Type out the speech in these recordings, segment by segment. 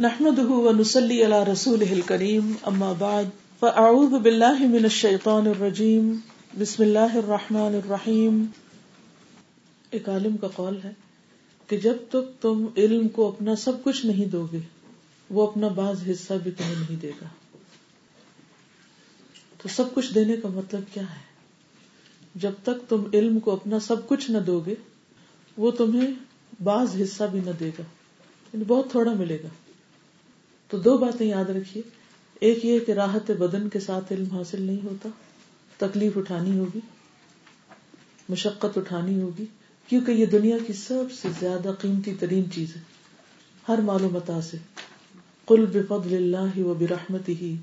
نحمده ونصلي على رسوله الكريم اما بعد فاعوذ بالله من الشيطان الرجيم، بسم الله الرحمن الرحيم. ایک عالم کا قول ہے کہ جب تک تم علم کو اپنا سب کچھ نہیں دو گے، وہ اپنا بعض حصہ بھی تمہیں نہیں دے گا۔ تو سب کچھ دینے کا مطلب کیا ہے؟ جب تک تم علم کو اپنا سب کچھ نہ دو گے، وہ تمہیں بعض حصہ بھی نہ دے گا۔ یعنی بہت تھوڑا ملے گا۔ تو دو باتیں یاد رکھیے۔ ایک یہ کہ راحت بدن کے ساتھ علم حاصل نہیں ہوتا، تکلیف اٹھانی ہوگی، مشقت اٹھانی ہوگی، کیونکہ یہ دنیا کی سب سے زیادہ قیمتی ترین چیز ہے۔ ہر معلومات سے۔ کل بفضل اللہ و برحمت ہی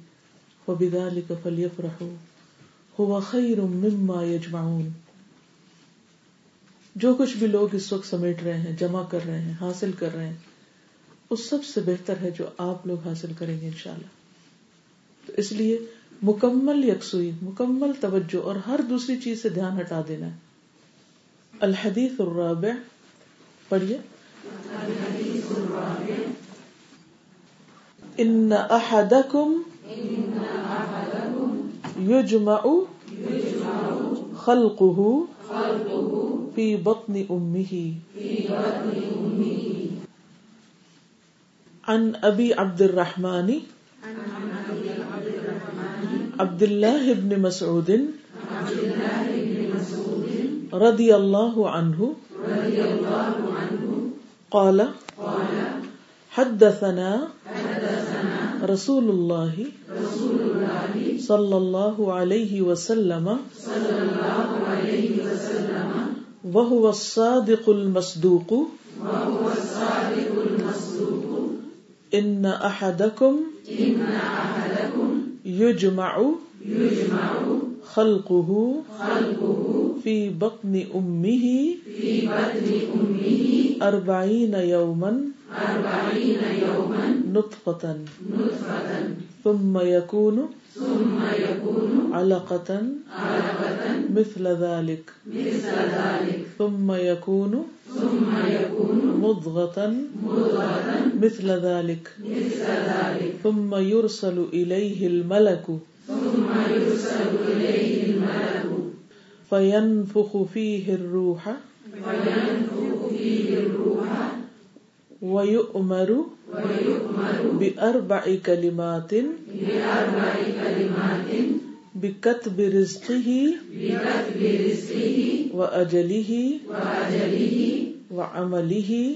و بدال فلیف ہو خیر مما یجمعون۔ جو کچھ بھی لوگ اس وقت سمیٹ رہے ہیں، جمع کر رہے ہیں، حاصل کر رہے ہیں اس سب سے بہتر ہے جو آپ لوگ حاصل کریں گے انشاءاللہ۔ تو اس لیے مکمل یکسوئی، مکمل توجہ اور ہر دوسری چیز سے دھیان ہٹا دینا ہے۔ الحدیث الرابع، پڑھیے۔ ان احدکم یجمع خلقه فی بطن امه عن ابی عبد الرحمن عبد الله بن مسعود رضی اللہ عنہ، قال، حدثنا رسول اللہ صلی اللہ علیہ وسلم وهو الصادق المصدوق ان احدکم یجمع خلقه فی بطن امه اربعین یوما نطفة. ثم يكون علقة مثل ذلك ثم يكون مضغة مثل ذلك ثم يرسل إليه الملك فينفخ فيه الروح ويؤمر بأربع كلمات بكتب رزقه وأجله وعمله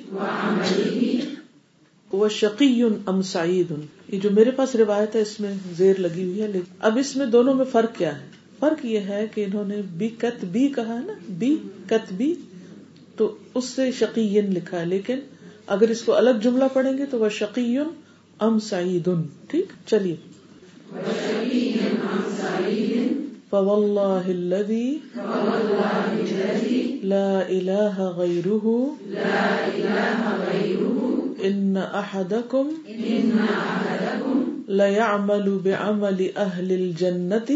وشقی ام سعید یہ جو میرے پاس روایت ہے اس میں زیر لگی ہوئی ہے لیکن اب اس میں دونوں میں فرق کیا ہے؟ فرق یہ ہے کہ انہوں نے بی کت بی کہا ہے نا بی کت بی تو اس سے شقین لکھا ہے لیکن اگر اس کو الگ جملہ پڑھیں گے تو وہ شقی ام سعید ٹھیک؟ چلیے۔ فوالله الذي لا إله غيره إن أحدكم ليعمل بعمل أهل الجنة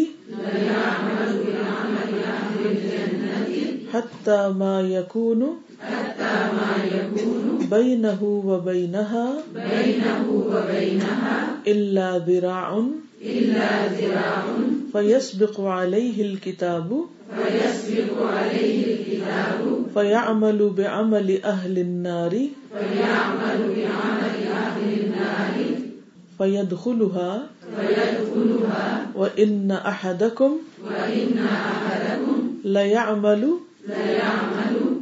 حتى ما يكون بئی نہ و بئی نہا بينه وبينها إلا ذراع فيسبق عليه الكتاب فيعمل بعمل أهل النار فيدخلها وإن أحدكم ليعمل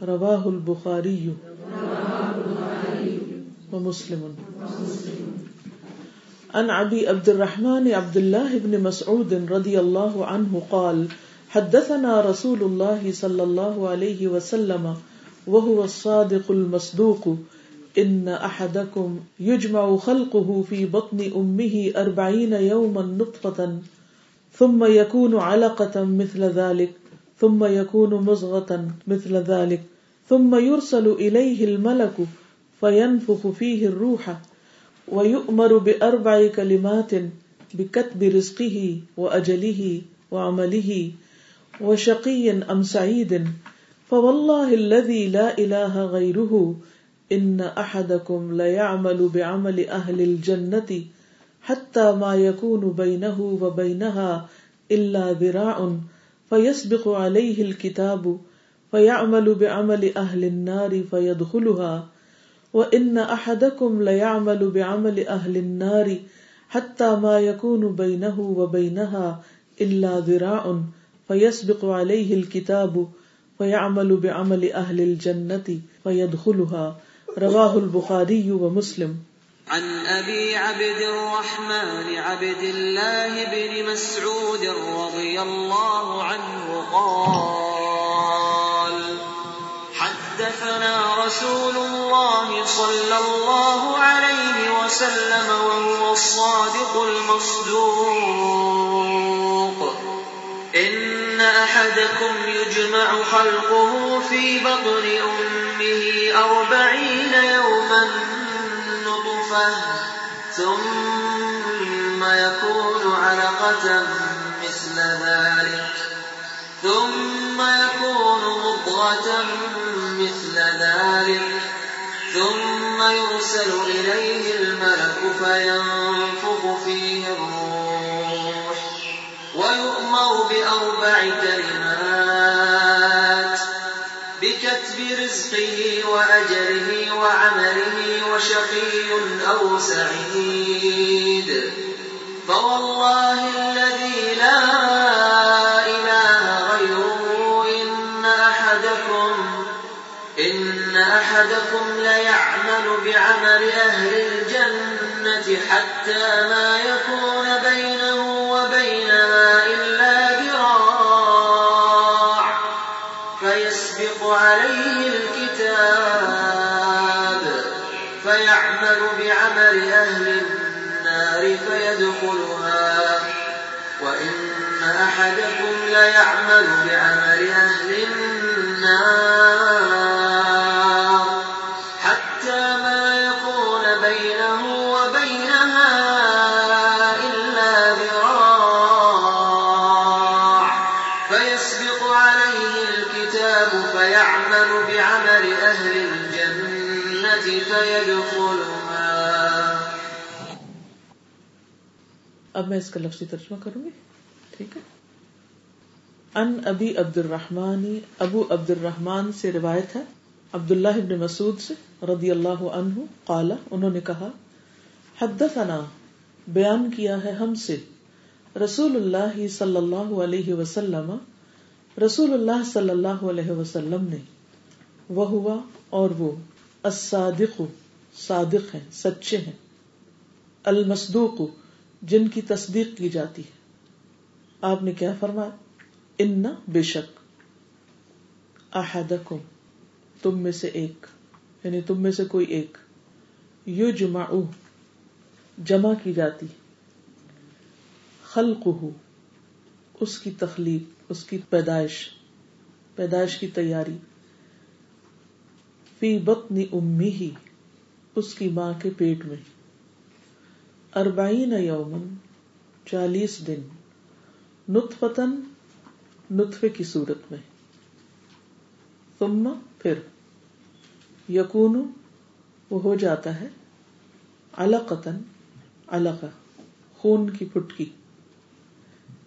فيدخلها رواه البخاري ومسلم عن ابي عبد الرحمن عبد الله بن مسعود رضي الله عنه قال، حدثنا رسول الله صلى الله عليه وسلم وهو الصادق المصدوق، ان احدكم يجمع خلقه في بطن امه اربعين يوما نطفة، ثم يكون علقة مثل ذلك ثم يكون مزغة مثل ذلك، ثم يرسل اليه الملك فينفخ فيه الروح ويؤمر باربع كلمات بكتب رزقه واجله وعمله وشقي ام سعيد، فوالله الذي لا اله غيره ان احدكم ليعمل بعمل اهل الجنه حتى ما يكون بينه وبينها الا ذراع فيسبق عليه الكتاب فيعمل بعمل اهل النار فيدخلها وان احدكم ليعمل بعمل اهل النار حتى ما يكون بينه وبينها الا ذراع فيسبق عليه الكتاب فيعمل بعمل اهل الجنه فيدخلها رواه البخاري ومسلم عن أبي عبد الرحمن عبد الله بن مسعود رضي الله عنه قال، حدثنا رسول الله صلى الله عليه وسلم وهو الصادق المصدوق. إن أحدكم يجمع خلقه في بطن أمه أربعين يوما نطفة ثم يكون علقة مثل ذلك، ثم يكون مضغة مثل ذلك، ثم يرسل إليه الملك فينفخ فيه الروح، ويؤمر بأربع كلمات. بكتب رزقه وأجله وعمله وشقي أو سعيد فوالله الذي لا إله غيره إن أحدكم إن أحدكم ليعمل بعمل أهل الجنة حتى ما أحدكم ليعمل بعمل أهل النار حتى ما يكون بينه وبينها إلا ذراع فيسبق عليه الكتاب فيعمل بعمل أهل الجنة فيدخلها. اب میں اس کا لفظی ترجمہ کروں گی؟ ٹھیک ہے۔ ان ابی عبد الرحمن ابو عبد الرحمان سے روایت ہے، عبداللہ ابن مسعود سے رضی اللہ عنہ قال، انہوں نے کہا، حدثنا، بیان کیا ہے ہم سے رسول اللہ صلی اللہ علیہ وسلم رسول اللہ صلی اللہ علیہ وسلم نے، وہ ہوا اور وہ، الصادق، صادق ہیں، سچے ہیں، المصدوق، جن کی تصدیق کی جاتی ہے۔ آپ نے کیا فرمایا؟ ان بے شک احدکم، تم میں سے ایک یعنی تم میں سے کوئی ایک یو جمع جمع کی جاتی خلق اس کی تخلیق، اس کی پیدائش پیدائش کی تیاری، فی بطن امی ہی اس کی ماں کے پیٹ میں، اربعین یومن چالیس دن نطفتن نطفے کی صورت میں۔ ثم پھر یقون وہ ہو جاتا ہے علقتن علقہ خون کی پھٹکی۔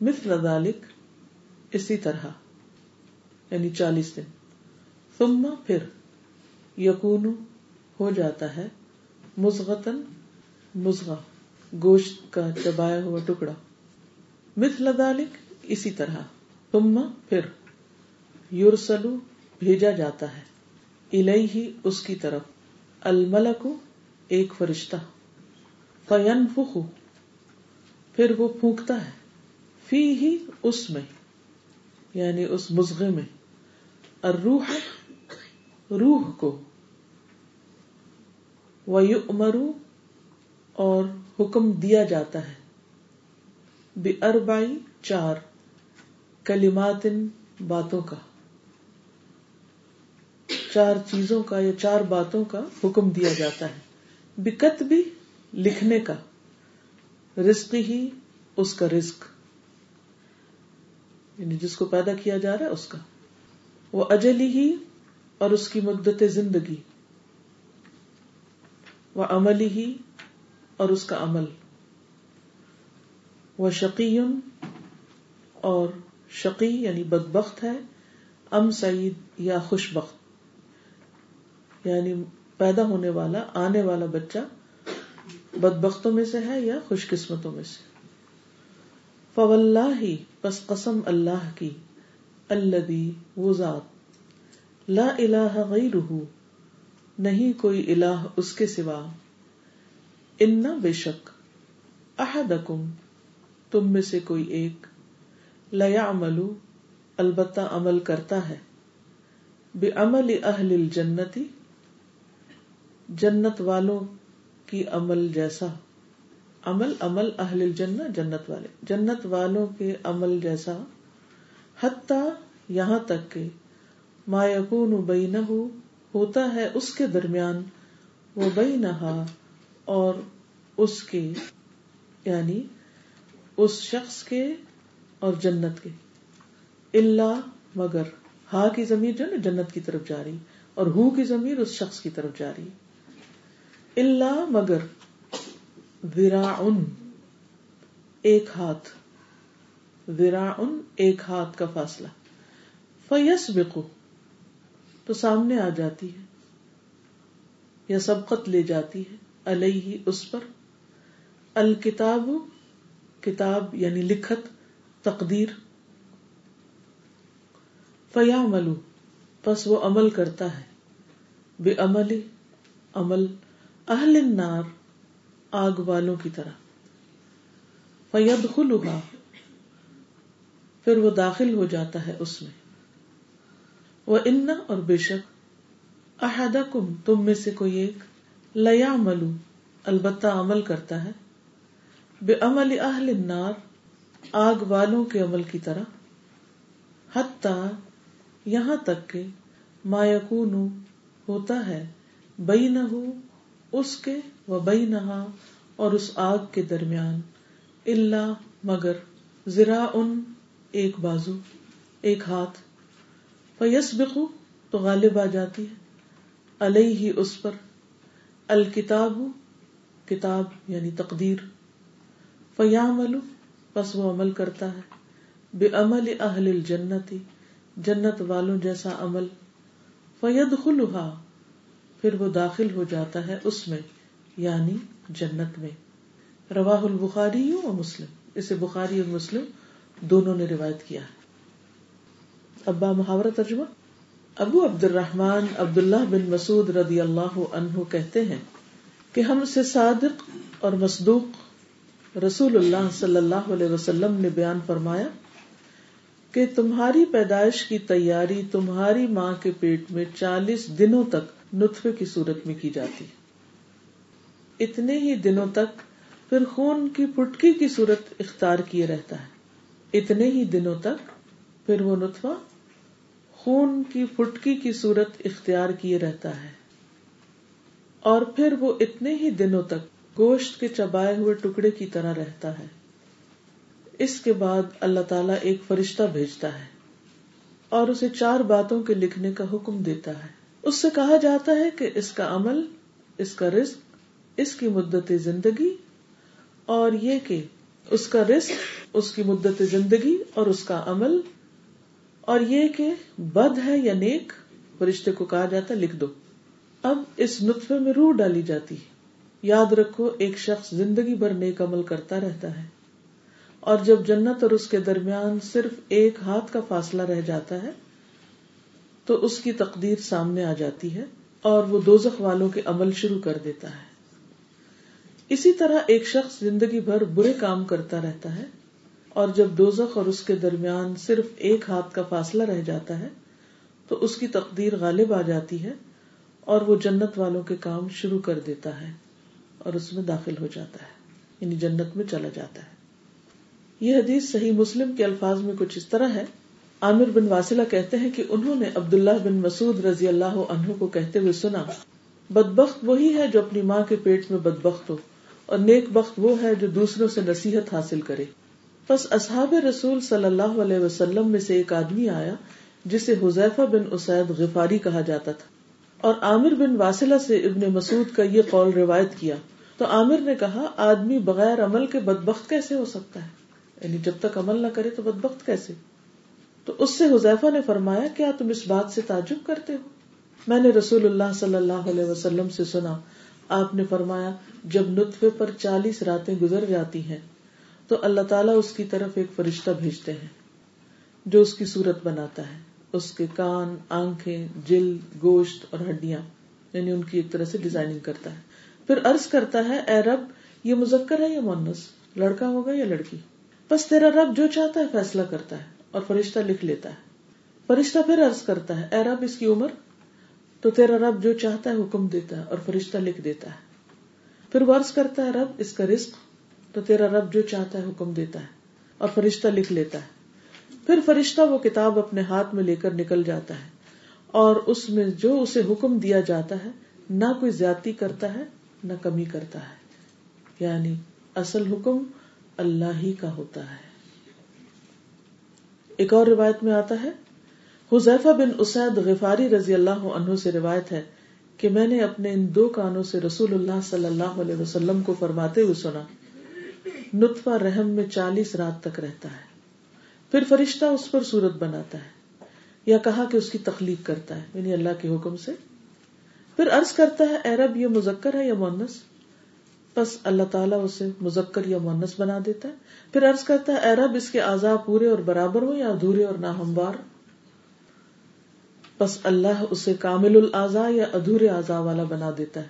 مثل ذالک اسی طرح یعنی چالیس دن۔ ثم پھر یقون ہو جاتا ہے مزغتن مزغہ گوشت کا چبایا ہوا ٹکڑا۔ مثل ذالک اسی طرح۔ ثم پھر یورسلو بھیجا جاتا ہے۔ الیہ اس کی طرف۔ الملک ایک فرشتہ۔ فینفخ۔ پھر وہ پھونکتا ہے۔ فی ہی اس میں۔ یعنی اس مزغے میں۔ الروح۔ روح کو۔ وَيُؤْمَرُ اور حکم دیا جاتا ہے۔ بے اربائی چار۔ کلمات باتوں کا۔ چار چیزوں کا یا چار باتوں کا حکم دیا جاتا ہے۔ بکت بھی لکھنے کا۔ رزق ہی اس کا رزق۔ یعنی جس کو پیدا کیا جا رہا ہے اس کا۔ وہ اجلی ہی اور اس کی مدت زندگی۔ وہ عملی ہی اور اس کا عمل۔ وہ شقین اور شقی یعنی بدبخت ہے، ام سعید یا خوش بخت یعنی پیدا ہونے والا، آنے والا بچہ بدبختوں میں سے ہے یا خوش قسمتوں میں سے۔ فول ہی بس قسم اللہ کی اللہ وہ ذات۔ لا الہ غیرہ، نہیں کوئی الہ اس کے سوا۔ ان بے شک، احدکم، تم میں سے کوئی ایک۔ لیا عملو البتہ عمل کرتا ہے۔ بے عمل اہل الجنتی جنت والوں کی عمل جیسا۔ عمل عمل اہل الجنہ، جنت والے۔ جنت والوں کے عمل جیسا۔ حتیٰ یہاں تک کہ ما یکون بینہ ہوتا ہے اس کے درمیان، وہ بینہا اور اس کے یعنی اس شخص کے اور جنت کے۔ اللہ مگر ہا کی زمیر جو نا جنت کی طرف جا رہی، اور ہو کی زمیر اس شخص کی طرف جا رہی۔ اللہ مگر ورا ایک ہاتھ۔ ورا ایک ہاتھ کا فاصلہ۔ فیس بکو تو سامنے آ جاتی ہے۔ یا سبقت لے جاتی ہے۔ علیہ اس پر۔ الکتاب کتاب یعنی لکھت۔ تقدیر۔ فیا ملو بس وہ عمل کرتا ہے۔ بے عمل عمل اہل النار، آگ والوں کی طرح۔ فید خلوہا پھر وہ داخل ہو جاتا ہے اس میں۔ وہ ان اور بے شک احدہ کم تم میں سے کوئی ایک لیا ملو البتہ عمل کرتا ہے۔ بے عمل اہل النار آگ والوں کے عمل کی طرح، حتیٰ یہاں تک کہ ما یقون ہوتا ہے بئی نہ ہو اس کے و بئی نہ اور اس آگ کے درمیان اللہ مگر ذرا ان ایک بازو، ایک ہاتھ۔ فیس بخو تو غالب آ جاتی ہے۔ علیہ ہی اس پر، الکتاب، کتاب یعنی تقدیر۔ فیام بس وہ عمل کرتا ہے۔ بے عمل اہل الجنتی جنت والوں جیسا عمل۔ فید پھر وہ داخل ہو جاتا ہے اس میں یعنی جنت میں۔ روا البخاری اور مسلم۔ اسے بخاری اور مسلم دونوں نے روایت کیا ہے۔ ابا محاورہ ترجمہ۔ ابو عبد الرحمان عبد اللہ بن مسعود رضی اللہ عنہ کہتے ہیں کہ ہم سے صادق اور مصدوق رسول اللہ صلی اللہ علیہ وسلم نے بیان فرمایا کہ تمہاری پیدائش کی تیاری تمہاری ماں کے پیٹ میں چالیس دنوں تک نطفے کی صورت میں کی جاتی۔ اتنے ہی دنوں تک پھر خون کی پٹکی کی صورت اختیار کیے رہتا ہے۔ اتنے ہی دنوں تک پھر وہ نطفہ خون کی پٹکی کی صورت اختیار کیے رہتا ہے۔ اور پھر وہ اتنے ہی دنوں تک گوشت کے چبائے ہوئے ٹکڑے کی طرح رہتا ہے۔ اس کے بعد اللہ تعالیٰ ایک فرشتہ بھیجتا ہے اور اسے چار باتوں کے لکھنے کا حکم دیتا ہے۔ اس سے کہا جاتا ہے کہ اس کا عمل، اس کا رزق، اس کی مدت زندگی اور یہ کہ اس کا رزق، اس کی مدت زندگی اور اس کا عمل اور یہ کہ بد ہے یا نیک، فرشتے کو کہا جاتا لکھ دو۔ اب اس نطفے میں روح ڈالی جاتی ہے۔ یاد رکھو، ایک شخص زندگی بھر نیک عمل کرتا رہتا ہے۔ اور جب جنت اور اس کے درمیان صرف ایک ہاتھ کا فاصلہ رہ جاتا ہے، تو اس کی تقدیر سامنے آ جاتی ہے اور وہ دوزخ والوں کے عمل شروع کر دیتا ہے۔ اسی طرح ایک شخص زندگی بھر برے کام کرتا رہتا ہے اور جب دوزخ اور اس کے درمیان صرف ایک ہاتھ کا فاصلہ رہ جاتا ہے، تو اس کی تقدیر غالب آ جاتی ہے اور وہ جنت والوں کے کام شروع کر دیتا ہے۔ اور اس میں داخل ہو جاتا ہے یعنی جنت میں چلا جاتا ہے۔ یہ حدیث صحیح مسلم کے الفاظ میں کچھ اس طرح ہے۔ عامر بن واسلہ کہتے ہیں کہ انہوں نے عبداللہ بن مسعود رضی اللہ عنہ کو کہتے ہوئے سنا، بدبخت وہی ہے جو اپنی ماں کے پیٹ میں بدبخت ہو، اور نیک بخت وہ ہے جو دوسروں سے نصیحت حاصل کرے۔ بس اصحاب رسول صلی اللہ علیہ وسلم میں سے ایک آدمی آیا، جسے حذیفہ بن اسید غفاری کہا جاتا تھا۔ اور عامر بن واسلہ سے ابن مسعود کا یہ قول روایت کیا۔ تو عامر نے کہا، آدمی بغیر عمل کے بدبخت کیسے ہو سکتا ہے؟ یعنی جب تک عمل نہ کرے تو بدبخت کیسے؟ تو اس سے حذیفہ نے فرمایا، کیا تم اس بات سے تعجب کرتے ہو؟ میں نے رسول اللہ صلی اللہ علیہ وسلم سے سنا، آپ نے فرمایا، جب نطفے پر چالیس راتیں گزر جاتی ہیں، تو اللہ تعالیٰ اس کی طرف ایک فرشتہ بھیجتے ہیں، جو اس کی صورت بناتا ہے۔ اس کے کان، آنکھیں جل گوشت اور ہڈیاں یعنی ان کی ایک طرح سے ڈیزائننگ کرتا ہے۔ پھر ارض کرتا ہے، اے رب، یہ مذکر ہے یا مونس لڑکا ہوگا یا لڑکی؟ بس تیرا رب جو چاہتا ہے فیصلہ کرتا ہے اور فرشتہ لکھ لیتا ہے۔ فرشتہ پھر عرض کرتا ہے، اے رب، اس کی عمر؟ تو تیرا رب جو چاہتا ہے حکم دیتا ہے اور فرشتہ لکھ دیتا ہے۔ پھر وہ عرض کرتا ہے، رب، اس کا رزق؟ تو تیرا رب جو چاہتا ہے حکم دیتا ہے اور فرشتہ لکھ لیتا ہے۔ پھر فرشتہ وہ کتاب اپنے ہاتھ میں لے کر نکل جاتا ہے اور اس میں جو اسے حکم دیا جاتا ہے، نہ کوئی زیادتی کرتا ہے نہ کمی کرتا ہے۔ یعنی اصل حکم اللہ ہی کا ہوتا ہے۔ ایک اور روایت میں آتا ہے، حذیفہ بن اسید غفاری رضی اللہ عنہ سے روایت ہے کہ میں نے اپنے ان دو کانوں سے رسول اللہ صلی اللہ علیہ وسلم کو فرماتے ہوئے سنا، نطفہ رحم میں چالیس رات تک رہتا ہے۔ پھر فرشتہ اس پر صورت بناتا ہے یا کہا کہ اس کی تخلیق کرتا ہے یعنی اللہ کے حکم سے پھر عرض کرتا ہے عرب یہ مذکر ہے یا مونس بس اللہ تعالیٰ اسے مذکر یا مونس بنا دیتا ہے۔ پھر عرض کرتا ہے عرب اس کے آزا پورے اور برابر ہو یا ادھورے اور نہ ہموار بس اللہ اسے کامل العضا یا ادھورے اعضا والا بنا دیتا ہے۔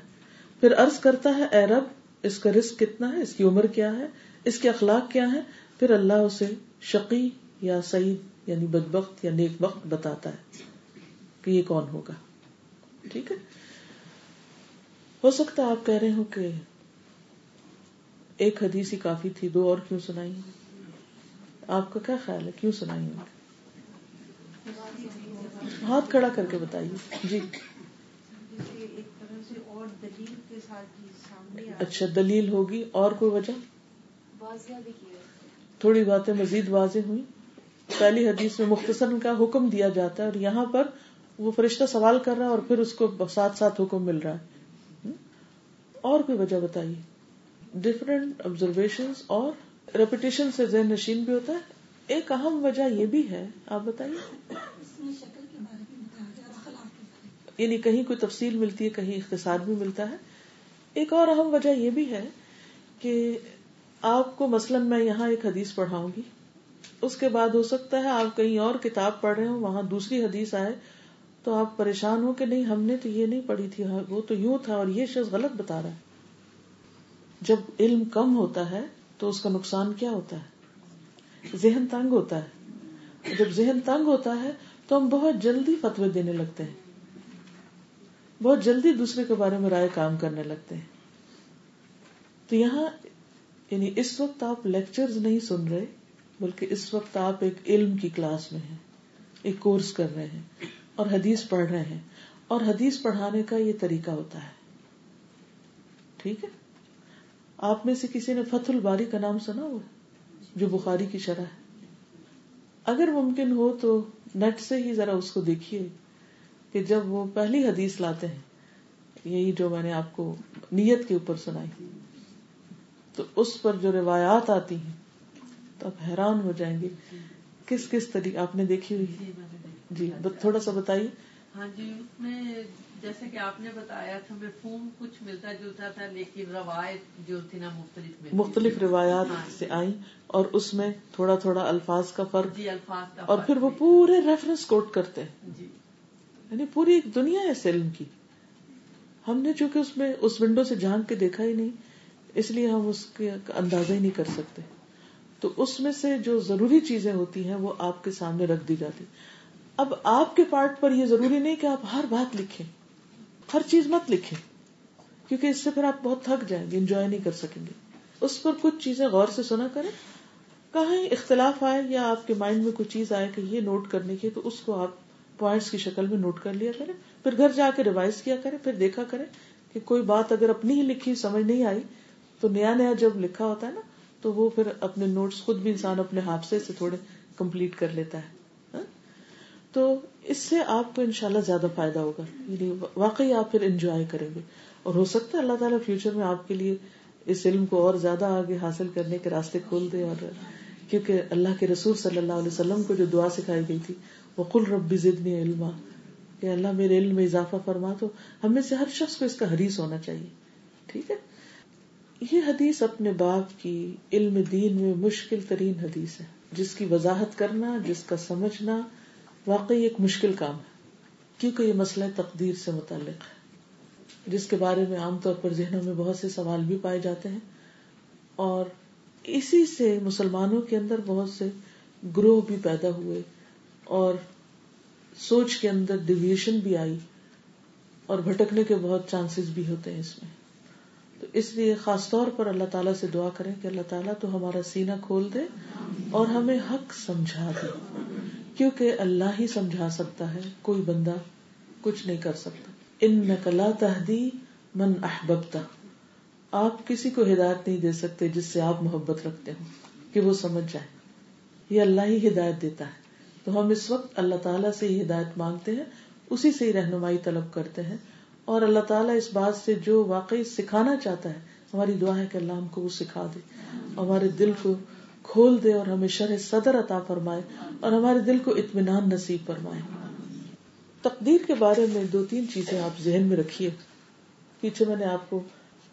پھر عرض کرتا ہے عرب اس کا رسک کتنا ہے؟ اس کی عمر کیا ہے؟ اس کے اخلاق کیا ہے پھر اللہ اسے شقی یا سعید یعنی بدبخت یا نیک وقت بتاتا ہے کہ یہ کون ہوگا۔ ٹھیک ہے؟ ہو سکتا ہے آپ کہہ رہے ہو کہ ایک حدیث ہی کافی تھی، دو اور کیوں سنائی؟ آپ کا کیا خیال ہے؟ کیوں سنائی ہاتھ کھڑا کر کے بتائیے۔ جی۔ اچھا دلیل ہوگی اور کوئی وجہ؟ تھوڑی باتیں مزید واضح ہوئی پہلی حدیث میں مختصر کا حکم دیا جاتا ہے اور یہاں پر وہ فرشتہ سوال کر رہا ہے اور پھر اس کو ساتھ ساتھ حکم مل رہا ہے۔ اور کوئی وجہ بتائیے؟ ڈفرینٹ آبزرویشن اور ریپوٹیشن سے ذہن نشین بھی ہوتا ہے؟ ایک اہم وجہ یہ بھی ہے آپ بتائیے؟ یعنی کہیں کوئی تفصیل ملتی ہے کہیں اختصار بھی ملتا ہے۔ ایک اور اہم وجہ یہ بھی ہے کہ آپ کو مثلاً میں یہاں ایک حدیث پڑھاؤں گی۔ اس کے بعد ہو سکتا ہے آپ کہیں اور کتاب پڑھ رہے ہو وہاں دوسری حدیث آئے تو آپ پریشان ہو کہ نہیں، ہم نے تو یہ نہیں پڑھی تھی ہاں، وہ تو یوں تھا اور یہ شخص غلط بتا رہا ہے۔ جب علم کم ہوتا ہے تو اس کا نقصان کیا ہوتا ہے؟ ذہن تنگ ہوتا ہے۔ جب ذہن تنگ ہوتا ہے تو ہم بہت جلدی فتوی دینے لگتے ہیں۔ بہت جلدی دوسرے کے بارے میں رائے کام کرنے لگتے ہیں۔ تو یہاں یعنی اس وقت آپ لیکچر نہیں سن رہے، بلکہ اس وقت آپ ایک علم کی کلاس میں ہیں، ایک کورس کر رہے ہیں۔ اور حدیث پڑھ رہے ہیں۔ اور حدیث پڑھانے کا یہ طریقہ ہوتا ہے۔ ٹھیک ہے؟ آپ میں سے کسی نے فتح الباری کا نام سنا ہوا جو بخاری کی شرح ہے۔ اگر ممکن ہو تو نیٹ سے ہی ذرا اس کو دیکھیے کہ جب وہ پہلی حدیث لاتے ہیں، یہی جو میں نے آپ کو نیت کے اوپر سنائی۔ تو اس پر جو روایات آتی ہیں، تو آپ حیران ہو جائیں گے، کس کس طریقے آپ نے دیکھی ہوئی جی تھوڑا سا بتائیے۔ ہاں جی اس میں جیسے کہ آپ نے بتایا تھا مفہوم کچھ ملتا جلتا تھا لیکن روایت جو تھی نا مختلف مختلف روایات ہاں سے آئی اور اس میں تھوڑا تھوڑا الفاظ کا فرق جی الفاظ کا اور پھر وہ پورے ریفرنس کوٹ کرتے ہیں۔ جی۔ یعنی پوری ایک دنیا ہے سلم کی۔ ہم نے چونکہ اس میں اس ونڈو سے جھانک کے دیکھا ہی نہیں اس لیے ہم اس کے اندازہ ہی نہیں کر سکتے۔ تو اس میں سے جو ضروری چیزیں ہوتی ہیں وہ آپ کے سامنے رکھ دی جاتی۔ اب آپ کے پارٹ پر یہ ضروری نہیں کہ آپ ہر بات لکھیں، ہر چیز مت لکھیں، کیونکہ اس سے پھر آپ بہت تھک جائیں گے انجوائے نہیں کر سکیں گے۔ اس پر کچھ چیزیں غور سے سنا کریں۔ کہیں اختلاف آئے یا آپ کے مائنڈ میں کوئی چیز آئے کہ یہ نوٹ کرنے کی تو اس کو آپ پوائنٹس کی شکل میں نوٹ کر لیا کریں۔ پھر گھر جا کے ریوائز کیا کریں، پھر دیکھا کریں کہ کوئی بات اگر اپنی ہی لکھی، سمجھ نہیں آئی، تو نیا نیا جب لکھا ہوتا ہے نا، تو وہ پھر اپنے نوٹس خود بھی انسان اپنے حادثے سے تھوڑے کمپلیٹ کر لیتا ہے۔ تو اس سے آپ کو انشاءاللہ زیادہ فائدہ ہوگا۔ یعنی واقعی آپ پھر انجوائے کریں گے۔ اور ہو سکتا ہے اللہ تعالیٰ فیوچر میں آپ کے لیے اس علم کو اور زیادہ آگے حاصل کرنے کے راستے کھول دے اور کیونکہ اللہ کے رسول صلی اللہ علیہ وسلم کو جو دعا سکھائی گئی تھی وہ کل ربی زدنی علما۔ کہ اللہ میرے علم میں اضافہ فرما تو ہمیں سے ہر شخص کو اس کا حریص ہونا چاہیے۔ ٹھیک ہے؟ یہ حدیث اپنے باپ کی علم دین میں مشکل ترین حدیث ہے۔ جس کی وضاحت کرنا، جس کا سمجھنا واقعی ایک مشکل کام ہے، کیونکہ یہ مسئلہ تقدیر سے متعلق ہے، جس کے بارے میں عام طور پر ذہنوں میں بہت سے سوال بھی پائے جاتے ہیں۔ اور اسی سے مسلمانوں کے اندر بہت سے گروہ بھی پیدا ہوئے، اور سوچ کے اندر ڈیویشن بھی آئی، اور بھٹکنے کے بہت چانسز بھی ہوتے ہیں اس میں۔ تو اس لیے خاص طور پر اللہ تعالیٰ سے دعا کریں کہ اللہ تعالیٰ تو ہمارا سینہ کھول دے اور ہمیں حق سمجھا دے۔ کیونکہ اللہ ہی سمجھا سکتا ہے کوئی بندہ کچھ نہیں کر سکتا۔ ان نقلا تحدی من احبتا آپ کسی کو ہدایت نہیں دے سکتے جس سے آپ محبت رکھتے ہو کہ وہ سمجھ جائے۔ یہ اللہ ہی ہدایت دیتا ہے۔ تو ہم اس وقت اللہ تعالیٰ سے ہی ہدایت مانگتے ہیں، اسی سے ہی رہنمائی طلب کرتے ہیں۔ اور اللہ تعالیٰ اس بات سے جو واقعی سکھانا چاہتا ہے، ہماری دعا ہے کہ اللہ ہم کو وہ سکھا دے۔ ہمارے دل کو کھول دے اور ہمیں شرح صدر عطا فرمائے اور ہمارے دل کو اطمینان نصیب فرمائے۔ تقدیر کے بارے میں دو تین چیزیں آپ ذہن میں رکھیے۔ پیچھے میں نے آپ کو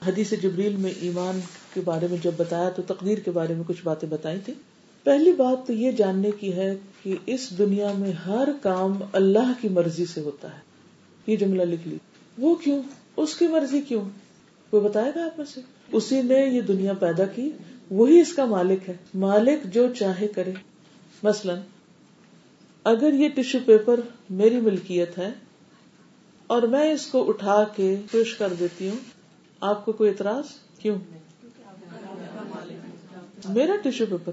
حدیث جبریل میں ایمان کے بارے میں جب بتایا تو تقدیر کے بارے میں کچھ باتیں بتائی تھی پہلی بات تو یہ جاننے کی ہے کہ اس دنیا میں ہر کام اللہ کی مرضی سے ہوتا ہے۔ یہ جملہ لکھ لی۔ وہ کیوں؟ اس کی مرضی کیوں؟ وہ بتائے گا آپ میں سے؟ اسی نے یہ دنیا پیدا کی۔ وہی اس کا مالک ہے۔ مالک جو چاہے کرے۔ مثلاً، اگر یہ ٹشو پیپر میری ملکیت ہے اور میں اس کو اٹھا کے پیش کر دیتی ہوں، آپ کو کوئی اعتراض؟ کیوں؟ میرا ٹشو پیپر۔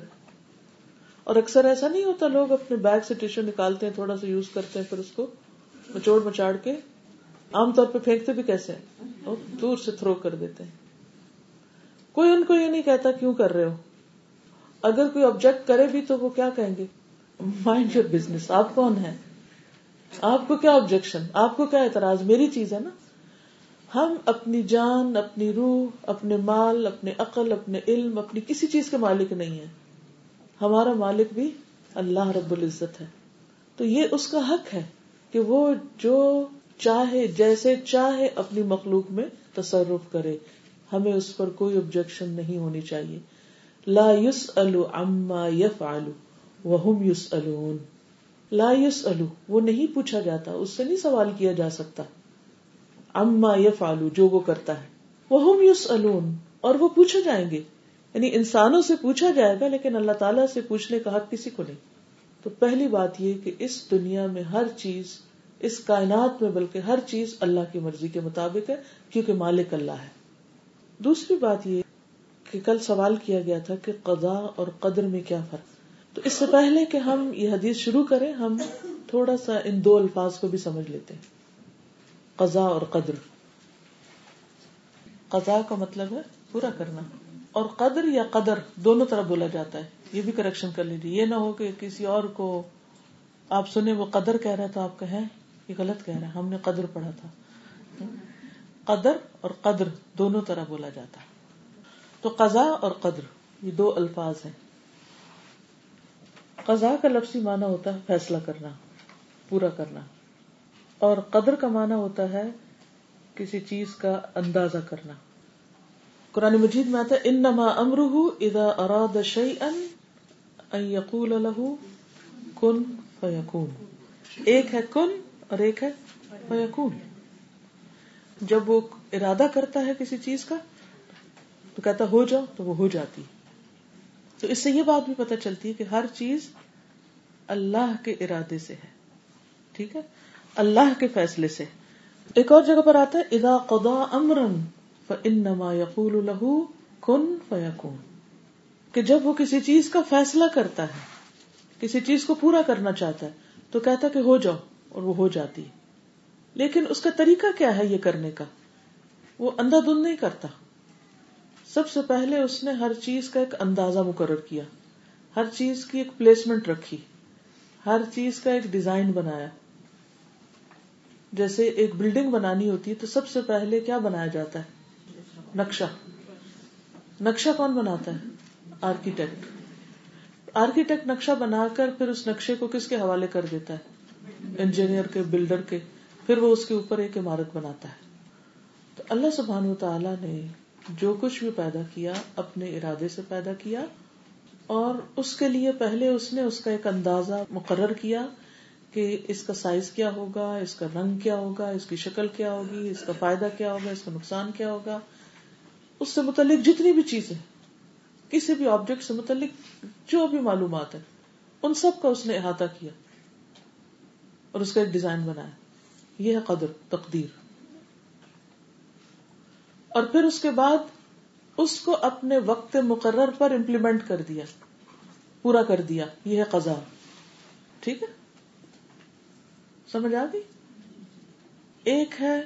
اور اکثر ایسا نہیں ہوتا، لوگ اپنے بیگ سے ٹشو نکالتے ہیں، تھوڑا سا یوز کرتے ہیں، پھر اس کو مچوڑ مچاڑ کے۔ عام طور پہ پھینکتے بھی کیسے ہیں؟ دور سے تھرو کر دیتے ہیں۔ کوئی ان کو یہ نہیں کہتا کیوں کر رہے ہو؟ اگر کوئی آبجیکٹ کرے بھی تو وہ کیا کہیں گے؟ مائنڈ یور بزنس آپ کون ہے آپ کو کیا آبجیکشن آپ کو کیا اعتراض؟ میری چیز ہے نا؟ ہم اپنی جان، اپنی روح، اپنے مال، اپنے عقل، اپنے علم، اپنی کسی چیز کے مالک نہیں ہے ہمارا مالک بھی اللہ رب العزت ہے۔ تو یہ اس کا حق ہے کہ وہ جو چاہے، جیسے چاہے اپنی مخلوق میں تصرف کرے۔ ہمیں اس پر کوئی آبجیکشن نہیں ہونی چاہیے۔ لا یوس اما یف آلو وہ یوس لا یوس وہ نہیں پوچھا جاتا، اس سے نہیں سوال کیا جا سکتا۔ اما یف آلو جو وہ کرتا ہے۔ وہ یوس اور وہ پوچھے جائیں گے۔ یعنی انسانوں سے پوچھا جائے گا، لیکن اللہ تعالیٰ سے پوچھنے کا حق کسی کو نہیں۔ تو پہلی بات یہ کہ اس دنیا میں ہر چیز، اس کائنات میں بلکہ ہر چیز اللہ کی مرضی کے مطابق ہے، کیونکہ مالک اللہ ہے۔ دوسری بات یہ کہ کل سوال کیا گیا تھا کہ قضاء اور قدر میں کیا فرق؟ تو اس سے پہلے کہ ہم یہ حدیث شروع کریں، ہم تھوڑا سا ان دو الفاظ کو بھی سمجھ لیتے ہیں۔ قضاء اور قدر۔ قضاء کا مطلب ہے پورا کرنا، اور قدر یا قدر دونوں طرح بولا جاتا ہے۔ یہ بھی کریکشن کر لیجیے۔ یہ نہ ہو کہ کسی اور کو آپ سنیں وہ قدر کہہ رہا ہے تو آپ کہیں یہ غلط کہہ رہے ہیں ہم نے قدر پڑھا تھا۔ قدر اور قدر دونوں طرح بولا جاتا ہے۔ تو قضاء اور قدر، یہ دو الفاظ ہیں۔ قضاء کا لفظی معنی ہوتا ہے فیصلہ کرنا، پورا کرنا۔ اور قدر کا معنی ہوتا ہے کسی چیز کا اندازہ کرنا۔ قرآن مجید میں آتا ہے ان نما امر ادا اراد یقول کن فیقون ایک ہے کن اور ایک ہے فیقون جب وہ ارادہ کرتا ہے کسی چیز کا، تو کہتا ہو جاؤ، تو وہ ہو جاتی۔ تو اس سے یہ بات بھی پتہ چلتی ہے کہ ہر چیز اللہ کے ارادے سے ہے۔ ٹھیک ہے؟ اللہ کے فیصلے سے۔ ایک اور جگہ پر آتا ہے ادا قدا امرن فانما یقول له کن فیکون کہ جب وہ کسی چیز کا فیصلہ کرتا ہے، کسی چیز کو پورا کرنا چاہتا ہے، تو کہتا کہ ہو جاؤ اور وہ ہو جاتی۔ لیکن اس کا طریقہ کیا ہے یہ کرنے کا؟ وہ اندھا دھند نہیں کرتا۔ سب سے پہلے اس نے ہر چیز کا ایک اندازہ مقرر کیا۔ ہر چیز کی ایک پلیسمنٹ رکھی۔ ہر چیز کا ایک ڈیزائن بنایا۔ جیسے ایک بلڈنگ بنانی ہوتی ہے تو سب سے پہلے کیا بنایا جاتا ہے؟ نقشہ۔ نقشہ کون بناتا ہے؟ آرکیٹیکٹ آرکیٹیکٹ نقشہ بنا کر پھر اس نقشے کو کس کے حوالے کر دیتا ہے؟ انجینئر کے بلڈر کے۔ پھر وہ اس کے اوپر ایک عمارت بناتا ہے۔ تو اللہ سبحان و تعالی نے جو کچھ بھی پیدا کیا، اپنے ارادے سے پیدا کیا اور اس کے لیے پہلے اس نے اس کا ایک اندازہ مقرر کیا کہ اس کا سائز کیا ہوگا، اس کا رنگ کیا ہوگا، اس کی شکل کیا ہوگی، اس کا فائدہ کیا ہوگا، اس کا نقصان کیا ہوگا۔ اس سے متعلق جتنی بھی چیزیں، کسی بھی آبجیکٹ سے متعلق جو بھی معلومات ہے ان سب کا اس نے احاطہ کیا اور اس کا ایک ڈیزائن بنایا۔ یہ ہے قدر، تقدیر۔ اور پھر اس کے بعد اس کو اپنے وقت مقرر پر امپلیمنٹ کر دیا، پورا کر دیا، یہ ہے قزا ٹھیک ہے؟ سمجھ آ گئی؟ ایک ہے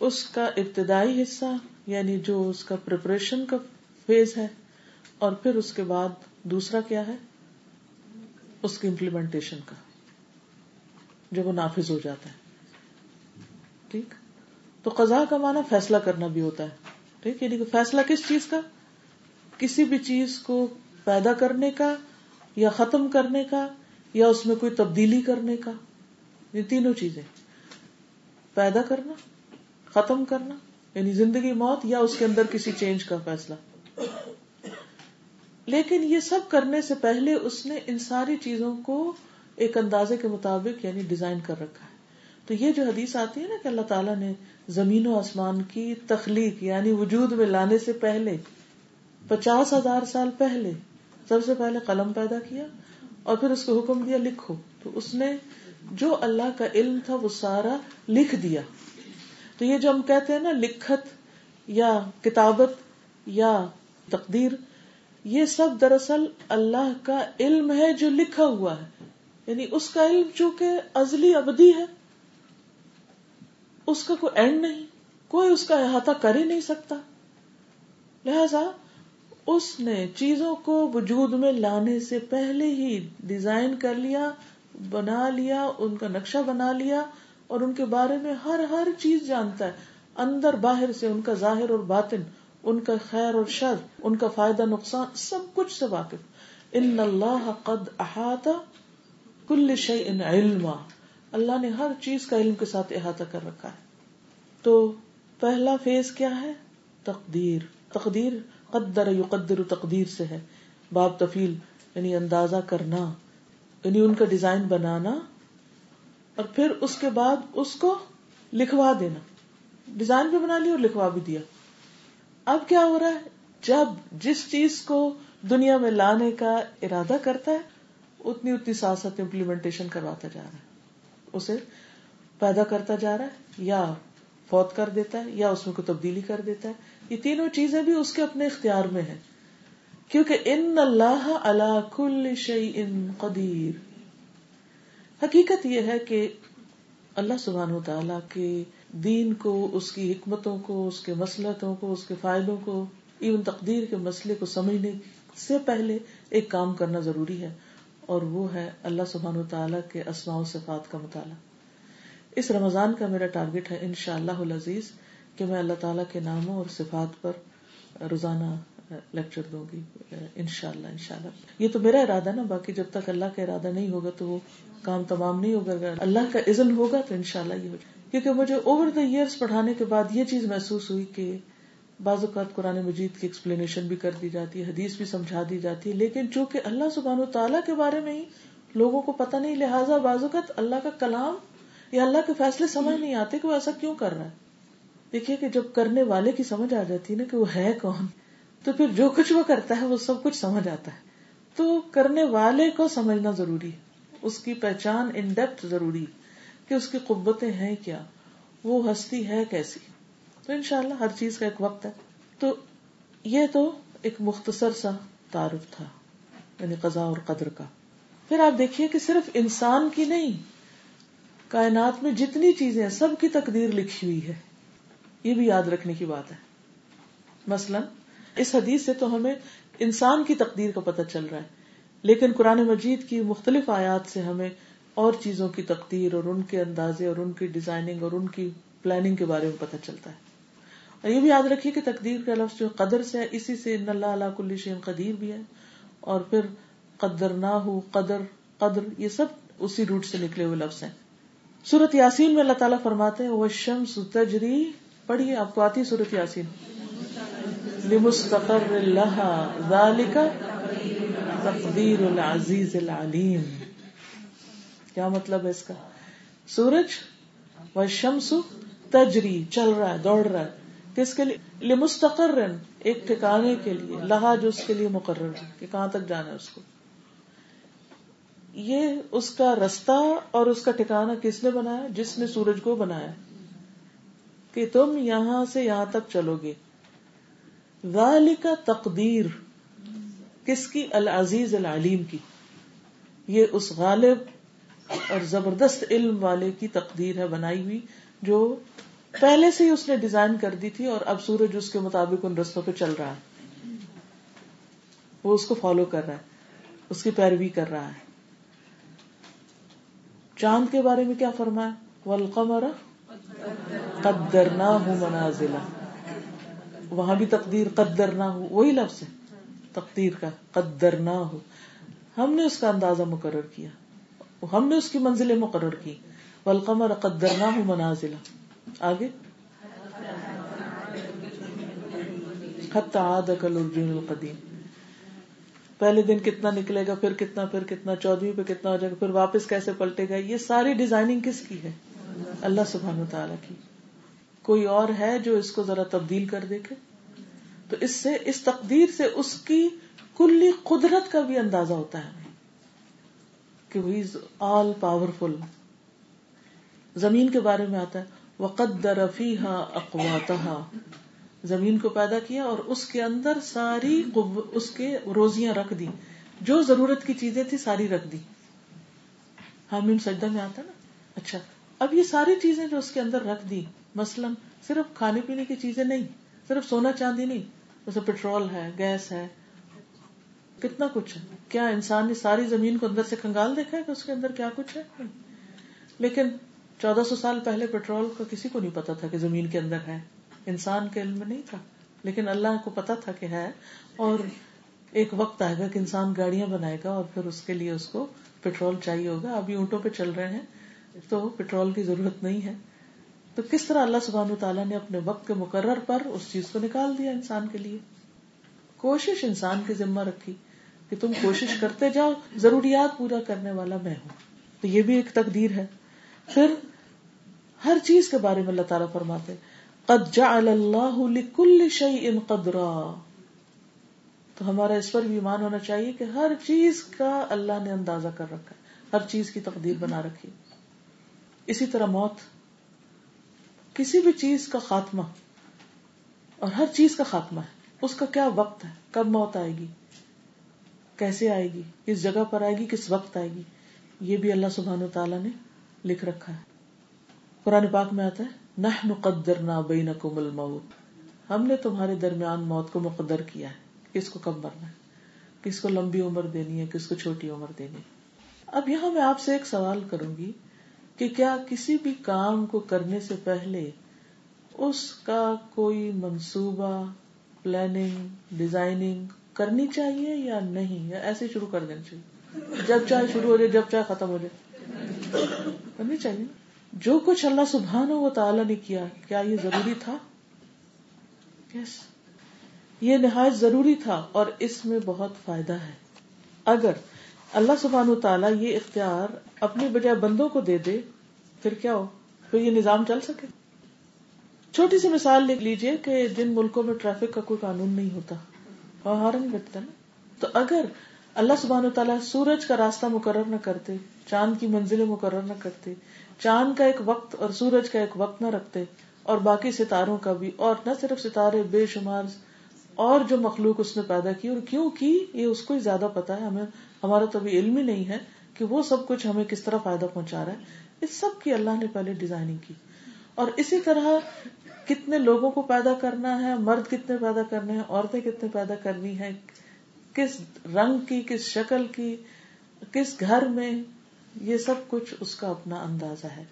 اس کا ابتدائی حصہ یعنی جو اس کا پریپریشن کا فیز ہے، اور پھر اس کے بعد دوسرا کیا ہے؟ اس کی امپلیمنٹیشن کا، جب وہ نافذ ہو جاتا ہے۔ ٹھیک؟ تو قزا کا معنی فیصلہ کرنا بھی ہوتا ہے۔ ٹھیک؟ یعنی کہ فیصلہ کس چیز کا؟ کسی بھی چیز کو پیدا کرنے کا یا ختم کرنے کا یا اس میں کوئی تبدیلی کرنے کا۔ یہ تینوں چیزیں۔ پیدا کرنا، ختم کرنا یعنی زندگی موت یا اس کے اندر کسی چینج کا فیصلہ۔ لیکن یہ سب کرنے سے پہلے اس نے ان ساری چیزوں کو ایک اندازے کے مطابق یعنی ڈیزائن کر رکھا ہے۔ تو یہ جو حدیث آتی ہے نا کہ اللہ تعالیٰ نے زمین و آسمان کی تخلیق یعنی وجود میں لانے سے پہلے، پچاس ہزار سال پہلے سب سے پہلے قلم پیدا کیا اور پھر اس کو حکم دیا لکھو۔ تو اس نے جو اللہ کا علم تھا وہ سارا لکھ دیا۔ تو یہ جو ہم کہتے ہیں نا لکھت یا کتابت یا تقدیر، یہ سب دراصل اللہ کا علم ہے جو لکھا ہوا ہے۔ یعنی اس کا علم چونکہ ازلی ابدی ہے۔ اس کا کوئی اینڈ نہیں۔ کوئی اس کا احاطہ کر ہی نہیں سکتا۔ لہذا اس نے چیزوں کو وجود میں لانے سے پہلے ہی ڈیزائن کر لیا، بنا لیا، ان کا نقشہ بنا لیا اور ان کے بارے میں ہر ہر چیز جانتا ہے۔ اندر باہر سے ان کا ظاہر اور باطن، ان کا خیر اور شر، ان کا فائدہ، نقصان، سب کچھ سے واقف۔ ان اللہ قد احاطہ کل شعی ان علم اللہ نے ہر چیز کا علم کے ساتھ احاطہ کر رکھا ہے۔ تو پہلا فیز کیا ہے؟ تقدیر۔ تقدیر قدر یقدر تقدیر سے ہے۔ باب تفیل یعنی اندازہ کرنا یعنی ان کا ڈیزائن بنانا، اور پھر اس کے بعد اس کو لکھوا دینا۔ ڈیزائن بھی بنا لیا اور لکھوا بھی دیا۔ اب کیا ہو رہا ہے؟ جب جس چیز کو دنیا میں لانے کا ارادہ کرتا ہے، اتنی اتنی ساتھ امپلیمنٹیشن کرواتا جا رہا ہے۔ اسے پیدا کرتا جا رہا ہے، یا فوت کر دیتا ہے، یا اس میں کوئی تبدیلی کر دیتا ہے۔ یہ تینوں چیزیں بھی اس کے اپنے اختیار میں ہیں۔ کیونکہ ان اللہ اللہ کل شعی ان قدیر۔ حقیقت یہ ہے کہ اللہ سبحان و تعالی کے دین کو، اس کی حکمتوں کو، اس کے مسلطوں کو، اس کے فائدوں کو ایون تقدیر کے مسئلے کو سمجھنے سے پہلے ایک کام کرنا ضروری ہے۔ اور وہ ہے اللہ سبحان تعالیٰ کے اسماء و صفات کا مطالعہ۔ اس رمضان کا میرا ٹارگیٹ ہے ان شاء اللہ عزیز کہ میں اللہ تعالیٰ کے ناموں اور صفات پر روزانہ لیکچر دوں گی ان شاء اللہ ان شاء اللہ یہ تو میرا ارادہ نا، باقی جب تک اللہ کا ارادہ نہیں ہوگا تو وہ کام تمام نہیں ہوگا۔ اللہ کا عزن ہوگا تو ان شاء اللہ یہ ہوگا کیونکہ مجھے اوور دا ایئرس پڑھانے کے بعد یہ چیز محسوس ہوئی کہ بعض اوقات قرآن مجید کی ایکسپلینیشن بھی کر دی جاتی ہے، حدیث بھی سمجھا دی جاتی ہے، لیکن چونکہ اللہ سبحان و تعالیٰ کے بارے میں ہی لوگوں کو پتہ نہیں، لہٰذا بعض اوقات اللہ کا کلام یا اللہ کے فیصلے سمجھ نہیں آتے کہ وہ ایسا کیوں کر رہا ہے۔ دیکھیے کہ جب کرنے والے کی سمجھ آ جاتی ہے نا کہ وہ ہے کون، تو پھر جو کچھ وہ کرتا ہے وہ سب کچھ سمجھ آتا ہے۔ تو کرنے والے کو سمجھنا ضروری ہے، اس کی پہچان ان ڈیپتھ ضروری کہ اس کی قبتیں ہیں کیا، وہ ہستی ہے کیسی۔ تو انشاءاللہ ہر چیز کا ایک وقت ہے۔ تو یہ تو ایک مختصر سا تعارف تھا یعنی قضاء اور قدر کا۔ پھر آپ دیکھیے کہ صرف انسان کی نہیں، کائنات میں جتنی چیزیں ہیں، سب کی تقدیر لکھی ہوئی ہے۔ یہ بھی یاد رکھنے کی بات ہے۔ مثلا، اس حدیث سے تو ہمیں انسان کی تقدیر کا پتہ چل رہا ہے، لیکن قرآن مجید کی مختلف آیات سے ہمیں اور چیزوں کی تقدیر اور ان کے اندازے اور ان کی ڈیزائننگ اور ان کی پلاننگ کے بارے میں پتہ چلتا ہے۔ یہ بھی یاد رکھیے کہ تقدیر کا لفظ جو قدر سے ہے، اسی سے ان اللہ علیہ کل شین قدیر بھی ہے۔ اور پھر قدر نہ ہو قدر قدر، یہ سب اسی روٹ سے نکلے ہوئے لفظ ہیں۔ سورت یاسین میں اللہ تعالیٰ فرماتے ہیں وہ شمس تجری پڑھیے آپ کو آتی سورت یاسین۔ لمستقر اللہ ذالک تقدیر العزیز العلیم کیا مطلب ہے اس کا؟ سورج و شمس تجری چل رہا ہے، دوڑ رہا ہے۔ کس کے لیے لمستقر ایک ٹھکانے کے لیے، لہا جو اس کے لیے مقرر ہے، کہ کہاں تک جانا ہے اس کو۔ یہ اس کا رستہ اور اس کا ٹھکانا کس نے بنایا؟ جس نے سورج کو بنایا۔ کہ تم یہاں سے یہاں تک چلو گے۔ کا تقدیر، کس کی؟ العزیز العلیم کی۔ یہ اس غالب اور زبردست علم والے کی تقدیر ہے، بنائی ہوئی، جو پہلے سے ہی اس نے ڈیزائن کر دی تھی اور اب سورج اس کے مطابق ان رستوں پہ چل رہا ہے۔ وہ اس کو فالو کر رہا ہے۔ اس کی پیروی کر رہا ہے۔ چاند کے بارے میں کیا فرمایا؟ ولقمر قدر نہ ہوں منازلہ وہاں بھی تقدیر قدر نہ ہو وہی لفظ ہے۔ تقدیر کا قدر نہ ہو ہم نے اس کا اندازہ مقرر کیا۔ ہم نے اس کی منزلیں مقرر کی۔ ولقمر قدر نہ ہوں منازلہ آگے؟ القدیم۔ پہلے دن کتنا نکلے گا، پھر کتنا پھر کتنا چودہ پہ کتنا ہو جائے گا، پھر واپس کیسے پلٹے گا؟ یہ ساری ڈیزائننگ کس کی ہے؟ اللہ سبحان تعالیٰ کی۔ کوئی اور ہے جو اس کو ذرا تبدیل کر دیکھے؟ تو اس سے، اس تقدیر سے اس کی کلی قدرت کا بھی اندازہ ہوتا ہے کہ آل پاورفل۔ زمین کے بارے میں آتا ہے۔ وقدر فيها اقواتها زمین کو پیدا کیا اور اس کے اندر ساری اس کے روزیاں رکھ دی۔ جو ضرورت کی چیزیں تھی ساری رکھ دی۔ حامیم سجدہ میں آتا نا؟ اچھا اب یہ ساری چیزیں جو اس کے اندر رکھ دی، مثلاً صرف کھانے پینے کی چیزیں نہیں، صرف سونا چاندی نہیں، جیسے پیٹرول ہے گیس ہے، کتنا کچھ ہے۔ کیا انسان نے ساری زمین کو اندر سے کنگال دیکھا ہے کہ اس کے اندر کیا کچھ ہے؟ لیکن چودہ سو سال پہلے پیٹرول کا کسی کو نہیں پتا تھا کہ زمین کے اندر ہے۔ انسان کے علم میں نہیں تھا۔ لیکن اللہ کو پتا تھا کہ ہے۔ اور ایک وقت آئے گا کہ انسان گاڑیاں بنائے گا اور پھر اس کے لیے اس کو پیٹرول چاہیے ہوگا۔ ابھی اونٹوں پہ چل رہے ہیں تو پیٹرول کی ضرورت نہیں ہے۔ تو کس طرح اللہ سبحان تعالیٰ نے اپنے وقت کے مقرر پر اس چیز کو نکال دیا انسان کے لیے؟ کوشش انسان کی ذمہ رکھی کہ تم کوشش کرتے جاؤ، ضروریات پورا کرنے والا میں ہوں۔ تو یہ بھی ایک تقدیر ہے۔ پھر ہر چیز کے بارے میں اللہ تعالیٰ فرماتے قد جعل اللہ لکل شیء قدرا۔ تو ہمارا اس پر بھی ایمان ہونا چاہیے کہ ہر چیز کا اللہ نے اندازہ کر رکھا ہے، ہر چیز کی تقدیر بنا رکھی اسی طرح موت، کسی بھی چیز کا خاتمہ، اور ہر چیز کا خاتمہ ہے۔ اس کا کیا وقت ہے؟ کب موت آئے گی؟ کیسے آئے گی؟ کس جگہ پر آئے گی؟ کس وقت آئے گی؟ یہ بھی اللہ سبحان و تعالیٰ نے لکھ رکھا ہے۔ قرآن پاک میں آتا ہے نہ قدر نہ بینکم الموت۔ ہم نے تمہارے درمیان موت کو مقدر کیا ہے۔ کس کو کب مرنا ہے؟ کس کو لمبی عمر دینی ہے؟ کس کو چھوٹی عمر دینی اب یہاں میں آپ سے ایک سوال کروں گی کہ کیا کسی بھی کام کو کرنے سے پہلے اس کا کوئی منصوبہ پلاننگ ڈیزائننگ کرنی چاہیے یا نہیں؟ یا ایسے شروع کر دینی چاہیے۔ جب چاہے شروع ہو جائے، جب چاہے ختم ہو جائے۔ کرنی چاہیے۔ جو کچھ اللہ سبحان و تعالی نے کیا کیا یہ ضروری تھا؟ Yes. یہ نہایت ضروری تھا اور اس میں بہت فائدہ ہے۔ اگر اللہ سبحان و تعالیٰ یہ اختیار اپنے بجائے بندوں کو دے دے، پھر کیا ہو؟ پھر یہ نظام چل سکے۔ چھوٹی سی مثال لکھ لیجیے کہ جن ملکوں میں ٹریفک کا کوئی قانون نہیں ہوتا وہاں ہارن بٹتا نا۔ تو اگر اللہ سبحانہ تعالیٰ سورج کا راستہ مقرر نہ کرتے، چاند کی منزلیں مقرر نہ کرتے، چاند کا ایک وقت اور سورج کا ایک وقت نہ رکھتے، اور باقی ستاروں کا بھی، اور نہ صرف ستارے بے شمار اور جو مخلوق اس نے پیدا کی، اور کیوں کی؟ یہ اس کو ہی زیادہ پتا ہے، ہمیں، ہمارا تو ابھی علم ہی نہیں ہے کہ وہ سب کچھ ہمیں کس طرح فائدہ پہنچا رہا ہے۔ اس سب کی اللہ نے پہلے ڈیزائننگ کی۔ اور اسی طرح کتنے لوگوں کو پیدا کرنا ہے، مرد کتنے پیدا کرنے ہیں، عورتیں کتنے پیدا کرنی ہے کس رنگ کی، کس شکل کی، کس گھر میں، یہ سب کچھ اس کا اپنا اندازہ ہے۔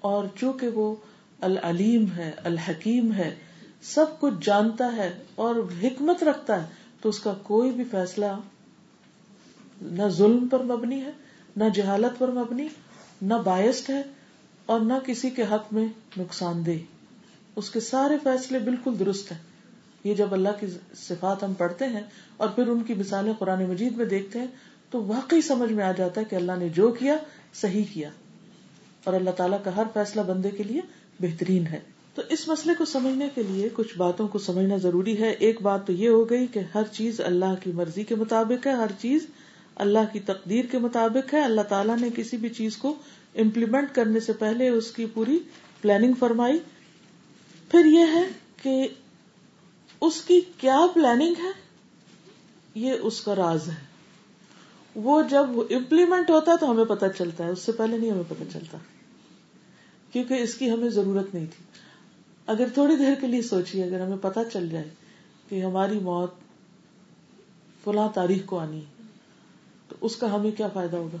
اور چونکہ وہ العلیم ہے، الحکیم ہے، سب کچھ جانتا ہے اور حکمت رکھتا ہے، تو اس کا کوئی بھی فیصلہ نہ ظلم پر مبنی ہے، نہ جہالت پر مبنی، نہ باعث ہے اور نہ کسی کے حق میں نقصان دہ۔ اس کے سارے فیصلے بالکل درست ہیں۔ یہ جب اللہ کی صفات ہم پڑھتے ہیں اور پھر ان کی مثالیں قرآن مجید میں دیکھتے ہیں، تو واقعی سمجھ میں آ جاتا ہے کہ اللہ نے جو کیا، صحیح کیا۔ اور اللہ تعالیٰ کا ہر فیصلہ بندے کے لیے بہترین ہے۔ تو اس مسئلے کو سمجھنے کے لیے کچھ باتوں کو سمجھنا ضروری ہے۔ ایک بات تو یہ ہو گئی کہ ہر چیز اللہ کی مرضی کے مطابق ہے، ہر چیز اللہ کی تقدیر کے مطابق ہے۔ اللہ تعالیٰ نے کسی بھی چیز کو امپلیمنٹ کرنے سے پہلے اس کی پوری پلاننگ فرمائی۔ پھر یہ ہے کہ اس کی کیا پلاننگ ہے؟ یہ اس کا راز ہے۔ وہ جب امپلیمنٹ ہوتا ہے تو ہمیں پتہ چلتا ہے۔ اس سے پہلے نہیں ہمیں پتہ چلتا۔ کیونکہ اس کی ہمیں ضرورت نہیں تھی۔ اگر تھوڑی دیر کے لیے سوچیے، اگر ہمیں پتہ چل جائے کہ ہماری موت فلاں تاریخ کو آنی ہے، تو اس کا ہمیں کیا فائدہ ہوگا؟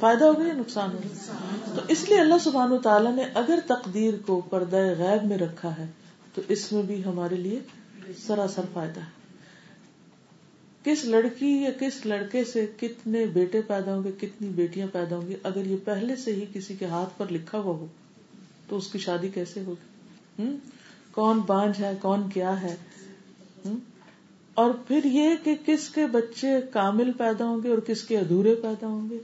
فائدہ ہوگا یا نقصان ہوگا تو اس لیے اللہ سبحان تعالیٰ نے اگر تقدیر کو پردہ غیب میں رکھا ہے، تو اس میں بھی ہمارے لیے سراسر فائدہ ہے۔ کس لڑکی یا کس لڑکے سے کتنے بیٹے پیدا ہوں گے، کتنی بیٹیاں پیدا ہوں گی، اگر یہ پہلے سے ہی کسی کے ہاتھ پر لکھا ہوا ہو، تو اس کی شادی کیسے ہوگی؟ کون بانج ہے، کون کیا ہے؟ اور پھر یہ کہ کس کے بچے کامل پیدا ہوں گے اور کس کے ادھورے پیدا ہوں گے؟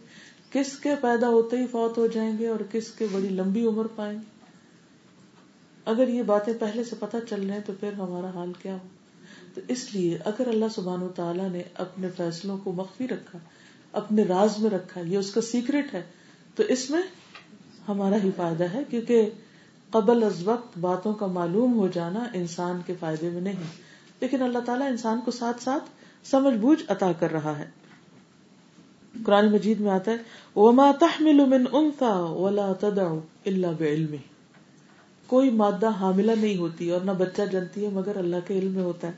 کس کے پیدا ہوتے ہی فوت ہو جائیں گے اور کس کے بڑی لمبی عمر پائیں گے؟ اگر یہ باتیں پہلے سے پتہ چل رہے ہیں تو پھر ہمارا حال کیا ہو؟ تو اس لیے اگر اللہ سبحان و تعالیٰ نے اپنے فیصلوں کو مخفی رکھا، اپنے راز میں رکھا، یہ اس کا سیکرٹ ہے، تو اس میں ہمارا ہی فائدہ ہے، کیونکہ قبل از وقت باتوں کا معلوم ہو جانا انسان کے فائدے میں نہیں۔ لیکن اللہ تعالیٰ انسان کو ساتھ ساتھ سمجھ بوجھ عطا کر رہا ہے۔ قرآن مجید میں آتا ہے، وما تحمل من انثى ولا تدع الا بعلمه۔ کوئی مادہ حاملہ نہیں ہوتی اور نہ بچہ جنتی ہے، مگر اللہ کے علم میں ہوتا ہے۔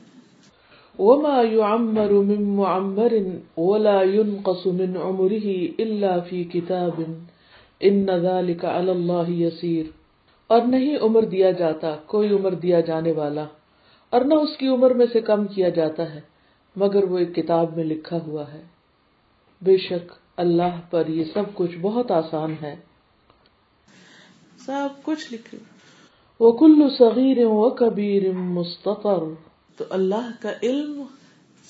وما يعمر من معمر ولا ينقص من عمره الا في كتاب۔ ان ذلك على الله يسير۔ اور نہیں عمر دیا جاتا، کوئی عمر دیا جانے والا۔ اور نہ اس کی عمر میں سے کم کیا جاتا ہے، مگر وہ ایک کتاب میں لکھا ہوا ہے۔ بے شک اللہ پر یہ سب کچھ بہت آسان ہے۔ سب کچھ لکھے وہ کلو صغیر و کبیر مستقر تو اللہ کا علم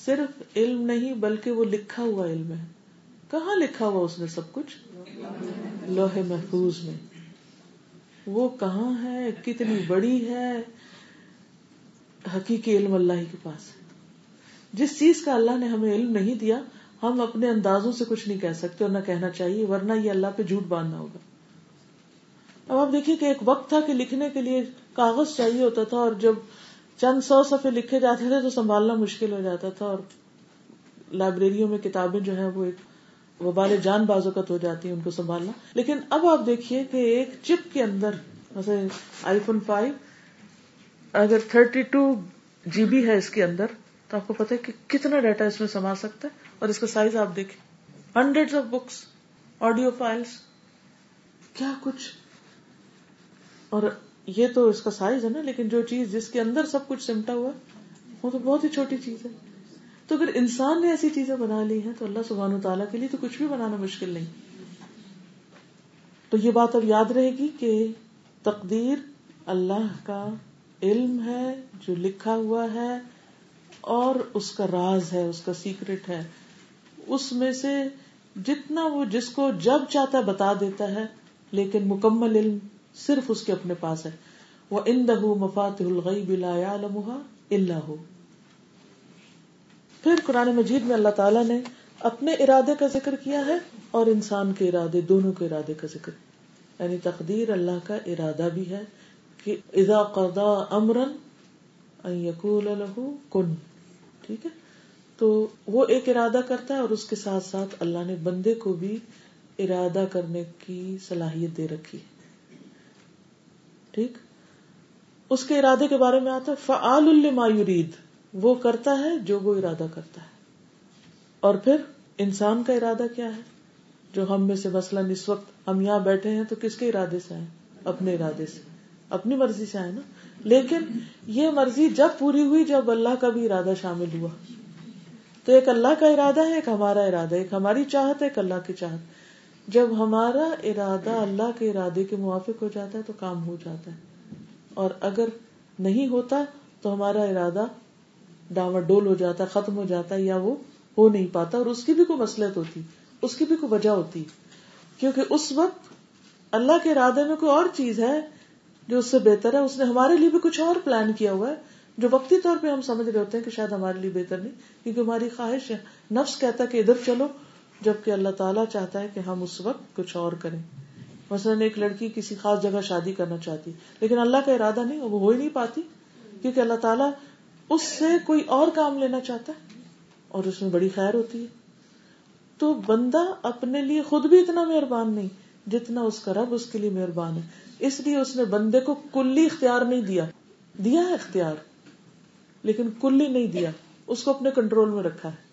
صرف علم نہیں بلکہ وہ لکھا ہوا علم ہے۔ کہاں لکھا ہوا اس نے سب کچھ؟ لوہے محفوظ میں۔ وہ کہاں ہے؟ کتنی بڑی ہے؟ حقیقی علم اللہ کے پاس ہے۔ جس چیز کا اللہ نے ہمیں علم نہیں دیا ہم اپنے اندازوں سے کچھ نہیں کہہ سکتے اور نہ کہنا چاہیے، ورنہ یہ اللہ پہ جھوٹ باندھنا ہوگا۔ اب آپ دیکھیے کہ ایک وقت تھا کہ لکھنے کے لیے کاغذ چاہیے ہوتا تھا اور جب چند سو صفحے لکھے جاتے تھے تو سنبھالنا مشکل ہو جاتا تھا اور لائبریریوں میں کتابیں جو ہیں وہ ایک وبال جان بازوقت ہو جاتی ہیں ان کو سنبھالنا۔ لیکن اب آپ دیکھیے کہ ایک چپ کے اندر آئی فون فائیو اگر تھرٹی ٹو جی بی ہے اس کے اندر تو آپ کو پتا ہے کہ کتنا ڈیٹا اس میں سما سکتا ہے اور اس کا سائز آپ دیکھیں۔ Hundred of books audio files کیا کچھ؟ اور یہ تو اس کا سائز ہے نا، لیکن جو چیز جس کے اندر سب کچھ سمٹا ہوا، وہ تو بہت ہی چھوٹی چیز ہے۔ تو اگر انسان نے ایسی چیزیں بنا لی ہیں، تو اللہ سبحان و تعالیٰ کے لیے تو کچھ بھی بنانا مشکل نہیں۔ تو یہ بات اب یاد رہے گی کہ تقدیر اللہ کا علم ہے، جو لکھا ہوا ہے۔ اور اس کا راز ہے، اس کا سیکرٹ ہے۔ اس میں سے جتنا وہ جس کو جب چاہتا ہے بتا دیتا ہے، لیکن مکمل علم صرف اس کے اپنے پاس ہے۔ وہ ان دہ مفات الغی بلا اللہ ہو پھر قرآن مجید میں اللہ تعالیٰ نے اپنے ارادے کا ذکر کیا ہے اور انسان کے ارادے، دونوں کے ارادے کا ذکر۔ یعنی تقدیر اللہ کا ارادہ بھی ہے کہ اذا قضا امرن ان یقول له کن ٹھیک ہے؟ تو وہ ایک ارادہ کرتا ہے اور اس کے ساتھ ساتھ اللہ نے بندے کو بھی ارادہ کرنے کی صلاحیت دے رکھی ٹھیک؟ اس کے ارادے کے بارے میں آتا ہے، فعال لما یرید۔ وہ کرتا ہے جو وہ ارادہ کرتا ہے۔ اور پھر انسان کا ارادہ کیا ہے؟ جو ہم میں سے مثلاً اس وقت ہم یہاں بیٹھے ہیں تو کس کے ارادے سے آئے؟ اپنے ارادے سے۔ اپنی مرضی سے آئے نا؟ لیکن یہ مرضی جب پوری ہوئی، جب اللہ کا بھی ارادہ شامل ہوا۔ تو ایک اللہ کا ارادہ ہے، ایک ہمارا ارادہ ایک ہماری چاہت ہے، ایک اللہ کی چاہت۔ جب ہمارا ارادہ اللہ کے ارادے کے موافق ہو جاتا ہے، تو کام ہو جاتا ہے۔ اور اگر نہیں ہوتا، تو ہمارا ارادہ ڈاور ڈول ہو جاتا ہے ختم ہو جاتا ہے یا وہ ہو نہیں پاتا۔ اور اس کی بھی کوئی مسلط ہوتی، اس کی بھی کوئی وجہ ہوتی۔ کیونکہ اس وقت اللہ کے ارادے میں کوئی اور چیز ہے جو اس سے بہتر ہے، اس نے ہمارے لیے بھی کچھ اور پلان کیا ہوا ہے، جو وقتی طور پہ ہم سمجھ رہے ہوتے ہیں کہ شاید ہمارے لیے بہتر نہیں، کیونکہ ہماری خواہش ہے۔ نفس کہتا ہے کہ ادھر چلو، جبکہ اللہ تعالیٰ چاہتا ہے کہ ہم اس وقت کچھ اور کریں۔ مثلاً ایک لڑکی کسی خاص جگہ شادی کرنا چاہتی، لیکن اللہ کا ارادہ نہیں، وہ ہو ہی نہیں پاتی، کیونکہ اللہ تعالیٰ اس سے کوئی اور کام لینا چاہتا ہے، اور اس میں بڑی خیر ہوتی ہے۔ تو بندہ اپنے لیے خود بھی اتنا مہربان نہیں، جتنا اس کا رب اس کے لیے مہربان ہے۔ اس لیے اس نے بندے کو کلی اختیار نہیں دیا۔ دیا ہے اختیار، لیکن کلی نہیں دیا۔ اس کو اپنے کنٹرول میں رکھا ہے۔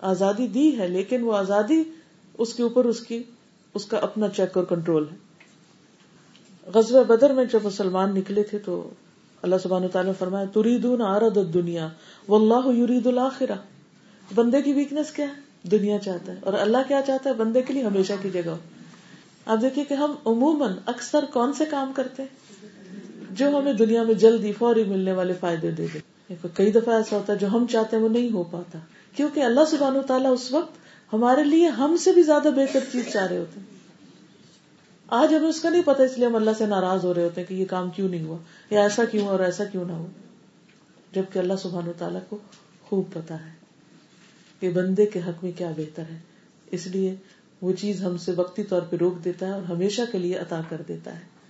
آزادی دی ہے، لیکن وہ آزادی اس کے اوپر اس کی، اس کا اپنا چیک اور کنٹرول ہے۔ غزب بدر میں جب مسلمان نکلے تھے تو اللہ سبحانہ تعالیٰ فرمایا، تریدون عرض الدنیا واللہ یرید الاخرہ بندے کی ویکنیس کیا ہے؟ دنیا چاہتا ہے۔ اور اللہ کیا چاہتا ہے؟ بندے کے لیے ہمیشہ کی جگہ۔ آپ دیکھیے کہ ہم عموماً اکثر کون سے کام کرتے ہیں؟ جو ہمیں دنیا میں جلدی فوری ملنے والے فائدے دے دے۔ کئی دفعہ ایسا ہوتا ہے جو ہم چاہتے ہیں وہ نہیں ہو پاتا۔ کیونکہ اللہ سبحانہ تعالیٰ اس وقت ہمارے لیے ہم سے بھی زیادہ بہتر چیز چاہ رہے ہوتے ہیں۔ آج ہمیں اس کا نہیں پتا، اس لیے ہم اللہ سے ناراض ہو رہے ہوتے ہیں کہ یہ کام کیوں نہیں ہوا؟ یا ایسا کیوں اور ایسا کیوں نہ ہو؟ جبکہ اللہ سبحان و تعالیٰ کو خوب پتا ہے کہ بندے کے حق میں کیا بہتر ہے۔ اس لیے وہ چیز ہم سے وقتی طور پہ روک دیتا ہے اور ہمیشہ کے لیے عطا کر دیتا ہے۔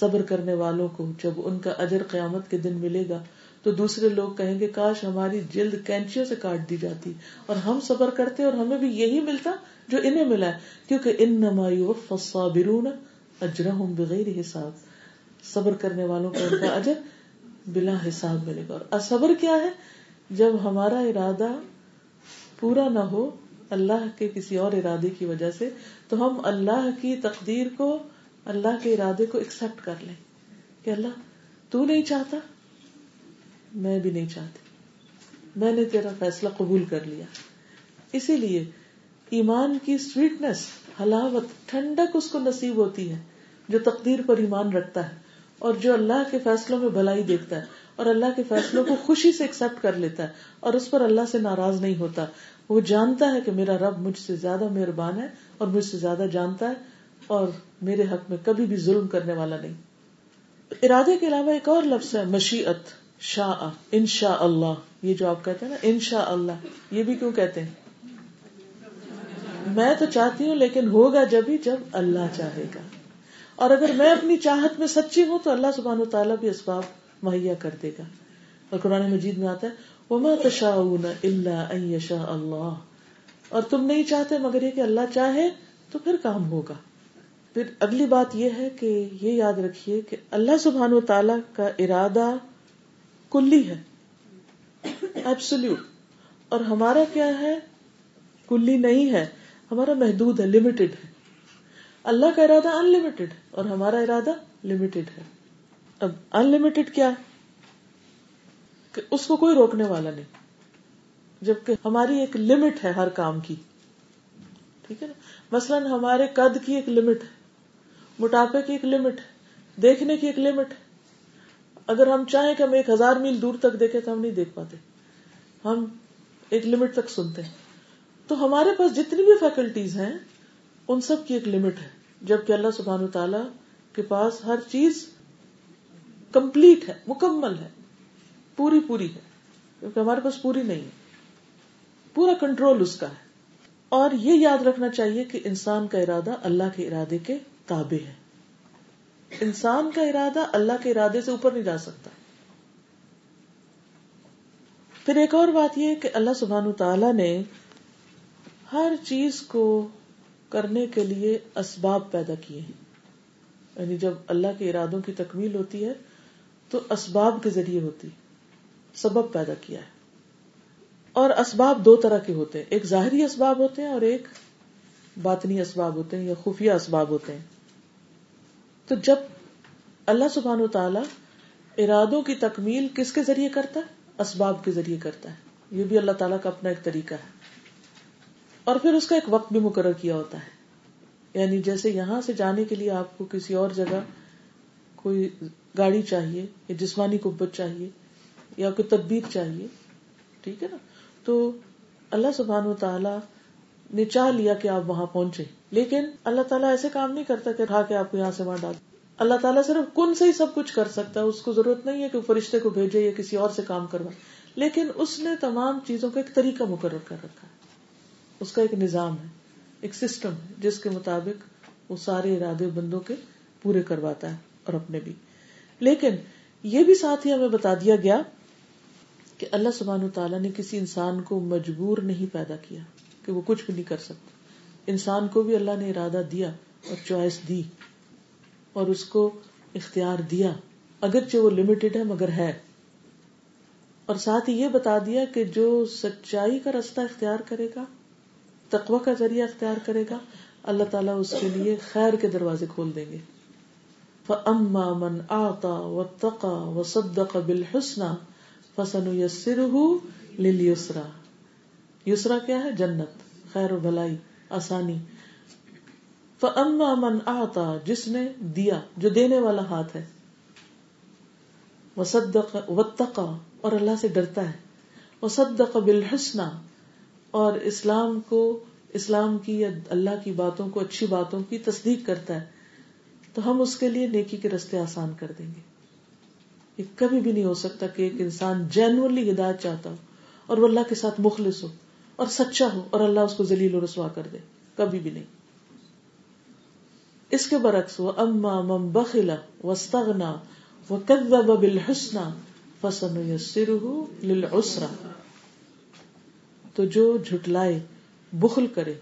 صبر کرنے والوں کو جب ان کا اجر قیامت کے دن ملے گا تو دوسرے لوگ کہیں گے، کاش ہماری جلد کینچیوں سے کاٹ دی جاتی اور ہم صبر کرتے اور ہمیں بھی یہی ملتا جو انہیں ملا ہے۔ کیونکہ ان الصابرون اجرهم بغیر حساب۔ صبر کرنے والوں کو ان کا اجر بلا حساب ملے گا۔ اور صبر کیا ہے؟ جب ہمارا ارادہ پورا نہ ہو اللہ کے کسی اور ارادے کی وجہ سے تو ہم اللہ کی تقدیر کو، اللہ کے ارادے کو ایکسپٹ کر لیں۔ کہ اللہ، تو نہیں چاہتا؟ میں بھی نہیں چاہتی۔ میں نے تیرا فیصلہ قبول کر لیا۔ اسی لیے ایمان کی سویٹنس حلاوت، ٹھنڈک اس کو نصیب ہوتی ہے جو تقدیر پر ایمان رکھتا ہے اور جو اللہ کے فیصلوں میں بھلائی دیکھتا ہے اور اللہ کے فیصلوں کو خوشی سے ایکسپٹ کر لیتا ہے اور اس پر اللہ سے ناراض نہیں ہوتا۔ وہ جانتا ہے کہ میرا رب مجھ سے زیادہ مہربان ہے اور مجھ سے زیادہ جانتا ہے اور میرے حق میں کبھی بھی ظلم کرنے والا نہیں۔ ارادے کے علاوہ ایک اور لفظ ہے مشیت شاہ ان شاء اللہ یہ جو آپ کہتے ہیں نا ان شاء اللہ یہ بھی کیوں کہتے ہیں؟ میں تو چاہتی ہوں، لیکن ہوگا جب ہی، جب اللہ چاہے گا۔ اور اگر میں اپنی چاہت میں سچی ہوں، تو اللہ سبحان و تعالیٰ بھی اسباب مہیا کر دے گا۔ اور قرآن مجید میں آتا ہے وہ تشاء اللہ شاہ اللہ اور تم نہیں چاہتے مگر یہ کہ اللہ چاہے تو پھر کام ہوگا. پھر اگلی بات یہ ہے کہ یہ یاد رکھیے کہ اللہ سبحان و تعالی کا ارادہ کلی ہے. ایبسولوٹ اور ہمارا کیا ہے؟ کلی نہیں ہے. ہمارا محدود ہے لمیٹڈ ہے. اللہ کا ارادہ ان لمیٹڈ اور ہمارا ارادہ لمیٹڈ ہے. اب ان لمیٹڈ کیا ہے؟ کہ اس کو کوئی روکنے والا نہیں۔ جبکہ ہماری ایک لمٹ ہے ہر کام کی۔ ٹھیک ہے نا؟ مثلاً ہمارے قد کی ایک لمٹ ہے، موٹاپے کی ایک لمٹ ہے، دیکھنے کی ایک لمٹ ہے۔ اگر ہم چاہیں کہ ہم ایک ہزار میل دور تک دیکھیں تو ہم نہیں دیکھ پاتے۔ ہم ایک لمٹ تک سنتے ہیں۔ تو ہمارے پاس جتنی بھی فیکلٹیز ہیں، ان سب کی ایک لمٹ ہے۔ جبکہ اللہ سبحان تعالی کے پاس ہر چیز کمپلیٹ ہے، مکمل ہے۔ پوری پوری ہے، کیونکہ ہمارے پاس پوری نہیں ہے۔ پورا کنٹرول اس کا ہے۔ اور یہ یاد رکھنا چاہیے کہ انسان کا ارادہ اللہ کے ارادے کے تابع ہے۔ انسان کا ارادہ اللہ کے ارادے سے اوپر نہیں جا سکتا۔ پھر ایک اور بات یہ کہ اللہ سبحان تعالی نے ہر چیز کو کرنے کے لیے اسباب پیدا کیے ہیں۔ یعنی جب اللہ کے ارادوں کی تکمیل ہوتی ہے تو اسباب کے ذریعے ہوتی سبب پیدا کیا ہے۔ اور اسباب دو طرح کے ہوتے ہیں۔ ایک ظاہری اسباب ہوتے ہیں اور ایک باطنی اسباب ہوتے ہیں یا خفیہ اسباب ہوتے ہیں۔ تو جب اللہ سبحان و تعالی ارادوں کی تکمیل کس کے ذریعے کرتا ہے؟ اسباب کے ذریعے کرتا ہے۔ یہ بھی اللہ تعالیٰ کا اپنا ایک طریقہ ہے۔ اور پھر اس کا ایک وقت بھی مقرر کیا ہوتا ہے۔ یعنی جیسے یہاں سے جانے کے لیے آپ کو کسی اور جگہ کوئی گاڑی چاہیے یا جسمانی قبت چاہیے یا کوئی تدبیر چاہیے، ٹھیک ہے نا؟ تو اللہ سبحان و تعالی نے چاہ لیا کہ آپ وہاں پہنچے لیکن اللہ تعالیٰ ایسے کام نہیں کرتا کہ اٹھا کے آپ کو یہاں سے وہاں ڈال اللہ تعالیٰ صرف کن سے ہی سب کچھ کر سکتا ہے، اس کو ضرورت نہیں ہے کہ فرشتے کو بھیجے یا کسی اور سے کام کروائے۔ لیکن اس نے تمام چیزوں کا ایک طریقہ مقرر کر رکھا ہے۔ اس کا ایک نظام ہے، ایک سسٹم ہے، جس کے مطابق وہ سارے ارادے بندوں کے پورے کرواتا ہے اور اپنے بھی۔ لیکن یہ بھی ساتھ ہی ہمیں بتا دیا گیا کہ اللہ سبحانہ تعالیٰ نے کسی انسان کو مجبور نہیں پیدا کیا کہ وہ کچھ بھی نہیں کر سکتا۔ انسان کو بھی اللہ نے ارادہ دیا اور چوائس دی اور اس کو اختیار دیا۔ اگرچہ وہ لمیٹڈ ہے، مگر ہے۔ اور ساتھ ہی یہ بتا دیا کہ جو سچائی کا رستہ اختیار کرے گا، تقوی کا ذریعہ اختیار کرے گا، اللہ تعالیٰ اس کے لیے خیر کے دروازے کھول دیں گے۔ فَأَمَّا مَنْ آتا وَاتَّقَى وَصَدَّقَ بِالْحُسْنَى فَسَنُيَسِّرُهُ لِلْيُسْرَى یسرا کیا ہے؟ جنت۔ خیر و بھلائی، آسانی۔ فَأَمَّا مَنْ آتا جس نے دیا، جو دینے والا ہاتھ ہے۔ وَصَدَّقَ، وَاتَّقَى، اور اللہ سے ڈرتا ہے۔ وَصَدَّقَ بِالْحُسْنَى، اور اسلام کو، اسلام کی یا اللہ کی باتوں کو، اچھی باتوں کی تصدیق کرتا ہے۔ تو ہم اس کے لیے نیکی کے رستے آسان کر دیں گے۔ یہ کبھی بھی نہیں ہو سکتا کہ ایک انسان جینولی ہدایت چاہتا ہو اور وہ اللہ کے ساتھ مخلص ہو اور سچا ہو اور اللہ اس کو ذلیل و رسوا کر دے، کبھی بھی نہیں۔ اس کے برعکس وہ اما مم بخلا وسطنا وہ کدب بالحسنا فسن للعسرا تو جو جھٹلائے، بخل کرے،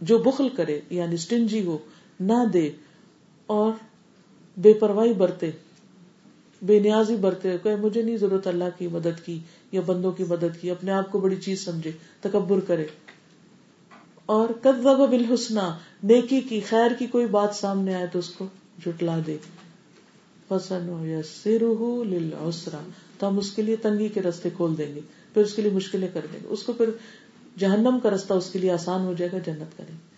جو بخل کرے یعنی اسٹنجی ہو نہ دے اور بے پرواہی برتے بے نیازی برتے کہ مجھے نہیں ضرورت اللہ کی مدد کی یا بندوں کی مدد کی، اپنے آپ کو بڑی چیز سمجھے، تکبر کرے۔ اور کد بالحسنہ، نیکی کی، خیر کی کوئی بات سامنے آئے تو اس کو جھٹلا دے۔ فسن ہو یا سر لسرا تو ہم اس کے لیے تنگی کے رستے کھول دیں گے، پھر اس کے لیے مشکلیں کر دیں گے۔ اس کو پھر جہنم کا رستہ اس کے لیے آسان ہو جائے گا، جنت کریں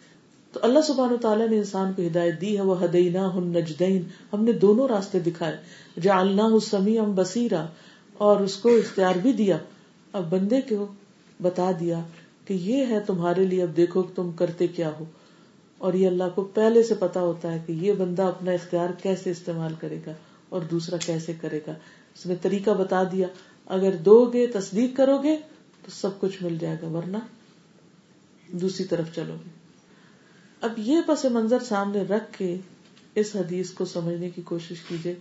تو اللہ سبحان تعالیٰ نے انسان کو ہدایت دی ہے وہ ہدینا ہن نجدین ہم نے دونوں راستے دکھائے۔ جعلنا سمی ام بصیرا اور اس کو اختیار بھی دیا۔ اب بندے کو بتا دیا کہ یہ ہے تمہارے لیے۔ اب دیکھو کہ تم کرتے کیا ہو۔ اور یہ اللہ کو پہلے سے پتا ہوتا ہے کہ یہ بندہ اپنا اختیار کیسے استعمال کرے گا اور دوسرا کیسے کرے گا۔ اس نے طریقہ بتا دیا۔ اگر دو گے تصدیق کرو گے تو سب کچھ مل جائے گا، ورنہ دوسری طرف چلو گے۔ اب یہ پس منظر سامنے رکھ کے اس حدیث کو سمجھنے کی کوشش کیجیے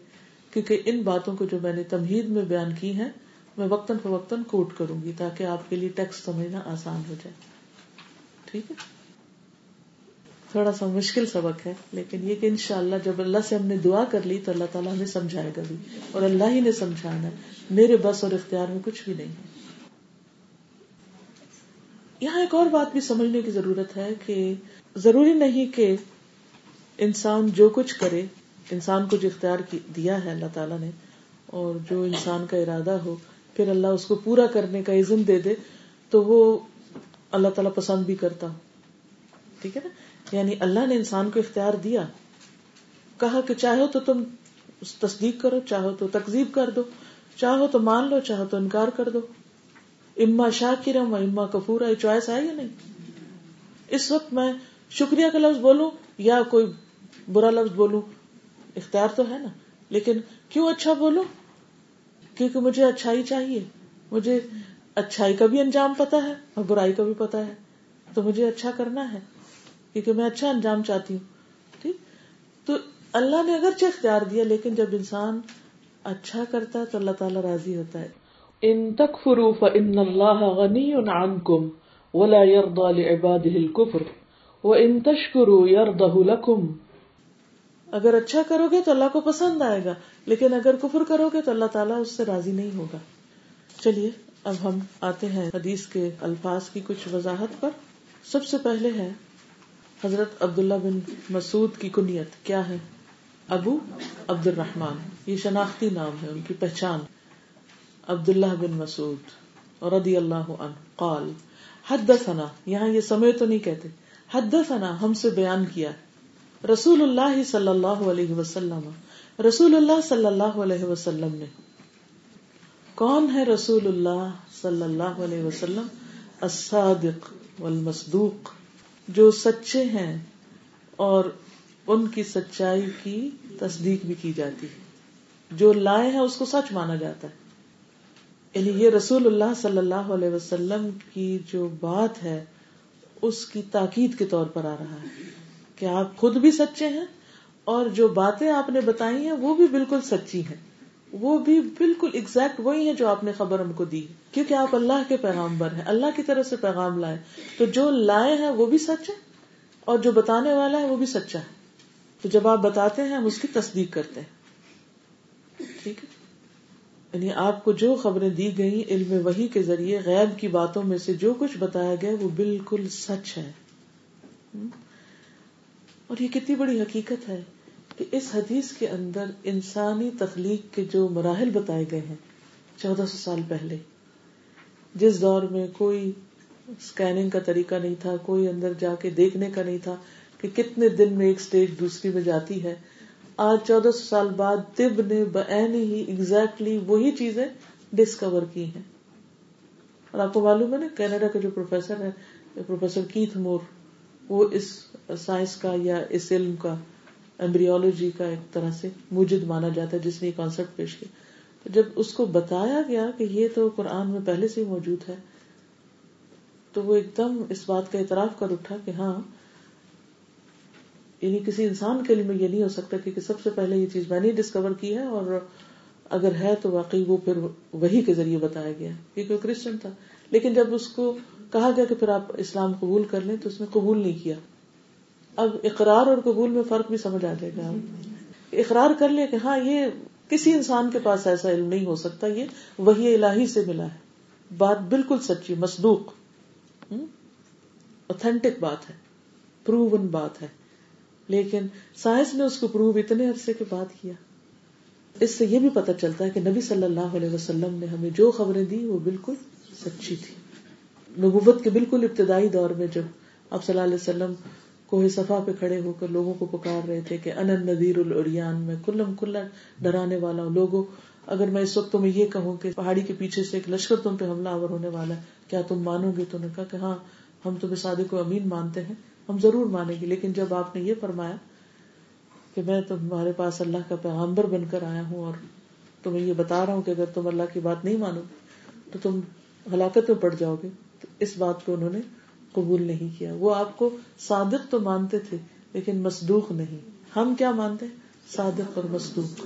کیونکہ ان باتوں کو جو میں نے تمہید میں بیان کی ہے میں وقتاً فوقتاً کوٹ کروں گی تاکہ آپ کے لیے ٹیکسٹ سمجھنا آسان ہو جائے۔ ٹھیک ہے؟ تھوڑا سا مشکل سبق ہے، لیکن یہ کہ انشاءاللہ جب اللہ سے ہم نے دعا کر لی تو اللہ تعالیٰ ہمیں سمجھائے گا بھی، اور اللہ ہی نے سمجھانا ہے۔ میرے بس اور اختیار میں کچھ بھی نہیں ہے۔ یہاں ایک اور بات بھی سمجھنے کی ضرورت ہے کہ ضروری نہیں کہ انسان جو کچھ کرے، انسان کو جو اختیار دیا ہے اللہ تعالیٰ نے، اور جو انسان کا ارادہ ہو، پھر اللہ اس کو پورا کرنے کا عزم دے دے، تو وہ اللہ تعالیٰ پسند بھی کرتا۔ ٹھیک ہے نا؟ یعنی اللہ نے انسان کو اختیار دیا۔ کہا کہ چاہو تو تم تصدیق کرو، چاہو تو تکزیب کر دو، چاہو تو مان لو، چاہو تو انکار کر دو۔ اما شاہ کی رم اما کپور چوائس ہے یا نہیں؟ اس وقت میں شکریہ کا لفظ بولوں یا کوئی برا لفظ بولوں؟ اختیار تو ہے نا۔ لیکن کیوں اچھا بولوں؟ کیونکہ مجھے اچھائی چاہیے۔ مجھے اچھائی کا بھی انجام پتا ہے اور برائی کا بھی پتا ہے۔ تو مجھے اچھا کرنا ہے، کیونکہ میں اچھا انجام چاہتی ہوں۔ ٹھیک؟ تو اللہ نے اگرچہ اختیار دیا، لیکن جب انسان اچھا کرتا ہے تو اللہ تعالیٰ راضی ہوتا ہے۔ ان تکفروا فإن الله غني عنكم ولا يرضى لعباده الكفر وان تشكروا يرضه اگر اچھا کرو گے تو اللہ کو پسند آئے گا، لیکن اگر کفر کرو گے تو اللہ تعالیٰ اس سے راضی نہیں ہوگا۔ چلیے، اب ہم آتے ہیں حدیث کے الفاظ کی کچھ وضاحت پر۔ سب سے پہلے ہے، حضرت عبداللہ بن مسعود کی کنیت کیا ہے؟ ابو عبد الرحمان یہ شناختی نام ہے، ان کی پہچان۔ عبد اللہ بن مسعود رضی اللہ عنہ قال، حدثنا، یہاں یہ سمے تو نہیں کہتے۔ حدثنا، ہم سے بیان کیا۔ رسول اللہ صلی اللہ علیہ وسلم، رسول اللہ صلی اللہ علیہ وسلم نے۔ کون ہے رسول اللہ صلی اللہ علیہ وسلم؟ الصادق والمصدوق، جو سچے ہیں اور ان کی سچائی کی تصدیق بھی کی جاتی ہے۔ جو لائے ہیں، اس کو سچ مانا جاتا ہے۔ یعنی یہ رسول اللہ صلی اللہ علیہ وسلم کی جو بات ہے اس کی تاکید کے طور پر آ رہا ہے کہ آپ خود بھی سچے ہیں اور جو باتیں آپ نے بتائی ہیں وہ بھی بالکل سچی ہیں۔ وہ بھی بالکل ایگزیکٹ وہی ہے جو آپ نے خبر ہم کو دی۔ کیونکہ آپ اللہ کے پیغامبر ہیں، اللہ کی طرف سے پیغام لائے۔ تو جو لائے ہیں وہ بھی سچ ہے اور جو بتانے والا ہے وہ بھی سچا ہے۔ تو جب آپ بتاتے ہیں ہم اس کی تصدیق کرتے ہیں۔ ٹھیک ہے؟ یعنی آپ کو جو خبریں دی گئی علم وحی کے ذریعے، غیب کی باتوں میں سے جو کچھ بتایا گیا، وہ بالکل سچ ہے۔ اور یہ کتنی بڑی حقیقت ہے کہ اس حدیث کے اندر انسانی تخلیق کے جو مراحل بتائے گئے ہیں، چودہ سو سال پہلے۔ جس دور میں کوئی اسکیننگ کا طریقہ نہیں تھا، کوئی اندر جا کے دیکھنے کا نہیں تھا کہ کتنے دن میں ایک اسٹیج دوسری میں جاتی ہے۔ آج چودہ سو سال بعد طب نے بین ہی ایگزیکٹلی وہی چیزیں ڈسکور کی ہیں۔ اور آپ کو معلوم ہے نا، کینیڈا کا جو پروفیسر ہے، پروفیسر کیتھ مور، وہ اس سائنس کا یا اس علم کا ایمبریولوجی کا ایک طرح سے موجود مانا جاتا ہے، جس نے یہ کانسیپٹ پیش کیا تو جب اس کو بتایا گیا کہ یہ تو قرآن میں پہلے سے ہی موجود ہے، تو وہ ایک دم اس بات کا اعتراف کر اٹھا کہ ہاں یعنی کسی انسان کے لیے میں یہ نہیں ہو سکتا کہ سب سے پہلے یہ چیز میں نے ڈسکور کی ہے اور اگر ہے تو واقعی وہ پھر وہی کے ذریعے بتایا گیا کیونکہ وہ کرسچن تھا۔ لیکن جب اس کو کہا گیا کہ پھر آپ اسلام قبول کر لیں تو اس نے قبول نہیں کیا۔ اب اقرار اور قبول میں فرق بھی سمجھ آ جائے گا۔ اقرار کر لیا کہ ہاں یہ کسی انسان کے پاس ایسا علم نہیں ہو سکتا، یہ وہی الہی سے ملا ہے۔ بات بالکل سچی، مصدوق۔ اوتھینٹک بات ہے پروون بات ہے۔ لیکن سائنس نے اس کو پروو اتنے عرصے کے بعد کیا۔ اس سے یہ بھی پتا چلتا ہے کہ نبی صلی اللہ علیہ وسلم نے ہمیں جو خبریں دی وہ بالکل سچی تھی نبوت کے بالکل ابتدائی دور میں جب آپ صلی اللہ علیہ وسلم کوہ صفا پہ کھڑے ہو کر لوگوں کو پکار رہے تھے کہ ان ندیر الریان میں کلم کل ڈرانے والا ہوں۔ لوگوں، اگر میں اس وقت تمہیں یہ کہوں کہ پہاڑی کے پیچھے سے ایک لشکر تم پہ حملہ آور ہونے والا ہے، کیا تم مانو گے؟ تو نے کہا کہ ہاں ہم تمہیں صادق و امین مانتے ہیں۔ ہم ضرور مانیں گے، لیکن جب آپ نے یہ فرمایا کہ میں تمہارے پاس اللہ کا پیغامبر بن کر آیا ہوں اور تمہیں یہ بتا رہا ہوں کہ اگر تم اللہ کی بات نہیں مانو تو تم ہلاکت میں پڑ جاؤ گے، تو اس بات کو انہوں نے قبول نہیں کیا۔ وہ آپ کو صادق تو مانتے تھے، لیکن مصدوق نہیں۔ ہم کیا مانتے صادق اور مصدوق۔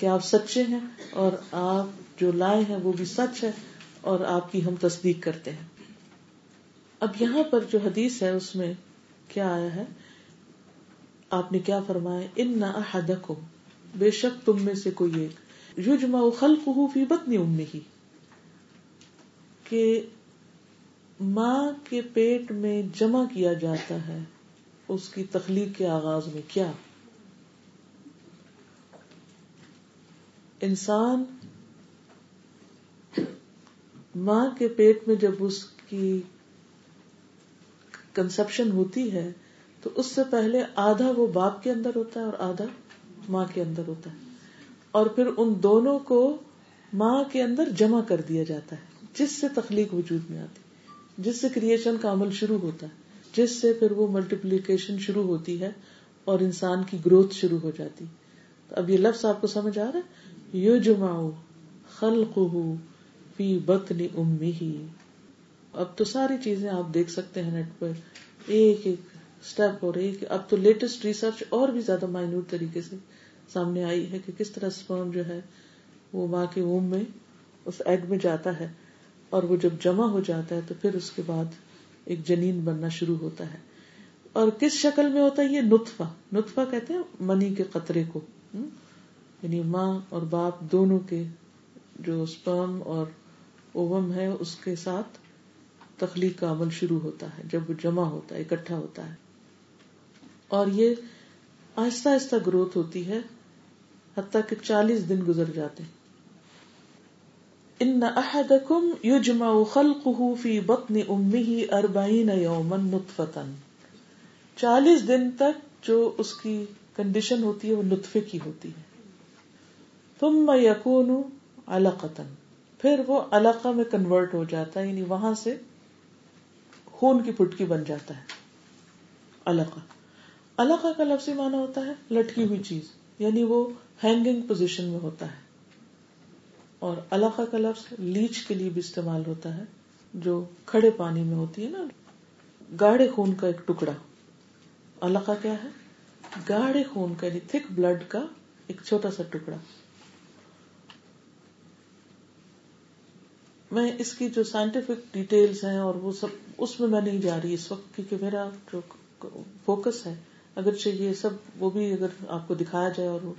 کہ آپ سچے ہیں اور آپ جو لائے ہیں وہ بھی سچ ہے اور آپ کی ہم تصدیق کرتے ہیں۔ اب یہاں پر جو حدیث ہے، اس میں کیا آیا ہے؟ آپ نے کیا فرمایا؟ ان نہ بے شک تم میں سے کوئی ایک یجمع خلقہ فی بطن امہ کہ ماں کے پیٹ میں جمع کیا جاتا ہے، اس کی تخلیق کے آغاز میں کیا؟ انسان ماں کے پیٹ میں جب اس کی کنسپشن ہوتی ہے، تو اس سے پہلے آدھا وہ باپ کے اندر ہوتا ہے اور آدھا ماں کے اندر ہوتا ہے۔ اور پھر ان دونوں کو ماں کے اندر جمع کر دیا جاتا ہے، جس سے تخلیق وجود میں آتی، جس سے کریشن کا عمل شروع ہوتا ہے، جس سے پھر وہ ملٹیپلیکیشن شروع ہوتی ہے اور انسان کی گروتھ شروع ہو جاتی۔ تو اب یہ لفظ آپ کو سمجھ آ رہا ہے؟ یو جماؤ خلق فی بطن امه اب تو ساری چیزیں آپ دیکھ سکتے ہیں نیٹ پر۔ ایک ایک اسٹیپ اور ایک اب تو لیٹسٹ ریسرچ اور بھی زیادہ مائنوٹ طریقے سے سامنے آئی ہے کہ کس طرح سپرم جو ہے وہ ماں کے اوم میں اس ایگ میں جاتا ہے اور وہ جب جمع ہو جاتا ہے تو پھر اس کے بعد ایک جنین بننا شروع ہوتا ہے۔ اور کس شکل میں ہوتا ہے؟ یہ نطفہ۔ نطفہ کہتے ہیں منی کے قطرے کو۔ یعنی ماں اور باپ دونوں کے جو اسپرم اور اوم ہے اس کے ساتھ تخلیق کا عمل شروع ہوتا ہے، جب وہ جمع ہوتا ہے، اکٹھا ہوتا ہے۔ اور یہ آہستہ آہستہ گروتھ ہوتی ہے، حتیٰ کہ چالیس دن گزر جاتے ہیں۔ ان احدکم یجمع خلقه فی بطن امه اربعین یوما نطفتا چالیس دن تک جو اس کی کنڈیشن ہوتی ہے، وہ نطفے کی ہوتی ہے۔ ثم یکون علقتا پھر وہ علقہ میں کنورٹ ہو جاتا ہے یعنی وہاں سے خون کی پھٹکی بن جاتا ہے۔ علقہ علقہ کا لفظی معنی ہوتا ہے لٹکی ہوئی چیز یعنی وہ ہینگنگ پوزیشن میں ہوتا ہے۔ اور علاقہ کا لفظ لیچ کے لیے بھی استعمال ہوتا ہے، جو کھڑے پانی میں ہوتی ہے نا۔ گاڑے خون کا ایک ٹکڑا۔ علاقہ کیا ہے؟ گاڑے خون کا یعنی تھک بلڈ کا ایک چھوٹا سا ٹکڑا۔ میں اس کی جو سائنٹیفک ڈیٹیلز ہیں اور وہ سب، اس میں میں نہیں جا رہی اس وقت، کیونکہ میرا جو فوکس ہے، اگرچہ یہ سب وہ بھی اگر آپ کو دکھایا جائے اور وہ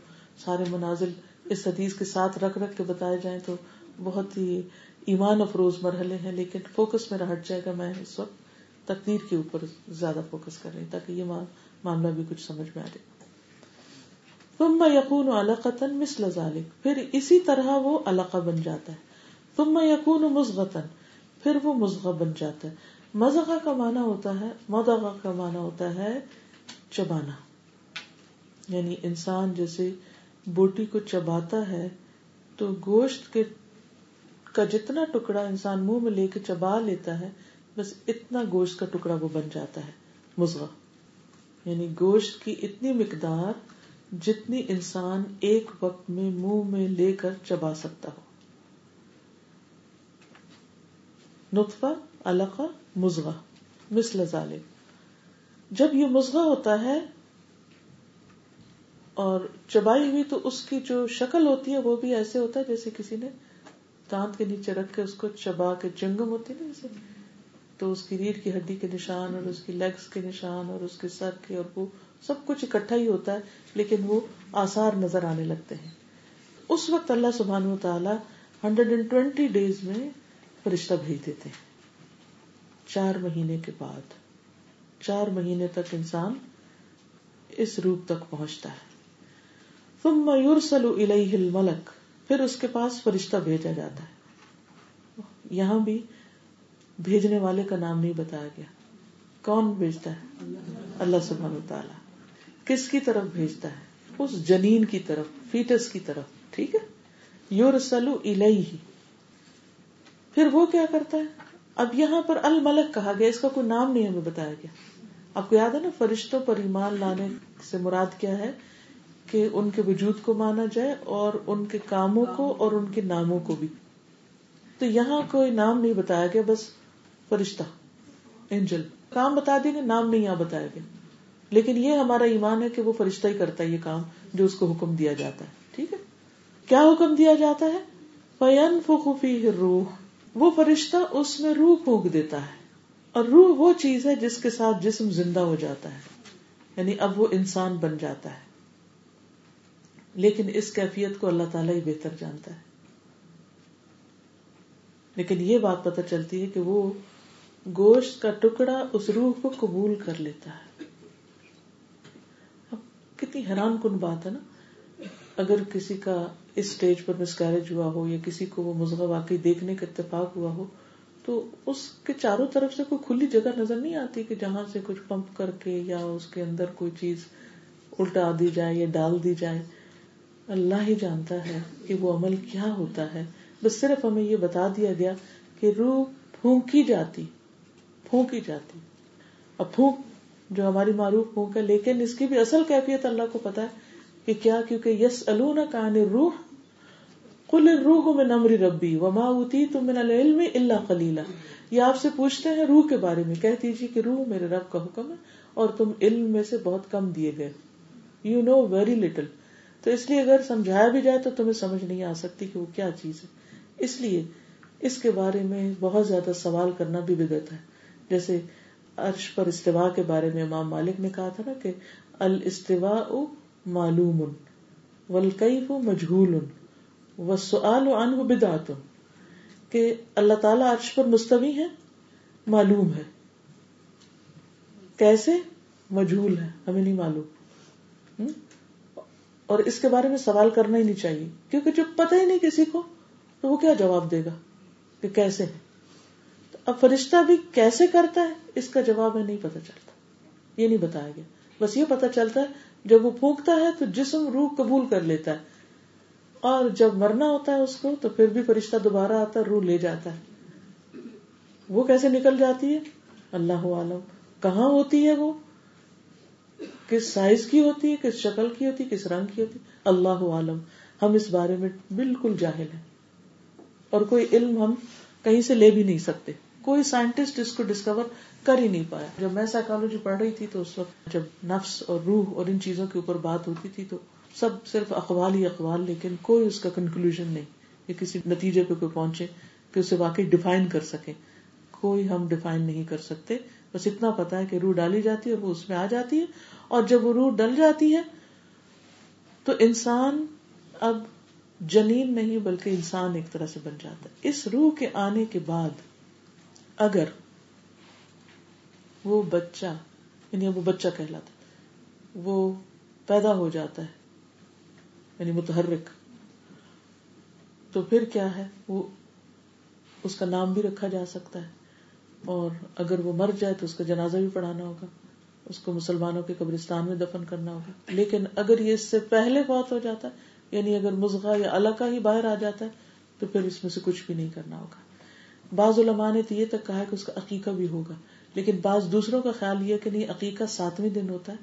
سارے مناظر اس حدیث کے ساتھ رکھ رکھ کے بتائے جائیں تو بہت ہی ایمان افروز مرحلے ہیں، لیکن فوکس میرا ہٹ جائے گا، میں اس وقت تقدیر کے اوپر زیادہ فوکس کر رہی تاکہ یہ معاملہ بھی کچھ سمجھ میں آ جائے۔ تم یقون علقتن مثل ذالک پھر اسی طرح وہ علقہ بن جاتا ہے۔ تم میں یقون مزغتن پھر وہ مزغ بن جاتا ہے۔ مزغہ کا معنی ہوتا ہے مدغہ کا معنی ہوتا ہے چبانا۔ یعنی انسان جیسے بوٹی کو چباتا ہے تو گوشت کے کا جتنا ٹکڑا انسان منہ میں لے کے چبا لیتا ہے، بس اتنا گوشت کا ٹکڑا وہ بن جاتا ہے مزغہ یعنی گوشت کی اتنی مقدار جتنی انسان ایک وقت میں منہ میں لے کر چبا سکتا ہو۔ نطفہ، علقہ مزغہ مثل ذالک۔ جب یہ مزغہ ہوتا ہے اور چبائی ہوئی تو اس کی جو شکل ہوتی ہے وہ بھی ایسے ہوتا ہے جیسے کسی نے دانت کے نیچے رکھ کے اس کو چبا کے چنگم ہوتی نا جیسے۔ تو اس کی ریڑھ کی ہڈی کے نشان اور اس کی لیگس کے نشان اور اس کے سر کے اور وہ سب کچھ اکٹھا ہی ہوتا ہے، لیکن وہ آسار نظر آنے لگتے ہیں۔ اس وقت اللہ سبحان و تعالی ہنڈریڈ اینڈ ٹوینٹی ڈیز میں فرشتہ بھیج دیتے ہیں۔ چار مہینے کے بعد، چار مہینے تک انسان اس روپ تک پہنچتا ہے۔ ثم يرسل الیہ الملک، پھر اس کے پاس فرشتہ بھیجا جاتا ہے۔ یہاں بھی بھیجنے والے کا نام نہیں بتایا گیا۔ کون بھیجتا ہے؟ اللہ سبحانہ تعالی۔ کس کی طرف بھیجتا ہے؟ اس جنین کی طرف، فیٹس کی طرف، ٹھیک ہے؟ یورسل الیہ۔ پھر وہ کیا کرتا ہے؟ اب یہاں پر الملک کہا گیا، اس کا کوئی نام نہیں ہمیں بتایا گیا۔ آپ کو یاد ہے نا، فرشتوں پر ایمان لانے سے مراد کیا ہے؟ کہ ان کے وجود کو مانا جائے اور ان کے کاموں کو اور ان کے ناموں کو بھی۔ تو یہاں کوئی نام نہیں بتایا گیا، بس فرشتہ اینجل کام بتا دیں گے، نام نہیں یہاں بتایا گیا۔ لیکن یہ ہمارا ایمان ہے کہ وہ فرشتہ ہی کرتا ہے یہ کام، جو اس کو حکم دیا جاتا ہے۔ ٹھیک ہے؟ کیا حکم دیا جاتا ہے؟ فین فوفی روح وہ فرشتہ اس میں روح پھونک دیتا ہے اور روح وہ چیز ہے جس کے ساتھ جسم زندہ ہو جاتا ہے یعنی اب وہ انسان بن جاتا ہے۔ لیکن اس کیفیت کو اللہ تعالیٰ ہی بہتر جانتا ہے۔ لیکن یہ بات پتہ چلتی ہے کہ وہ گوشت کا ٹکڑا اس روح کو قبول کر لیتا ہے۔ اب کتنی حیران کن بات ہے نا۔ اگر کسی کا اس سٹیج پر مسکیرج ہوا ہو یا کسی کو وہ مزغ واقعی دیکھنے کا اتفاق ہوا ہو، تو اس کے چاروں طرف سے کوئی کھلی جگہ نظر نہیں آتی کہ جہاں سے کچھ پمپ کر کے یا اس کے اندر کوئی چیز الٹا دی جائے یا ڈال دی جائے۔ اللہ ہی جانتا ہے کہ وہ عمل کیا ہوتا ہے۔ بس صرف ہمیں یہ بتا دیا گیا کہ روح پھونکی جاتی پھونکی جاتی۔ اب پھونک جو ہماری معروف پھونک ہے، لیکن اس کی بھی اصل کیفیت اللہ کو پتا ہے۔ کہ کیا کیونکہ یس النا کان روح کل روح میں نمری ربی وما اوتی تم من العلم اللہ خلیلا یہ آپ سے پوچھتے ہیں روح کے بارے میں، کہہ دیجیے کہ روح میرے رب کا حکم ہے اور تم علم میں سے بہت کم دیے گئے۔ یو نو ویری لٹل تو اس لیے اگر سمجھایا بھی جائے تو تمہیں سمجھ نہیں آ سکتی کہ وہ کیا چیز ہے۔ اس لیے اس کے بارے میں بہت زیادہ سوال کرنا بھی بدت ہے۔ جیسے عرش پر استوا کے بارے میں امام مالک نے کہا تھا نا کہ الاستوا معلوم والکیف مجہول والسؤال عنہ بدعت کہ اللہ تعالیٰ عرش پر مستوی ہے، معلوم ہے۔ کیسے؟ مجھول ہے، ہمیں نہیں معلوم۔ اور اس کے بارے میں سوال کرنا ہی نہیں چاہیے، کیونکہ جب پتہ ہی نہیں کسی کو، تو وہ کیا جواب دے گا کہ کیسے ہے؟ اب فرشتہ بھی کیسے کرتا ہے، اس کا جواب ہے نہیں پتا چلتا، یہ نہیں بتایا گیا۔ بس یہ پتا چلتا ہے جب وہ پھونکتا ہے تو جسم روح قبول کر لیتا ہے اور جب مرنا ہوتا ہے اس کو تو پھر بھی فرشتہ دوبارہ آتا ہے روح لے جاتا ہے وہ کیسے نکل جاتی ہے؟ اللہ عالم۔ کہاں ہوتی ہے وہ؟ کس سائز کی ہوتی ہے؟ کس شکل کی ہوتی ہے؟ کس رنگ کی ہوتی ہے؟ اللہ عالم۔ ہم اس بارے میں بالکل جاہل ہیں۔ اور کوئی علم ہم کہیں سے لے بھی نہیں سکتے۔ کوئی سائنٹسٹ اس کو ڈسکور کر ہی نہیں پایا۔ جب میں سائیکالوجی پڑھ رہی تھی تو اس وقت جب نفس اور روح اور ان چیزوں کے اوپر بات ہوتی تھی تو سب صرف اقوال ہی اقوال، لیکن کوئی اس کا کنکلوژن نہیں یا کسی نتیجے پہ کوئی پہنچے کہ اسے واقعی ڈیفائن کر سکے۔ کوئی ہم ڈیفائن نہیں کر سکتے۔ بس اتنا پتا ہے کہ روح ڈالی جاتی ہے وہ اس میں آ جاتی ہے۔ اور جب وہ روح ڈل جاتی ہے تو انسان اب جنین نہیں بلکہ انسان ایک طرح سے بن جاتا ہے۔ اس روح کے آنے کے بعد اگر وہ بچہ یعنی وہ بچہ کہلاتا وہ پیدا ہو جاتا ہے یعنی متحرک۔ تو پھر کیا ہے؟ وہ اس کا نام بھی رکھا جا سکتا ہے، اور اگر وہ مر جائے تو اس کا جنازہ بھی پڑھانا ہوگا، اس کو مسلمانوں کے قبرستان میں دفن کرنا ہوگا۔ لیکن اگر یہ اس سے پہلے بہت ہو جاتا ہے یعنی اگر مزغہ یا اللہ کا ہی باہر آ جاتا ہے، تو پھر اس میں سے کچھ بھی نہیں کرنا ہوگا۔ بعض علماء نے تو یہ تک کہا کہ اس کا عقیقہ بھی ہوگا۔ لیکن بعض دوسروں کا خیال یہ کہ نہیں، عقیقہ ساتویں دن ہوتا ہے،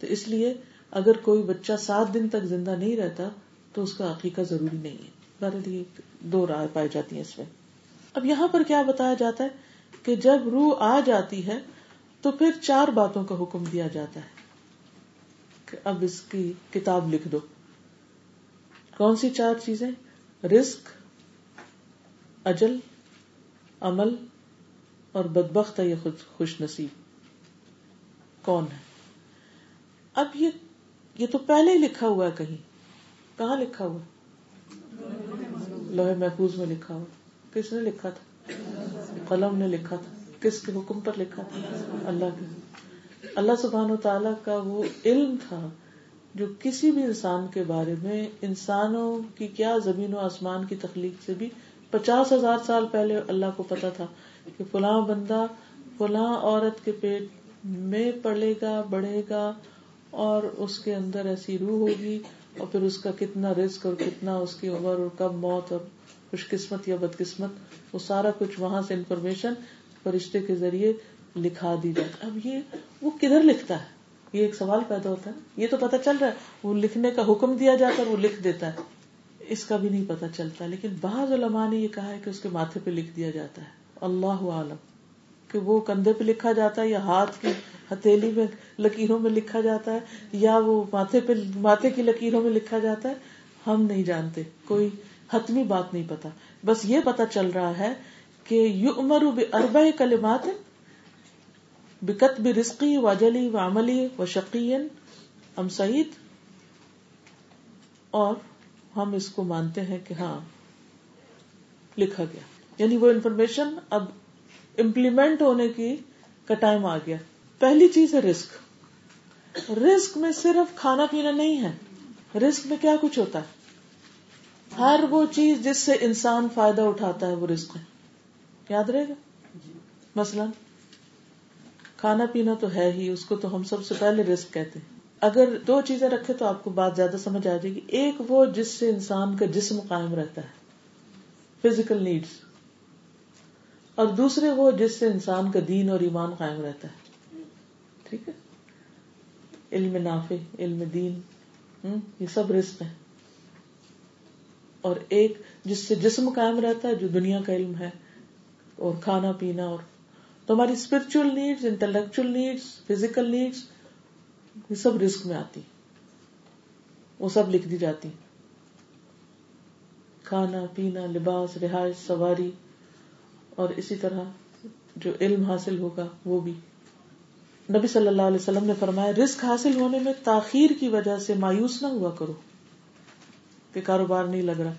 تو اس لیے اگر کوئی بچہ سات دن تک زندہ نہیں رہتا، تو اس کا عقیقہ ضروری نہیں ہے۔ دو رائے پائی جاتی ہیں اس میں۔ اب یہاں پر کیا بتایا جاتا ہے کہ جب روح آ جاتی ہے، تو پھر چار باتوں کا حکم دیا جاتا ہے۔ کہ اب اس کی کتاب لکھ دو۔ کون سی چار چیزیں؟ رسک اجل، عمل اور بدبخت ہے یہ خود خوش نصیب۔ کون ہے؟ اب یہ یہ تو پہلے ہی لکھا ہوا ہے کہیں۔ کہاں لکھا ہوا؟ لوہے محفوظ میں لکھا ہوا۔ کس نے لکھا تھا؟ قلم نے لکھا تھا۔ کس کے حکم پر لکھا تھا؟ اللہ کے۔ اللہ سبحان و تعالی کا وہ علم تھا جو کسی بھی انسان کے بارے میں انسانوں کی کیا زمین و آسمان کی تخلیق سے بھی پچاس ہزار سال پہلے اللہ کو پتا تھا۔ کہ فلاں بندہ فلاں عورت کے پیٹ میں پڑے گا، بڑھے گا اور اس کے اندر ایسی روح ہوگی اور پھر اس کا کتنا رسک اور کتنا اس کی عمر اور کب موت اور خوش قسمت یا بد قسمت، وہ سارا کچھ وہاں سے انفارمیشن فرشتے کے ذریعے لکھا دی جاتی اب یہ وہ کدھر لکھتا ہے؟ یہ ایک سوال پیدا ہوتا ہے یہ تو پتا چل رہا ہے، وہ لکھنے کا حکم دیا جاتا ہے وہ لکھ دیتا ہے۔ اس کا بھی نہیں پتا چلتا، لیکن بعض علماء نے یہ کہا ہے کہ اس کے ماتھے پہ لکھ دیا جاتا ہے۔ اللہ عالم۔ کہ وہ کندھے پہ لکھا جاتا ہے یا ہاتھ کی ہتھیلی میں لکیروں میں لکھا جاتا ہے یا وہ ماتھے پہ ماتھے کی لکیروں میں لکھا جاتا ہے، ہم نہیں جانتے، کوئی حتمی بات نہیں پتا۔ بس یہ پتا چل رہا ہے کہ یو امر ارب کلمات بکت بھی رسقی و جلی و عملی و شقین ام سعید۔ اور ہم اس کو مانتے ہیں کہ ہاں لکھا گیا۔ یعنی وہ انفارمیشن اب امپلیمنٹ ہونے کی کا ٹائم آ گیا۔ پہلی چیز ہے رسک۔ رسک میں صرف کھانا پینا نہیں ہے۔ رسک میں کیا کچھ ہوتا ہے؟ ہر وہ چیز جس سے انسان فائدہ اٹھاتا ہے وہ رسک ہے۔ یاد رہے گا؟ مثلاً کھانا پینا تو ہے ہی، اس کو تو ہم سب سے پہلے رسک کہتے ہیں۔ اگر دو چیزیں رکھے تو آپ کو بات زیادہ سمجھ آ جائے گی۔ ایک وہ جس سے انسان کا جسم قائم رہتا ہے۔ فزیکل نیڈس اور دوسرے وہ جس سے انسان کا دین اور ایمان قائم رہتا ہے۔ ٹھیک ہے؟ علم نافع، علم دین یہ سب رسک ہے اور ایک جس سے جسم قائم رہتا ہے جو دنیا کا علم ہے، اور کھانا پینا اور تو ہماری spiritual needs intellectual needs physical needs یہ سب رسک میں آتی وہ سب لکھ دی جاتی کھانا، پینا، لباس، رہائش، سواری اور اسی طرح جو علم حاصل ہوگا وہ بھی۔ نبی صلی اللہ علیہ وسلم نے فرمایا رسک حاصل ہونے میں تاخیر کی وجہ سے مایوس نہ ہوا کرو۔ کہ کاروبار نہیں لگ رہا،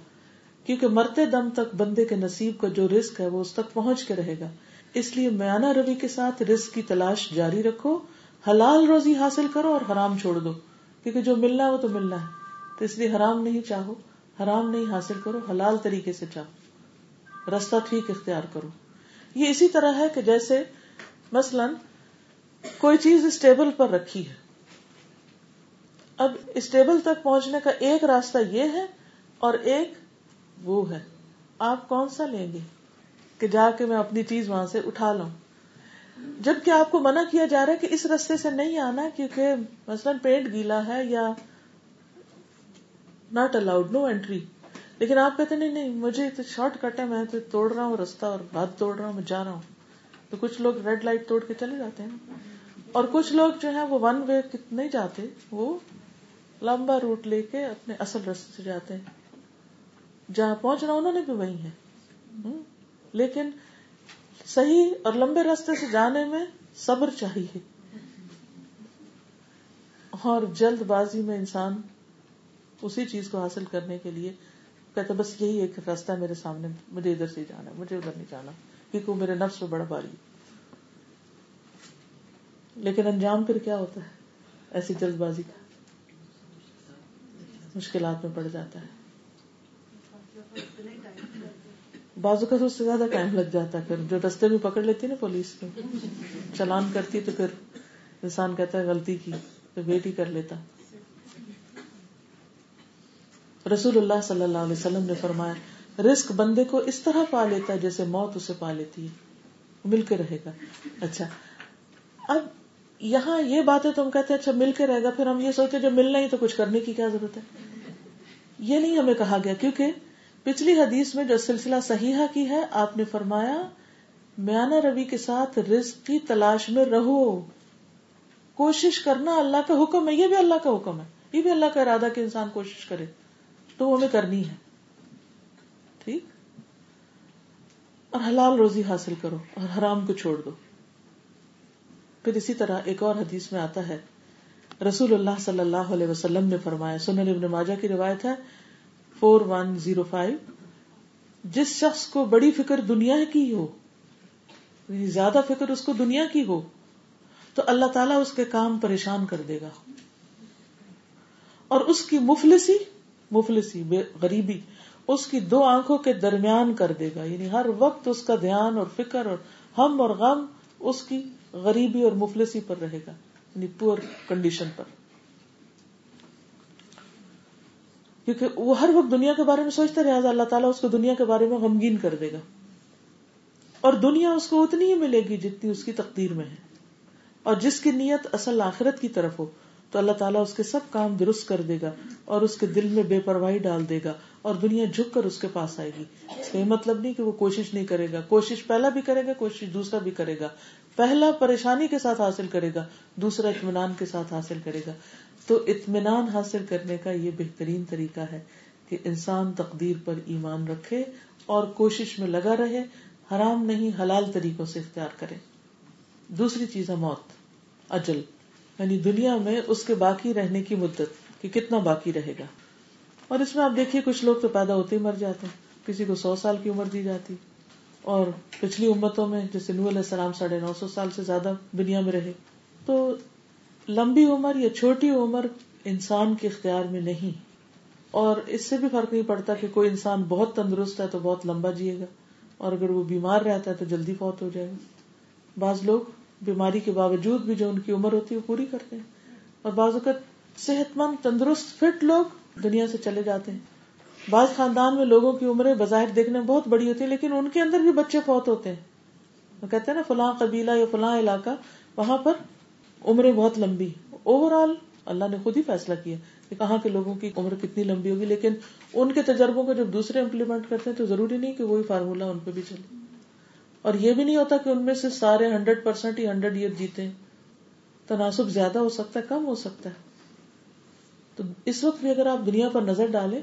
کیونکہ مرتے دم تک بندے کے نصیب کا جو رسک ہے وہ اس تک پہنچ کے رہے گا۔ اس لیے میانہ روی کے ساتھ رسک کی تلاش جاری رکھو، حلال روزی حاصل کرو اور حرام چھوڑ دو، کیونکہ جو ملنا ہے وہ تو ملنا ہے۔ تو اس لیے حرام نہیں چاہو، حرام نہیں حاصل کرو، حلال طریقے سے چاہو۔ رستہ ٹھیک اختیار کرو یہ اسی طرح ہے کہ جیسے مثلاً کوئی چیز اسٹیبل پر رکھی ہے۔ اب اسٹیبل تک پہنچنے کا ایک راستہ یہ ہے اور ایک وہ ہے۔ آپ کون سا لیں گے کہ جا کے میں اپنی چیز وہاں سے اٹھا لوں؟ جبکہ آپ کو منع کیا جا رہا ہے کہ اس رستے سے نہیں آنا کیونکہ مثلاً پیٹ گیلا ہے یا ناٹ الاؤڈ نو اینٹری لیکن آپ کہتے نہیں نہیں، مجھے تو شارٹ کٹ ہے، میں تو توڑ رہا ہوں رستہ اور بات توڑ رہا ہوں، میں جا رہا ہوں۔ تو کچھ لوگ ریڈ لائٹ توڑ کے چلے جاتے ہیں۔ اور کچھ لوگ جو ہے وہ ون وے نہیں جاتے، وہ لمبا روٹ لے کے اپنے اصل رستے سے جاتے ہیں۔ جہاں پہنچنا انہوں نے بھی وہی ہے۔ لیکن صحیح اور لمبے رستے سے جانے میں صبر چاہیے۔ اور جلد بازی میں انسان اسی چیز کو حاصل کرنے کے لیے کہتا بس یہی ایک راستہ ہے میرے سامنے، مجھے ادھر سے جانا مجھے ادھر نہیں جانا، کیونکہ وہ میرے نفس میں بڑا باری لیکن انجام پھر کیا ہوتا ہے؟ ایسی جلد بازی کا مشکلات میں پڑ جاتا ہے۔ بازو کا سے زیادہ ٹائم لگ جاتا ہے، پھر جو رستے میں پکڑ لیتی نا پولیس کو، چلان کرتی تو پھر انسان کہتا ہے غلطی کی تو ویٹ ہی کر لیتا۔ رسول اللہ صلی اللہ علیہ وسلم نے فرمایا رسک بندے کو اس طرح پا لیتا ہے جیسے موت اسے پا لیتی ہے۔ مل کے رہے گا۔ اچھا۔ اب یہاں یہ باتیں تم کہتے ہیں اچھا مل کے رہے گا۔ پھر ہم یہ سوچتے جو ملنا ہی تو کچھ کرنے کی کیا ضرورت ہے؟ یہ نہیں ہمیں کہا گیا، کیونکہ پچھلی حدیث میں جو سلسلہ صحیحہ کی ہے، آپ نے فرمایا، میانہ روی کے ساتھ رزق کی تلاش میں رہو۔ کوشش کرنا اللہ کا حکم ہے، یہ بھی اللہ کا حکم ہے۔ یہ بھی اللہ کا ارادہ کہ انسان کوشش کرے۔ تو وہ ہمیں کرنی ہے۔ ٹھیک؟ اور حلال روزی حاصل کرو اور حرام کو چھوڑ دو۔ پھر اسی طرح ایک اور حدیث میں آتا ہے۔ رسول اللہ صلی اللہ علیہ وسلم نے فرمایا، سنن ابن ماجہ کی روایت ہے، فور ون زیرو فائیو۔ جس شخص کو بڑی فکر دنیا کی ہو یعنی زیادہ فکر اس کو دنیا کی ہو، تو اللہ تعالیٰ اس کے کام پریشان کر دے گا۔ اور اس کی مفلسی مفلسی غریبی، اس کی دو آنکھوں کے درمیان کر دے گا۔ یعنی ہر وقت اس کا دھیان اور فکر اور ہم اور غم اس کی غریبی اور مفلسی پر رہے گا یعنی پور کنڈیشن پر۔ کیونکہ وہ ہر وقت دنیا کے بارے میں سوچتا رہے اللہ تعالیٰ اس کو دنیا کے بارے میں غمگین کر دے گا۔ اور دنیا اس کو اتنی ہی ملے گی جتنی اس کی تقدیر میں ہے۔ اور جس کی نیت اصل آخرت کی طرف ہو تو اللہ تعالیٰ اس کے سب کام درست کر دے گا اور اس کے دل میں بے پرواہی ڈال دے گا اور دنیا جھک کر اس کے پاس آئے گی۔ اس کا یہ مطلب نہیں کہ وہ کوشش نہیں کرے گا۔ کوشش پہلا بھی کرے گا، کوشش دوسرا بھی کرے گا۔ پہلا پریشانی کے ساتھ حاصل کرے گا، دوسرا اطمینان کے ساتھ حاصل کرے گا۔ تو اطمینان حاصل کرنے کا یہ بہترین طریقہ ہے کہ انسان تقدیر پر ایمان رکھے اور کوشش میں لگا رہے، حرام نہیں، حلال طریقوں سے اختیار کرے۔ دوسری چیز ہے موت، اجل۔ یعنی دنیا میں اس کے باقی رہنے کی مدت کہ کتنا باقی رہے گا۔ اور اس میں آپ دیکھیے کچھ لوگ تو پیدا ہوتے ہی مر جاتے ہیں۔ کسی کو سو سال کی عمر دی جاتی۔ اور پچھلی امتوں میں جیسے نور علیہ السلام ساڑھے نو سو سال سے زیادہ دنیا میں رہے۔ تو لمبی عمر یا چھوٹی عمر انسان کے اختیار میں نہیں۔ اور اس سے بھی فرق نہیں پڑتا کہ کوئی انسان بہت تندرست ہے تو بہت لمبا جیے گا۔ اور اگر وہ بیمار رہتا ہے تو جلدی فوت ہو جائے گا۔ بعض لوگ بیماری کے باوجود بھی جو ان کی عمر ہوتی ہے وہ پوری کرتے ہیں۔ اور بعض اوقات صحت مند، تندرست، فٹ لوگ دنیا سے چلے جاتے ہیں۔ بعض خاندان میں لوگوں کی عمریں بظاہر دیکھنے میں بہت بڑی ہوتی ہے لیکن ان کے اندر بھی بچے فوت ہوتے ہیں۔ وہ کہتے ہیں نا، فلاں قبیلہ یا فلاں علاقہ، وہاں پر عمریں بہت لمبی اوور آل اللہ نے خود ہی فیصلہ کیا کہ کہاں کے لوگوں کی عمر کتنی لمبی ہوگی، لیکن ان کے تجربوں کو جب دوسرے امپلیمنٹ کرتے ہیں تو ضروری نہیں کہ وہی فارمولا ان پہ بھی چلے۔ اور یہ بھی نہیں ہوتا کہ ان میں سے سارے ہنڈریڈ پرسینٹ ہی ہنڈریڈ ایئر جیتے تناسب زیادہ ہو سکتا ہے، کم ہو سکتا ہے۔ تو اس وقت بھی اگر آپ دنیا پر نظر ڈالیں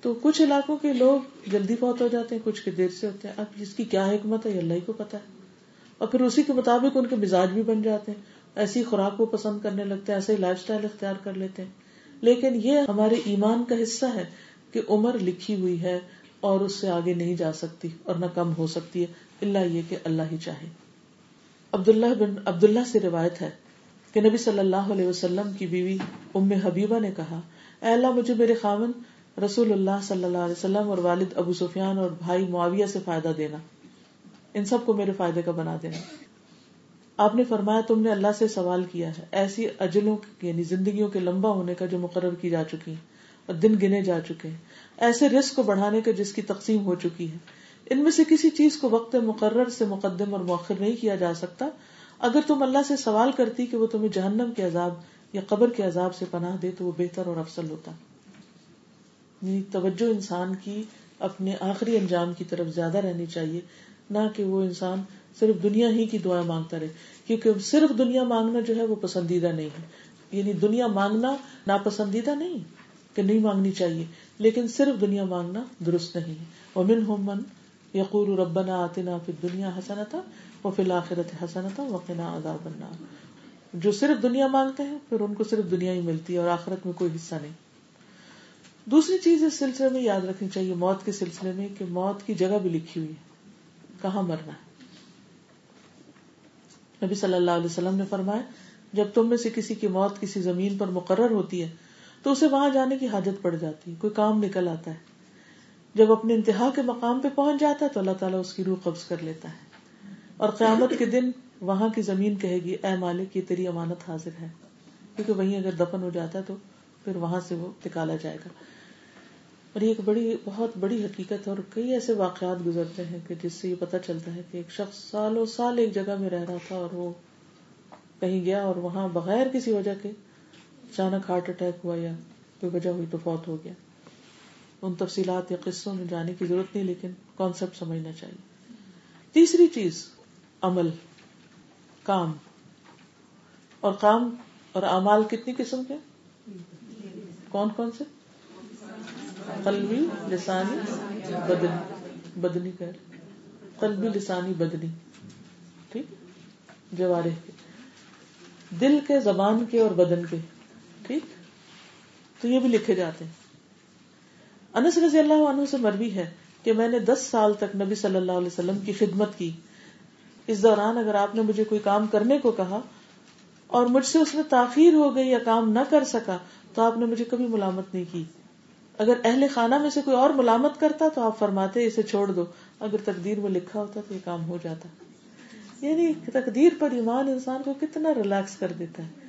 تو کچھ علاقوں کے لوگ جلدی فوت ہو جاتے ہیں، کچھ کے دیر سے ہوتے ہیں۔ اب جس کی کیا حکمت ہے، یہ اللہ ہی کو پتا ہے۔ اور پھر اسی کے مطابق ان کے مزاج بھی بن جاتے ہیں۔ ایسی خوراک کو پسند کرنے لگتے ہیں، ایسے لائف اسٹائل اختیار کر لیتے ہیں۔ لیکن یہ ہمارے ایمان کا حصہ ہے کہ عمر لکھی ہوئی ہے۔ اور اس سے آگے نہیں جا سکتی اور نہ کم ہو سکتی ہے اللہ یہ کہ اللہ ہی چاہے۔ عبداللہ بن عبداللہ سے روایت ہے کہ نبی صلی اللہ علیہ وسلم کی بیوی ام حبیبہ نے کہا، اے اللہ مجھے میرے خاون، رسول اللہ صلی اللہ علیہ وسلم اور والد ابو سفیان اور بھائی معاویہ سے فائدہ دینا۔ ان سب کو میرے فائدے کا بنا دینا۔ آپ نے فرمایا، تم نے اللہ سے سوال کیا ہے۔ ایسی اجلوں یعنی زندگیوں کے لمبا ہونے کا جو مقرر کی جا چکی اور دن گنے جا چکے ہیں۔ ایسے رسک کو بڑھانے کا جس کی تقسیم ہو چکی ہے۔ ان میں سے کسی چیز کو وقت مقرر سے مقدم اور مؤخر نہیں کیا جا سکتا۔ اگر تم اللہ سے سوال کرتی کہ وہ تمہیں جہنم کے عذاب یا قبر کے عذاب سے پناہ دے تو وہ بہتر اور افسل ہوتا۔ یعنی توجہ انسان کی اپنے آخری انجام کی طرف زیادہ رہنی چاہیے، نہ کہ وہ انسان صرف دنیا ہی کی دعائیں مانگتا رہے۔ کیونکہ صرف دنیا مانگنا جو ہے وہ پسندیدہ نہیں ہے۔ یعنی دنیا مانگنا ناپسندیدہ نہیں کہ نہیں مانگنی چاہیے۔ لیکن صرف دنیا مانگنا درست نہیں ہے۔ امن ہومن یقور ربنا آتنا پھر دنیا حسنتا وہ فی الآخرت حسنتا وقنا عذاب النار۔ جو صرف دنیا مانگتے ہیں، پھر ان کو صرف دنیا ہی ملتی ہے اور آخرت میں کوئی حصہ نہیں۔ دوسری چیز اس سلسلے میں یاد رکھنی چاہیے، موت کے سلسلے میں، کہ موت کی جگہ بھی لکھی ہوئی ہے۔ کہاں مرنا ہے؟ نبی صلی اللہ علیہ وسلم نے فرمایا، جب تم میں سے کسی کی موت کسی زمین پر مقرر ہوتی ہے تو اسے وہاں جانے کی حاجت پڑ جاتی ہے، کوئی کام نکل آتا ہے۔ جب اپنے انتہا کے مقام پہ پہنچ جاتا ہے تو اللہ تعالیٰ اس کی روح قبض کر لیتا ہے۔ اور قیامت کے دن وہاں کی زمین کہے گی، اے مالک، یہ تیری امانت حاضر ہے۔ کیونکہ وہیں اگر دفن ہو جاتا ہے تو پھر وہاں سے وہ نکالا جائے گا۔ اور یہ ایک بڑی، بہت بڑی حقیقت ہے اور کئی ایسے واقعات گزرتے ہیں کہ جس سے یہ پتا چلتا ہے کہ ایک شخص سالوں سال ایک جگہ میں رہ رہا تھا اور وہ کہیں گیا اور وہاں بغیر کسی وجہ کے اچانک ہارٹ اٹیک ہوا یا کوئی وجہ ہوئی تو فوت ہو گیا۔ ان تفصیلات یا قصوں میں جانے کی ضرورت نہیں، لیکن کانسیپٹ سمجھنا چاہیے۔ تیسری چیز، عمل، کام۔ اور کام اور امال کتنی قسم کے؟ کون کون سے؟ قلبی لسانی بدنی بدنی کر قلبی لسانی بدنی، ٹھیک؟ جوارے کے۔ دل کے، زبان کے اور بدن کے۔ ٹھیک تو یہ بھی لکھے جاتے ہیں۔ انس رضی اللہ عنہ سے مروی ہے کہ میں نے دس سال تک نبی صلی اللہ علیہ وسلم کی خدمت کی۔ اس دوران اگر آپ نے مجھے کوئی کام کرنے کو کہا اور مجھ سے اس میں تاخیر ہو گئی یا کام نہ کر سکا، تو آپ نے مجھے کبھی ملامت نہیں کی۔ اگر اہل خانہ میں سے کوئی اور ملامت کرتا تو آپ فرماتے اسے چھوڑ دو، اگر تقدیر میں لکھا ہوتا تو یہ کام ہو جاتا۔ یعنی تقدیر پر ایمان انسان کو کتنا ریلیکس کر دیتا ہے۔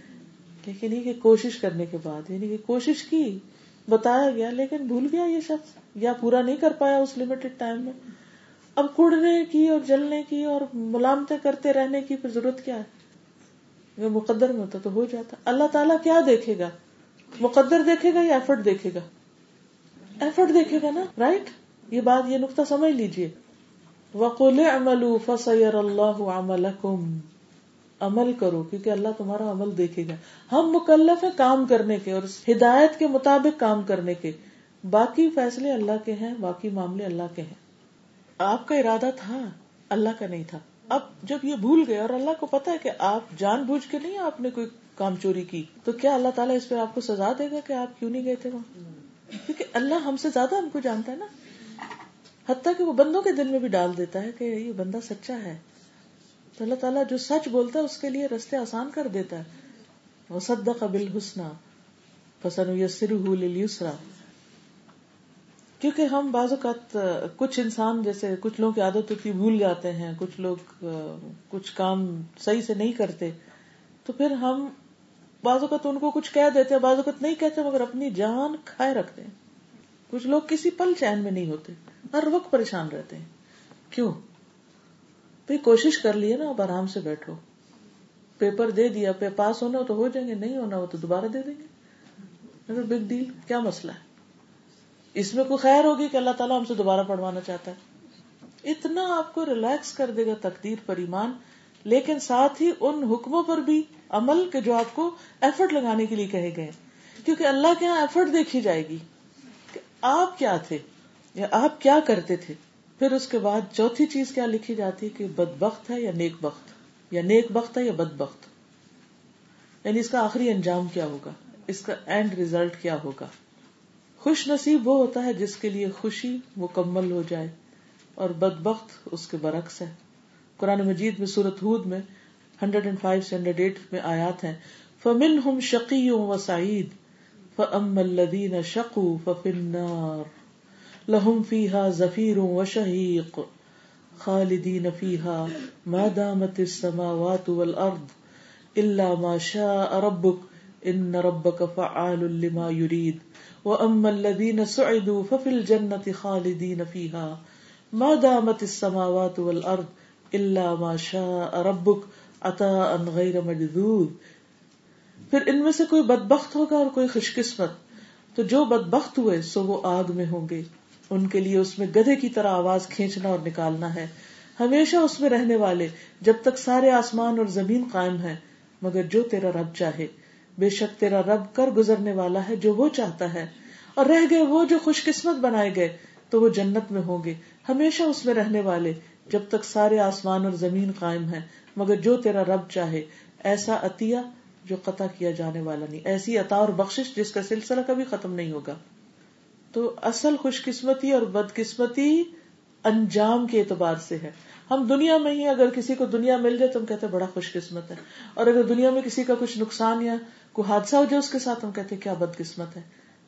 لیکن یہ کہ کوشش کرنے کے بعد یعنی کہ کوشش کی، بتایا گیا، لیکن بھول گیا یہ شخص، یا پورا نہیں کر پایا اس لمیٹڈ ٹائم میں۔ اب کڑنے کی اور جلنے کی اور ملامتیں کرتے رہنے کی پھر ضرورت کیا ہے؟ اگر مقدر میں ہوتا تو ہو جاتا۔ اللہ تعالیٰ کیا دیکھے گا؟ مقدر دیکھے گا یا ایفرٹ دیکھے گا؟ ایفرٹ دیکھے گا نا رائٹ یہ بات، یہ نقطہ سمجھ لیجیے وقل عملو فسیر اللہ عملکم عمل کرو، کیونکہ اللہ تمہارا عمل دیکھے گا۔ ہم مکلف ہیں کام کرنے کے اور ہدایت کے مطابق کام کرنے کے۔ باقی فیصلے اللہ کے ہیں، باقی معاملے اللہ کے ہیں۔ آپ کا ارادہ تھا، اللہ کا نہیں تھا۔ اب جب یہ بھول گئے اور اللہ کو پتا ہے کہ آپ جان بوجھ کے نہیں آپ نے کوئی کام چوری کی، تو کیا اللہ تعالیٰ اس پہ آپ کو سزا دے گا کہ آپ کیوں نہیں گئے تھے وہاں؟ کیونکہ اللہ ہم سے زیادہ ہم کو جانتا ہے نا۔ حتیٰ کہ وہ بندوں کے دل میں بھی ڈال دیتا ہے کہ یہ بندہ سچا ہے۔ تو اللہ تعالیٰ جو سچ بولتا ہے اس کے لیے رستے آسان کر دیتا ہے۔ وہ سد قبل حسنا پسند یسر یسرا کیونکہ ہم بعض اوقات، کچھ انسان جیسے کچھ لوگوں کی عادت ہوتی بھول جاتے ہیں، کچھ لوگ، کچھ کام صحیح سے نہیں کرتے، تو پھر ہم بعض اوقات ان کو کچھ کہہ دیتے ہیں، بعض اوقات نہیں کہتے، مگر اپنی جان کھائے رکھتے ہیں۔ کچھ لوگ کسی پل چین میں نہیں ہوتے، ہر وقت پریشان رہتے ہیں۔ کیوں؟ بھائی کوشش کر لیے نا، اب آرام سے بیٹھو۔ پیپر دے دیا، پہ پاس ہونا تو ہو جائیں گے، نہیں ہونا وہ تو دوبارہ دے دیں گے۔ بگ ڈیل، کیا مسئلہ ہے؟ اس میں کوئی خیر ہوگی کہ اللہ تعالیٰ ہم سے دوبارہ پڑھوانا چاہتا ہے؟ اتنا آپ کو ریلیکس کر دے گا تقدیر پر ایمان، لیکن ساتھ ہی ان حکموں پر بھی عمل کے جو آپ کو ایفرٹ لگانے کے لیے کہے گئے۔ کیونکہ اللہ کے یہاں ایفرٹ دیکھی جائے گی کہ آپ کیا تھے یا آپ کیا کرتے تھے۔ پھر اس کے بعد چوتھی چیز کیا لکھی جاتی ہے کہ بد بخت ہے یا نیک بخت؟ یا نیک بخت ہے یا بد بخت؟ یعنی اس کا آخری انجام کیا ہوگا؟ اس کا اینڈ ریزلٹ کیا ہوگا؟ خوش نصیب وہ ہوتا ہے جس کے لیے خوشی مکمل ہو جائے اور بد بخت اس کے برعکس ہے۔ قرآن مجید میں سورت ہود میں ہنڈریڈ اینڈ فائیو سے ہنڈریڈ ایٹ میں آیات ہیں۔ فمن ہم شقی و سعید فم الدین شقو ففنار لہم فیحا ظفیر و شہیق خالدین فیحا مادامت السماوات والارض الا ما شاء ربک ان ربک فعال لما يريد واما الذين سعدوا ففي الجنة خالدين فيها ما دامت السماوات والارض الا ما شاء ربك عطاء غیر مجذوذ. پھر ان میں سے کوئی بدبخت ہوگا اور کوئی خوش قسمت تو جو بدبخت ہوئے سو وہ آگ میں ہوں گے۔ ان کے لیے اس میں گدھے کی طرح آواز کھینچنا اور نکالنا ہے۔ ہمیشہ اس میں رہنے والے جب تک سارے آسمان اور زمین قائم ہے مگر جو تیرا رب چاہے۔ بے شک تیرا رب کر گزرنے والا ہے جو وہ چاہتا ہے۔ اور رہ گئے وہ جو خوش قسمت بنائے گئے، تو وہ جنت میں ہوں گے۔ ہمیشہ اس میں رہنے والے جب تک سارے آسمان اور زمین قائم ہے مگر جو تیرا رب چاہے۔ ایسا عطیہ جو قطع کیا جانے والا نہیں، ایسی عطا اور بخش جس کا سلسلہ کبھی ختم نہیں ہوگا۔ تو اصل خوش قسمتی اور بد قسمتی انجام کے اعتبار سے ہے۔ ہم دنیا میں ہی اگر کسی کو دنیا مل جائے تو ہم کہتے ہیں بڑا خوش قسمت ہے۔ اور اگر دنیا میں کسی کا کچھ نقصان یا کوئی حادثہ ہو جائے اس کے ساتھ ہم کہتے ہیں کیا بد قسمت ہے۔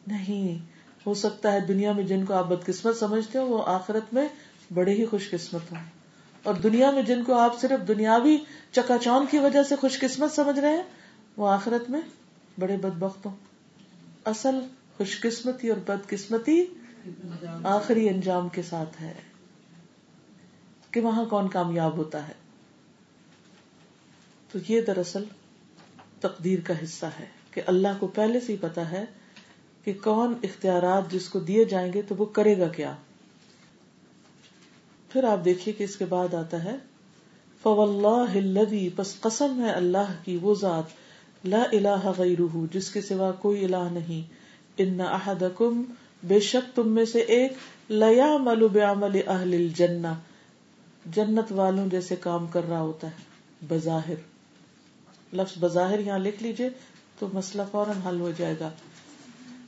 نہیں، ہو سکتا ہے دنیا میں جن کو آپ بد قسمت سمجھتے ہو وہ آخرت میں بڑے ہی خوش قسمت ہوں۔ اور دنیا میں جن کو آپ صرف دنیاوی چکا چون کی وجہ سے خوش قسمت سمجھ رہے ہیں وہ آخرت میں بڑے بد بخت ہوں۔ اصل خوش قسمتی اور بد قسمتی آخری انجام کے ساتھ ہے کہ وہاں کون کامیاب ہوتا ہے۔ تو یہ دراصل تقدیر کا حصہ ہے کہ اللہ کو پہلے سے ہی پتا ہے کہ کون اختیارات جس کو دیے جائیں گے تو وہ کرے گا کیا۔ پھر آپ دیکھیے کہ اس کے بعد آتا ہے پس قسم ہے اللہ کی، وہ ذات، لا الہ غیرہ جس کے سوا کوئی الہ نہیں۔ ان احدکم بے شک تم میں سے ایک لیا ملو بعمل اہل الجنہ جنت والوں جیسے کام کر رہا ہوتا ہے، بظاہر۔ لفظ بظاہر یہاں لکھ لیجیے تو مسئلہ فوراً حل ہو جائے گا۔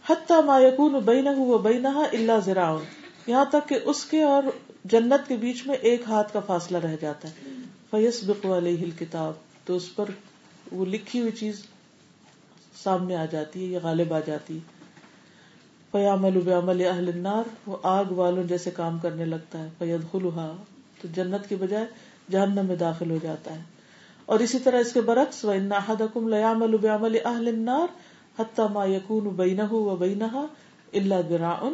حتی ما یکون بینہ و بینہ الا زراعن یہاں تک کہ اس کے اور جنت کے بیچ میں ایک ہاتھ کا فاصلہ رہ جاتا ہے۔ فیسبق علیہ الکتاب تو اس پر وہ لکھی ہوئی چیز سامنے آ جاتی ہے یا غالب آ جاتی ہے۔ فیامل بعمل اہل النار، وہ آگ والوں جیسے کام کرنے لگتا ہے فیدخلها تو جنت کے بجائے جہنم میں داخل ہو جاتا ہے۔ اور اسی طرح اس کے برعکس، وَإِنَّ أَحَدَكُمْ لَيَعْمَلُ بِعَمَلِ أَهْلِ النَّارِ حَتَّى مَا يَكُونُ بَيْنَهُ وَبَيْنَهَا إِلَّا ذِرَاعٌ۔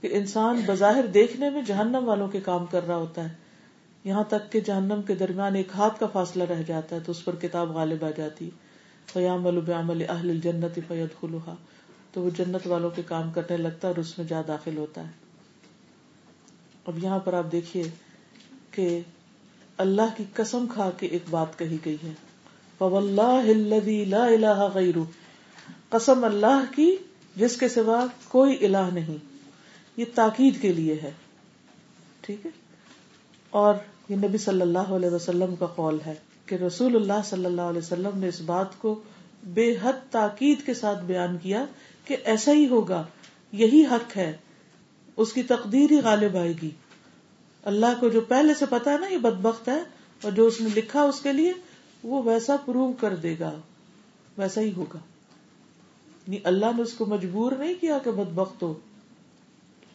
کہ انسان بظاہر دیکھنے میں جہنم والوں کے کام کر رہا ہوتا ہے۔ یہاں تک کہ جہنم کے درمیان ایک ہاتھ کا فاصلہ رہ جاتا ہے، تو اس پر کتاب غالب آ جاتی فَيَعْمَلُ بِعَمَلِ أَهْلِ الْجَنَّةِ فَيَدْخُلُهَا۔ تو وہ جنت والوں کے کام کرنے لگتا ہے اور اس میں جا داخل ہوتا ہے۔ اب یہاں پر آپ دیکھیے کہ اللہ کی قسم کھا کے ایک بات کہی گئی ہے۔ لا الہ غیر قسم اللہ کی جس کے سوا کوئی الہ نہیں۔ یہ تاکید کے لیے ہے۔ ٹھیک ہے؟ اور یہ نبی صلی اللہ علیہ وسلم کا قول ہے کہ رسول اللہ صلی اللہ علیہ وسلم نے اس بات کو بے حد تاکید کے ساتھ بیان کیا کہ ایسا ہی ہوگا، یہی حق ہے، اس کی تقدیر ہی غالب آئے گی۔ اللہ کو جو پہلے سے پتا ہے نا، یہ بدبخت ہے، اور جو اس نے لکھا اس کے لیے، وہ ویسا پروو کر دے گا۔ ویسا ہی ہوگا۔ یعنی اللہ نے اس کو مجبور نہیں کیا کہ بدبخت ہو،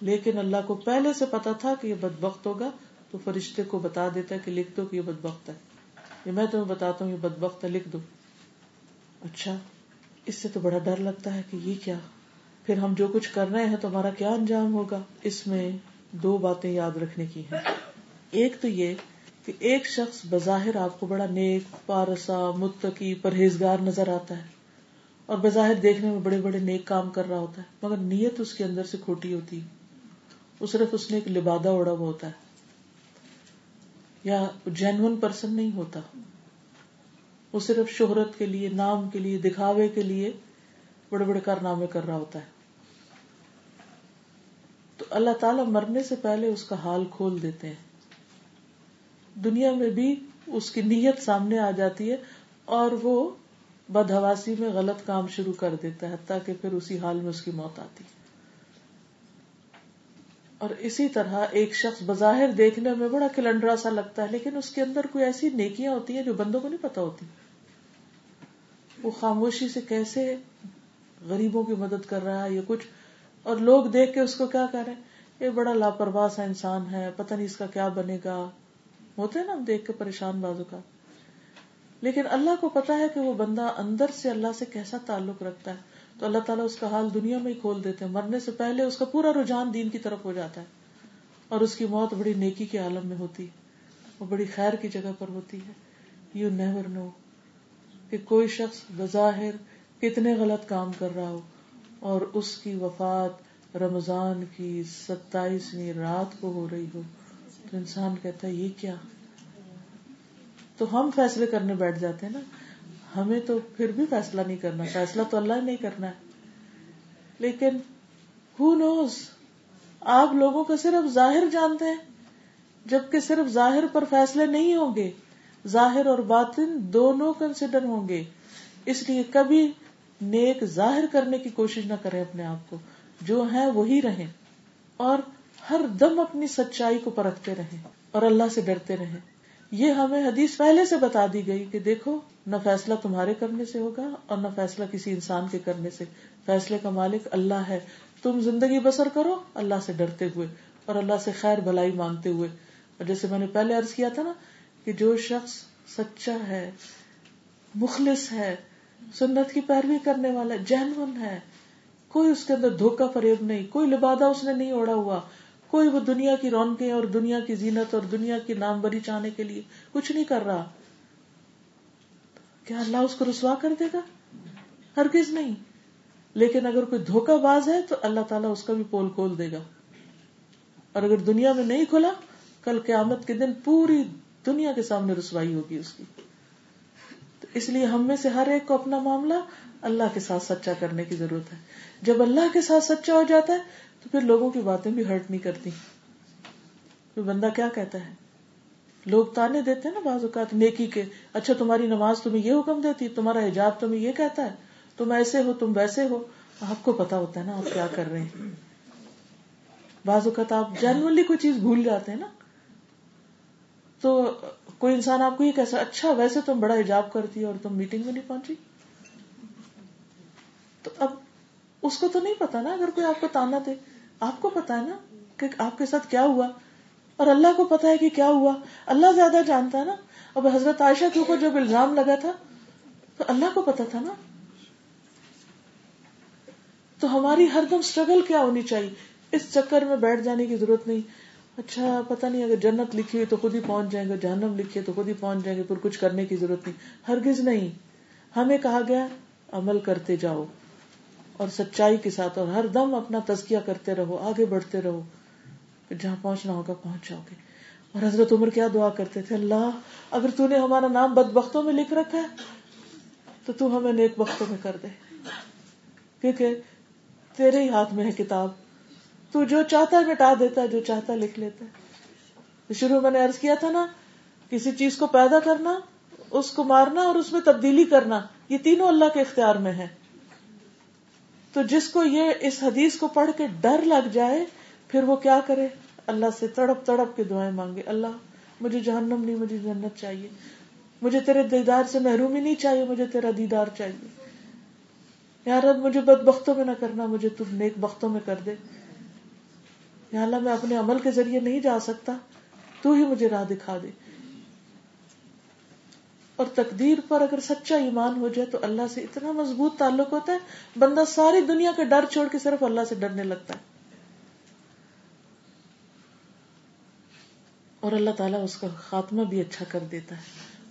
لیکن اللہ کو پہلے سے پتا تھا کہ یہ بدبخت ہوگا، تو فرشتے کو بتا دیتا ہے کہ لکھ دو کہ یہ بدبخت ہے۔ یہ میں تمہیں بتاتا ہوں، یہ بدبخت ہے، لکھ دو۔ اچھا۔ اس سے تو بڑا ڈر لگتا ہے کہ یہ کیا؟ پھر ہم جو کچھ کر رہے ہیں تو ہمارا کیا انجام ہوگا؟ اس میں دو باتیں یاد رکھنے کی ہیں۔ ایک تو یہ کہ ایک شخص بظاہر آپ کو بڑا نیک، پارسا، متقی، پرہیزگار نظر آتا ہے اور بظاہر دیکھنے میں بڑے بڑے نیک کام کر رہا ہوتا ہے، مگر نیت اس کے اندر سے کھوٹی ہوتی وہ صرف اس نے ایک لبادہ اڑا ہوا ہوتا ہے۔ یا جینون پرسن نہیں ہوتا۔ وہ صرف شہرت کے لیے، نام کے لیے، دکھاوے کے لیے بڑے بڑے کارنامے کر رہا ہوتا ہے۔ تو اللہ تعالیٰ مرنے سے پہلے اس کا حال کھول دیتے ہیں۔ دنیا میں بھی اس کی نیت سامنے آ جاتی ہے اور وہ بدہواسی میں غلط کام شروع کر دیتا ہے، حتیٰ کہ پھر اسی حال میں اس کی موت آتی ہے۔ اور اسی طرح ایک شخص بظاہر دیکھنے میں بڑا کلنڈرا سا لگتا ہے، لیکن اس کے اندر کوئی ایسی نیکیاں ہوتی ہیں جو بندوں کو نہیں پتا ہوتی۔ وہ خاموشی سے کیسے غریبوں کی مدد کر رہا ہے یا کچھ؟ اور لوگ دیکھ کے اس کو کیا کر رہے ہیں؟ یہ بڑا لاپرواہ سا انسان ہے، پتہ نہیں اس کا کیا بنے گا۔ ہوتے نا ہم دیکھ کے پریشان بازو کا۔ لیکن اللہ کو پتا ہے کہ وہ بندہ اندر سے اللہ سے کیسا تعلق رکھتا ہے۔ تو اللہ تعالیٰ اس کا حال دنیا میں ہی کھول دیتے ہیں۔ مرنے سے پہلے اس کا پورا رجحان دین کی طرف ہو جاتا ہے اور اس کی موت بڑی نیکی کے عالم میں ہوتی ہے۔ وہ بڑی خیر کی جگہ پر ہوتی ہے۔ یو نیور نو کہ کوئی شخص بظاہر کتنے غلط کام کر رہا ہو اور اس کی وفات رمضان کی ستائیسویں رات کو ہو رہی ہو۔ تو انسان کہتا ہے، یہ کیا؟ تو ہم فیصلے کرنے بیٹھ جاتے ہیں نا۔ ہمیں تو پھر بھی فیصلہ نہیں کرنا، فیصلہ تو اللہ نہیں کرنا ہے۔ لیکن ہو نوز آپ لوگوں کو صرف ظاہر جانتے ہیں، جبکہ صرف ظاہر پر فیصلے نہیں ہوں گے، ظاہر اور باطن دونوں کنسیڈر ہوں گے۔ اس لیے کبھی نیک ظاہر کرنے کی کوشش نہ کریں اپنے آپ کو، جو ہے وہی رہیں۔ اور ہر دم اپنی سچائی کو پرکھتے رہیں اور اللہ سے ڈرتے رہیں۔ یہ ہمیں حدیث پہلے سے بتا دی گئی کہ دیکھو، نہ فیصلہ تمہارے کرنے سے ہوگا اور نہ فیصلہ کسی انسان کے کرنے سے۔ فیصلے کا مالک اللہ ہے۔ تم زندگی بسر کرو، اللہ سے ڈرتے ہوئے اور اللہ سے خیر بھلائی مانگتے ہوئے۔ اور جیسے میں نے پہلے عرض کیا تھا نا کہ جو شخص سچا ہے، مخلص ہے، سنت کی پیروی کرنے والا، جینون ہے، کوئی اس کے اندر دھوکا فریب نہیں، کوئی لبادہ اس نے نہیں اوڑا ہوا۔ کوئی وہ دنیا کی رونقیں اور دنیا کی زینت اور دنیا کی نام بری چاہنے کے لیے کچھ نہیں کر رہا۔ کیا اللہ اس کو رسوا کر دے گا؟ ہرگز نہیں۔ لیکن اگر کوئی دھوکا باز ہے تو اللہ تعالیٰ اس کا بھی پول کھول دے گا۔ اور اگر دنیا میں نہیں کھلا، کل قیامت کے دن پوری دنیا کے سامنے رسوائی ہوگی اس کی۔ تو اس لیے ہم میں سے ہر ایک کو اپنا معاملہ اللہ کے ساتھ سچا کرنے کی ضرورت ہے۔ جب اللہ کے ساتھ سچا ہو جاتا ہے تو پھر لوگوں کی باتیں بھی ہرٹ نہیں کرتی۔ بندہ کیا کہتا ہے؟ لوگ تانے دیتے ہیں نا بعض اوقات نیکی کے۔ اچھا تمہاری نماز تمہیں یہ حکم دیتی، تمہارا حجاب تمہیں یہ کہتا ہے۔ تم ایسے ہو، تم ویسے ہو۔ آپ کو پتا ہوتا ہے نا آپ کیا کر رہے ہیں۔ بعض اوقات آپ جنرلی کوئی چیز بھول جاتے ہیں نا۔ تو کوئی انسان آپ کو یہ کیسا اچھا ویسے تم بڑا حجاب کرتی اور تم میٹنگ میں نہیں پہنچی۔ تو اب اس کو تو نہیں پتا نا اگر کوئی آپ کو تانا دے۔ آپ کو پتا ہے نا کہ آپ کے ساتھ کیا ہوا۔ اور اللہ کو پتا ہے کہ کیا ہوا۔ اللہ زیادہ جانتا ہے نا۔ اب حضرت عائشہ کے اوپر جب الزام لگا تھا، تو اللہ کو پتا تھا نا۔ تو ہماری ہر دم اسٹرگل کیا ہونی چاہیے؟ اس چکر میں بیٹھ جانے کی ضرورت نہیں۔ اچھا پتا نہیں اگر جنت لکھی ہوئی تو خود ہی پہنچ جائیں گے، جہنم لکھی ہے تو خود ہی پہنچ جائیں گے پھر کچھ کرنے کی ضرورت نہیں۔ ہرگز نہیں۔ ہمیں کہا گیا، عمل کرتے جاؤ۔ اور سچائی کے ساتھ اور ہر دم اپنا تزکیہ کرتے رہو، آگے بڑھتے رہو جہاں پہنچنا ہوگا پہنچ جاؤ گے۔ اور حضرت عمر کیا دعا کرتے تھے؟ اللہ، اگر تو نے ہمارا نام بد بختوں میں لکھ رکھا ہے، تو تو ہمیں نیک بختوں میں کر دے۔ کیونکہ تیرے ہی ہاتھ میں ہے کتاب۔ تو جو چاہتا ہے مٹا دیتا ہے، جو چاہتا ہے لکھ لیتا ہے۔ شروع میں نے ارض کیا تھا نا، کسی چیز کو پیدا کرنا، اس کو مارنا اور اس میں تبدیلی کرنا، یہ تینوں اللہ کے اختیار میں ہے تو جس کو یہ اس حدیث کو پڑھ کے ڈر لگ جائے، پھر وہ کیا کرے؟ اللہ سے تڑپ تڑپ کے دعائیں مانگے، اللہ، مجھے جہنم نہیں، مجھے جنت چاہیے۔ مجھے تیرے دیدار سے محرومی نہیں چاہیے، مجھے تیرا دیدار چاہیے۔ یار اب مجھے بد بختوں میں نہ کرنا، مجھے تم نیک بختوں میں کر دے۔ یا اللہ، میں اپنے عمل کے ذریعے نہیں جا سکتا، تو ہی مجھے راہ دکھا دے۔ اور تقدیر پر اگر سچا ایمان ہو جائے تو اللہ سے اتنا مضبوط تعلق ہوتا ہے، بندہ ساری دنیا کا ڈر چھوڑ کے صرف اللہ سے ڈرنے لگتا ہے۔ اور اللہ تعالیٰ اس کا خاتمہ بھی اچھا کر دیتا ہے۔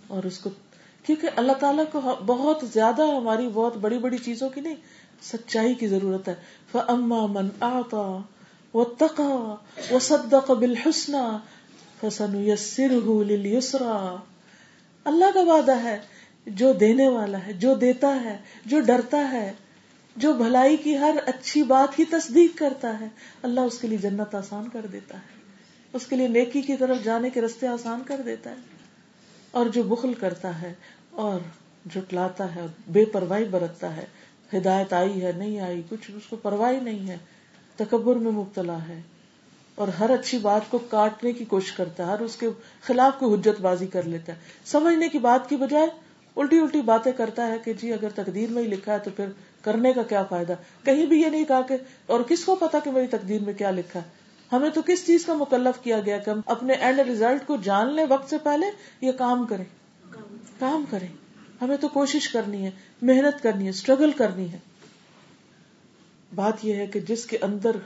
اور اس کو، کیونکہ اللہ تعالیٰ کو بہت زیادہ ہماری بہت بڑی بڑی چیزوں کی نہیں، سچائی کی ضرورت ہے۔ فَأَمَّا مَنْ أَعْطَى وَاتَّقَى وَصَدَّقَ بِالْحُسْنَى فَسَنُيَسِّرُهُ لِلْيُسْرَى۔ اللہ کا وعدہ ہے، جو دینے والا ہے، جو دیتا ہے، جو ڈرتا ہے، جو بھلائی کی ہر اچھی بات کی تصدیق کرتا ہے، اللہ اس کے لیے جنت آسان کر دیتا ہے۔ اس کے لیے نیکی کی طرف جانے کے رستے آسان کر دیتا ہے۔ اور جو بخل کرتا ہے اور جٹلاتا ہے، بے پرواہی برتتا ہے، ہدایت آئی ہے، نہیں آئی، کچھ اس کو پرواہی نہیں ہے، تکبر میں مبتلا ہے۔ اور ہر اچھی بات کو کاٹنے کی کوشش کرتا ہے، ہر اس کے خلاف کوئی حجت بازی کر لیتا ہے۔ سمجھنے کی بات کی بجائے الٹی الٹی باتیں کرتا ہے کہ جی اگر تقدیر میں ہی لکھا ہے تو پھر کرنے کا کیا فائدہ؟ کہیں بھی یہ نہیں کہا کہ، اور کس کو پتا کہ میری تقدیر میں کیا لکھا ہے؟ ہمیں تو کس چیز کا مکلف کیا گیا کہ ہم اپنے اینڈ ریزلٹ کو جان لیں وقت سے پہلے یہ کام کریں؟ کام کریں۔ ہمیں تو کوشش کرنی ہے، محنت کرنی ہے اسٹرگل کرنی ہے۔ بات یہ ہے کہ جس کے اندر